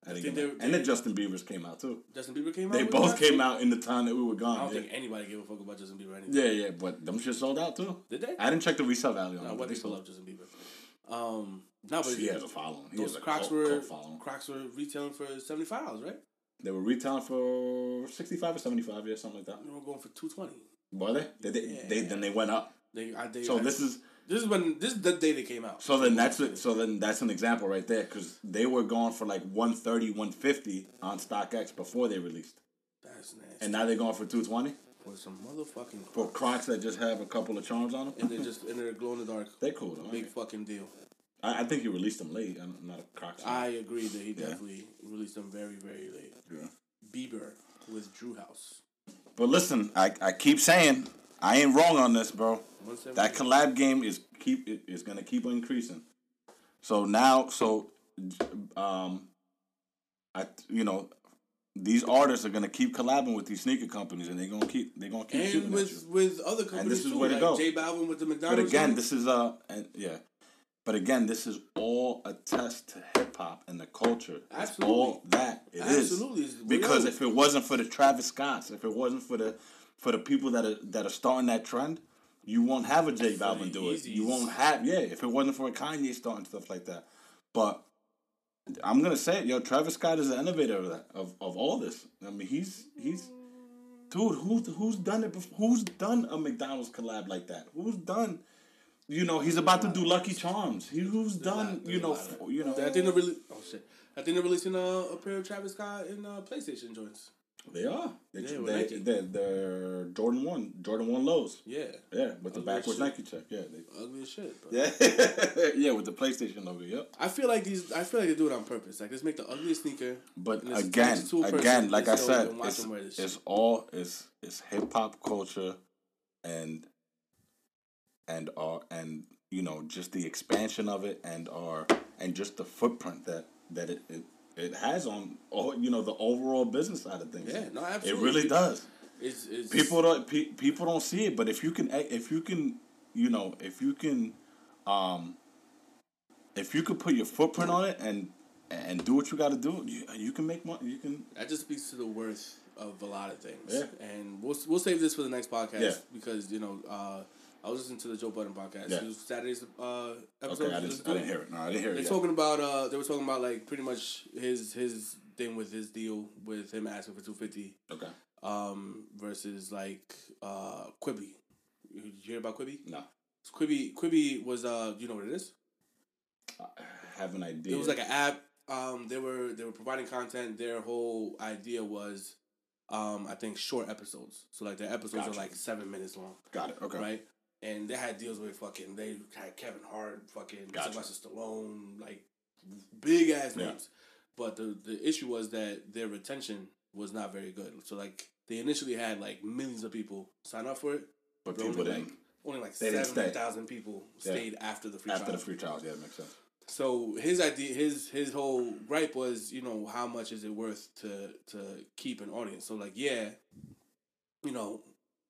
B: I didn't get
A: they.
B: And then Justin Bieber's came out too.
A: Justin Bieber came out.
B: They both
A: Crocs?
B: came out in the time that we were gone.
A: I don't
B: Yeah.
A: think anybody gave a fuck about Justin Bieber anyway.
B: yeah, yeah, but them shit sold out too.
A: Did they?
B: I didn't check the resale value on
A: No,
B: them.
A: what
B: they sold.
A: love Justin Bieber. Um, no, but
B: He has a following. He
A: those Crocs
B: cult,
A: were
B: cult following.
A: Crocs were retailing for seventy five dollars, right?
B: They were retailing for sixty five or seventy five, yeah, something like that.
A: They were going for two twenty.
B: Were they? They, they, they then they went up.
A: They, I, they,
B: So
A: I,
B: this is
A: This is when this is the day they came out.
B: So then that's it. So then that's an example right there because they were going for like 130, 150 on StockX before they released,
A: That's nasty.
B: and now they're going for two twenty
A: for some motherfucking
B: for Crocs that just have a couple of charms on them.
A: and they just and they're glow in the dark.
B: They're cool though.
A: Big fucking deal.
B: I, I think he released them late. I'm not a Crocs. fan.
A: I agree that he definitely released them very very late.
B: yeah.
A: Bieber with Drew House.
B: But listen, I, I keep saying I ain't wrong on this, bro. That collab game is keep it is gonna keep increasing. So now, so um, I you know these artists are gonna keep collabing with these sneaker companies, and they're gonna keep they're gonna keep shooting
A: and
B: at
A: with
B: you.
A: with other companies And
B: this is
A: too,
B: where to
A: like
B: go.
A: J Balvin with the McDonald's.
B: But
A: again,
B: this is uh, and, yeah. But again, this is all a test to hip hop and the culture. It's
A: Absolutely.
B: all that it is.
A: Absolutely. It's
B: Because if it wasn't for the Travis Scotts, if it wasn't for the for the people that are that are starting that trend, you won't have a J Balvin do it. You won't have yeah. If it wasn't for a Kanye starting stuff like that, but I'm gonna say it, yo. Travis Scott is the innovator of that of, of all this. I mean, he's he's dude. Who's who's done it? Before? Who's done a McDonald's collab like that? Who's done? You know, he's about to do Lucky Charms. He who's done. You know, you know.
A: I think they're really. Oh shit! I think they're releasing a, a pair of Travis Scott in uh, PlayStation joints.
B: They are. They,
A: Yeah,
B: they,
A: Nike.
B: they, they're Jordan 1, Jordan 1 lows.
A: Yeah.
B: Yeah, with the
A: Ugly
B: backwards. Nike check. Yeah, they,
A: Ugly as shit. But
B: yeah, yeah, with the PlayStation logo. Yep.
A: I feel like these. I feel like they do it on purpose. Like let's make the ugliest sneaker.
B: But again,
A: attach it to a person
B: again, like I
A: oh,
B: said, it's,
A: them wear this
B: it's all it's it's hip hop culture, and and our and you know just the expansion of it and our and just the footprint that that it it, it has on all you know the overall business side of things.
A: Yeah, no, absolutely.
B: It really does.
A: It's, it's
B: people don't pe- people don't see it but if you can if you can you know if you can um if you could put your footprint on it and and do what you got to do you, you can make money you can
A: That just speaks to the worth of a lot of things.
B: Yeah.
A: And we'll we'll save this for the next podcast
B: Yeah.
A: because you know uh, I was listening to the Joe Budden podcast.
B: Yeah.
A: It was Saturday's uh, episode.
B: okay I didn't, I didn't hear it no I didn't hear it
A: They're talking about uh, they were talking about like pretty much his his thing with his deal with him asking for two fifty
B: okay
A: um versus like uh Quibi. You you hear about Quibi?
B: no
A: Quibi Quibi was uh you know what it is?
B: I have an idea
A: It was like an app. Um, they were they were providing content. Their whole idea was, um, I think short episodes. So like their episodes
B: Gotcha.
A: are like seven minutes long,
B: got it okay
A: right? And they had deals with fucking. They had Kevin Hart, fucking
B: Gotcha.
A: Sylvester Stallone, like big ass
B: Yeah.
A: names. But the the issue was that their retention was not very good. So like they initially had like millions of people sign up for it,
B: but
A: but
B: people
A: only
B: didn't
A: like only like seventy thousand people
B: Yeah.
A: stayed after the free
B: after
A: trial.
B: the free trials yeah that makes sense
A: So his idea, his his whole gripe was, you know, how much is it worth to to keep an audience? So like, yeah, you know,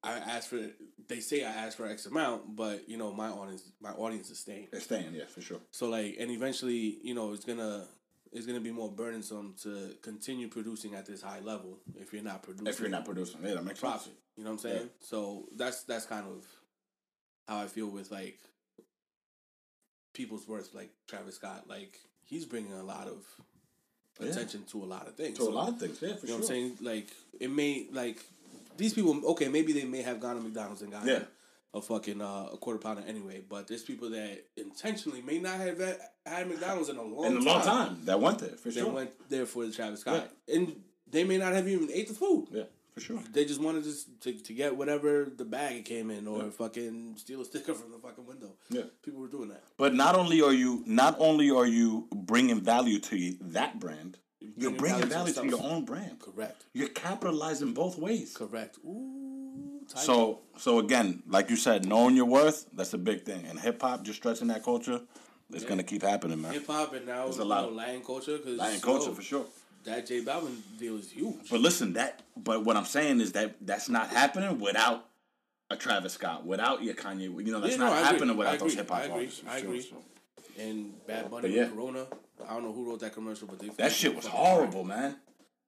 A: I asked for. They say I asked for X amount, but you know, my audience, my audience is staying.
B: they're staying yeah for sure
A: So like, and eventually, you know, it's gonna it's gonna be more burdensome to continue producing at this high level if you're not producing.
B: if you're not producing yeah that makes sense
A: profit, you know what I'm saying? So that's that's kind of how I feel with like people's worth, like Travis Scott. Like he's bringing a lot of
B: Yeah.
A: attention to a lot of things.
B: to a lot of things yeah for
A: You know what I'm saying? Like it may like these people. Okay, maybe they may have gone to McDonald's and gotten
B: Yeah.
A: a fucking uh, a quarter pounder anyway. But there's people that intentionally may not have had, had McDonald's in a long
B: in a long time that went there for
A: They
B: sure
A: went there for the Travis Scott, and they may not have even ate the food.
B: yeah for sure
A: They just wanted just to, to get whatever the bag it came in, or fucking steal a sticker from the fucking window.
B: Yeah.
A: people were doing that.
B: But not only are you not only are you bringing value to that brand, you're
A: bringing value to
B: your own brand.
A: Correct.
B: You're capitalizing both ways.
A: Correct. Ooh.
B: So so again, like you said, knowing your worth, that's a big thing. And hip hop, just stretching that culture, it's gonna keep happening, man.
A: hip hop and now
B: There's a lot of-
A: Latin culture because
B: Latin culture for sure.
A: That J Balvin deal is huge.
B: But listen, that but what I'm saying is that that's not happening without a Travis Scott, without your Kanye. You know, that's
A: Yeah, no,
B: not
A: agree.
B: happening
A: I
B: without those hip hop
A: I agree.
B: artists.
A: I agree.
B: so.
A: and Bad Bunny
B: yeah.
A: Corona. I don't know who wrote that commercial, but they
B: That shit was horrible, man.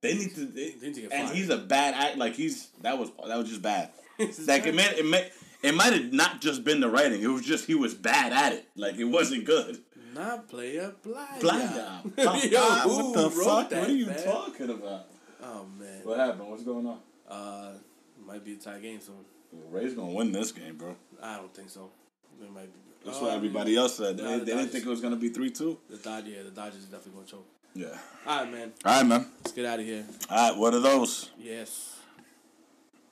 B: They need to. They,
A: They need to get
B: and
A: fired.
B: he's a bad act. Like he's that was that was just bad. Like it meant it may it might have not just been the writing. It was just he was bad at it. Like it wasn't good.
A: Not player blind.
B: Blind
A: Yo,
B: what the fuck?
A: that,
B: what are you
A: man?
B: talking about?
A: Oh man.
B: What happened? What's going on?
A: Uh, might be a tie game soon.
B: Rays gonna win this game, bro.
A: I don't think so. It might be.
B: That's
A: Oh,
B: what everybody
A: mean,
B: else said.
A: nah,
B: They,
A: the
B: they didn't think it was gonna be three two.
A: The Dodgers, yeah, the Dodgers is definitely gonna choke.
B: Yeah.
A: All right, man.
B: All right, man.
A: Let's get out of here.
B: All right. What are those?
A: Yes.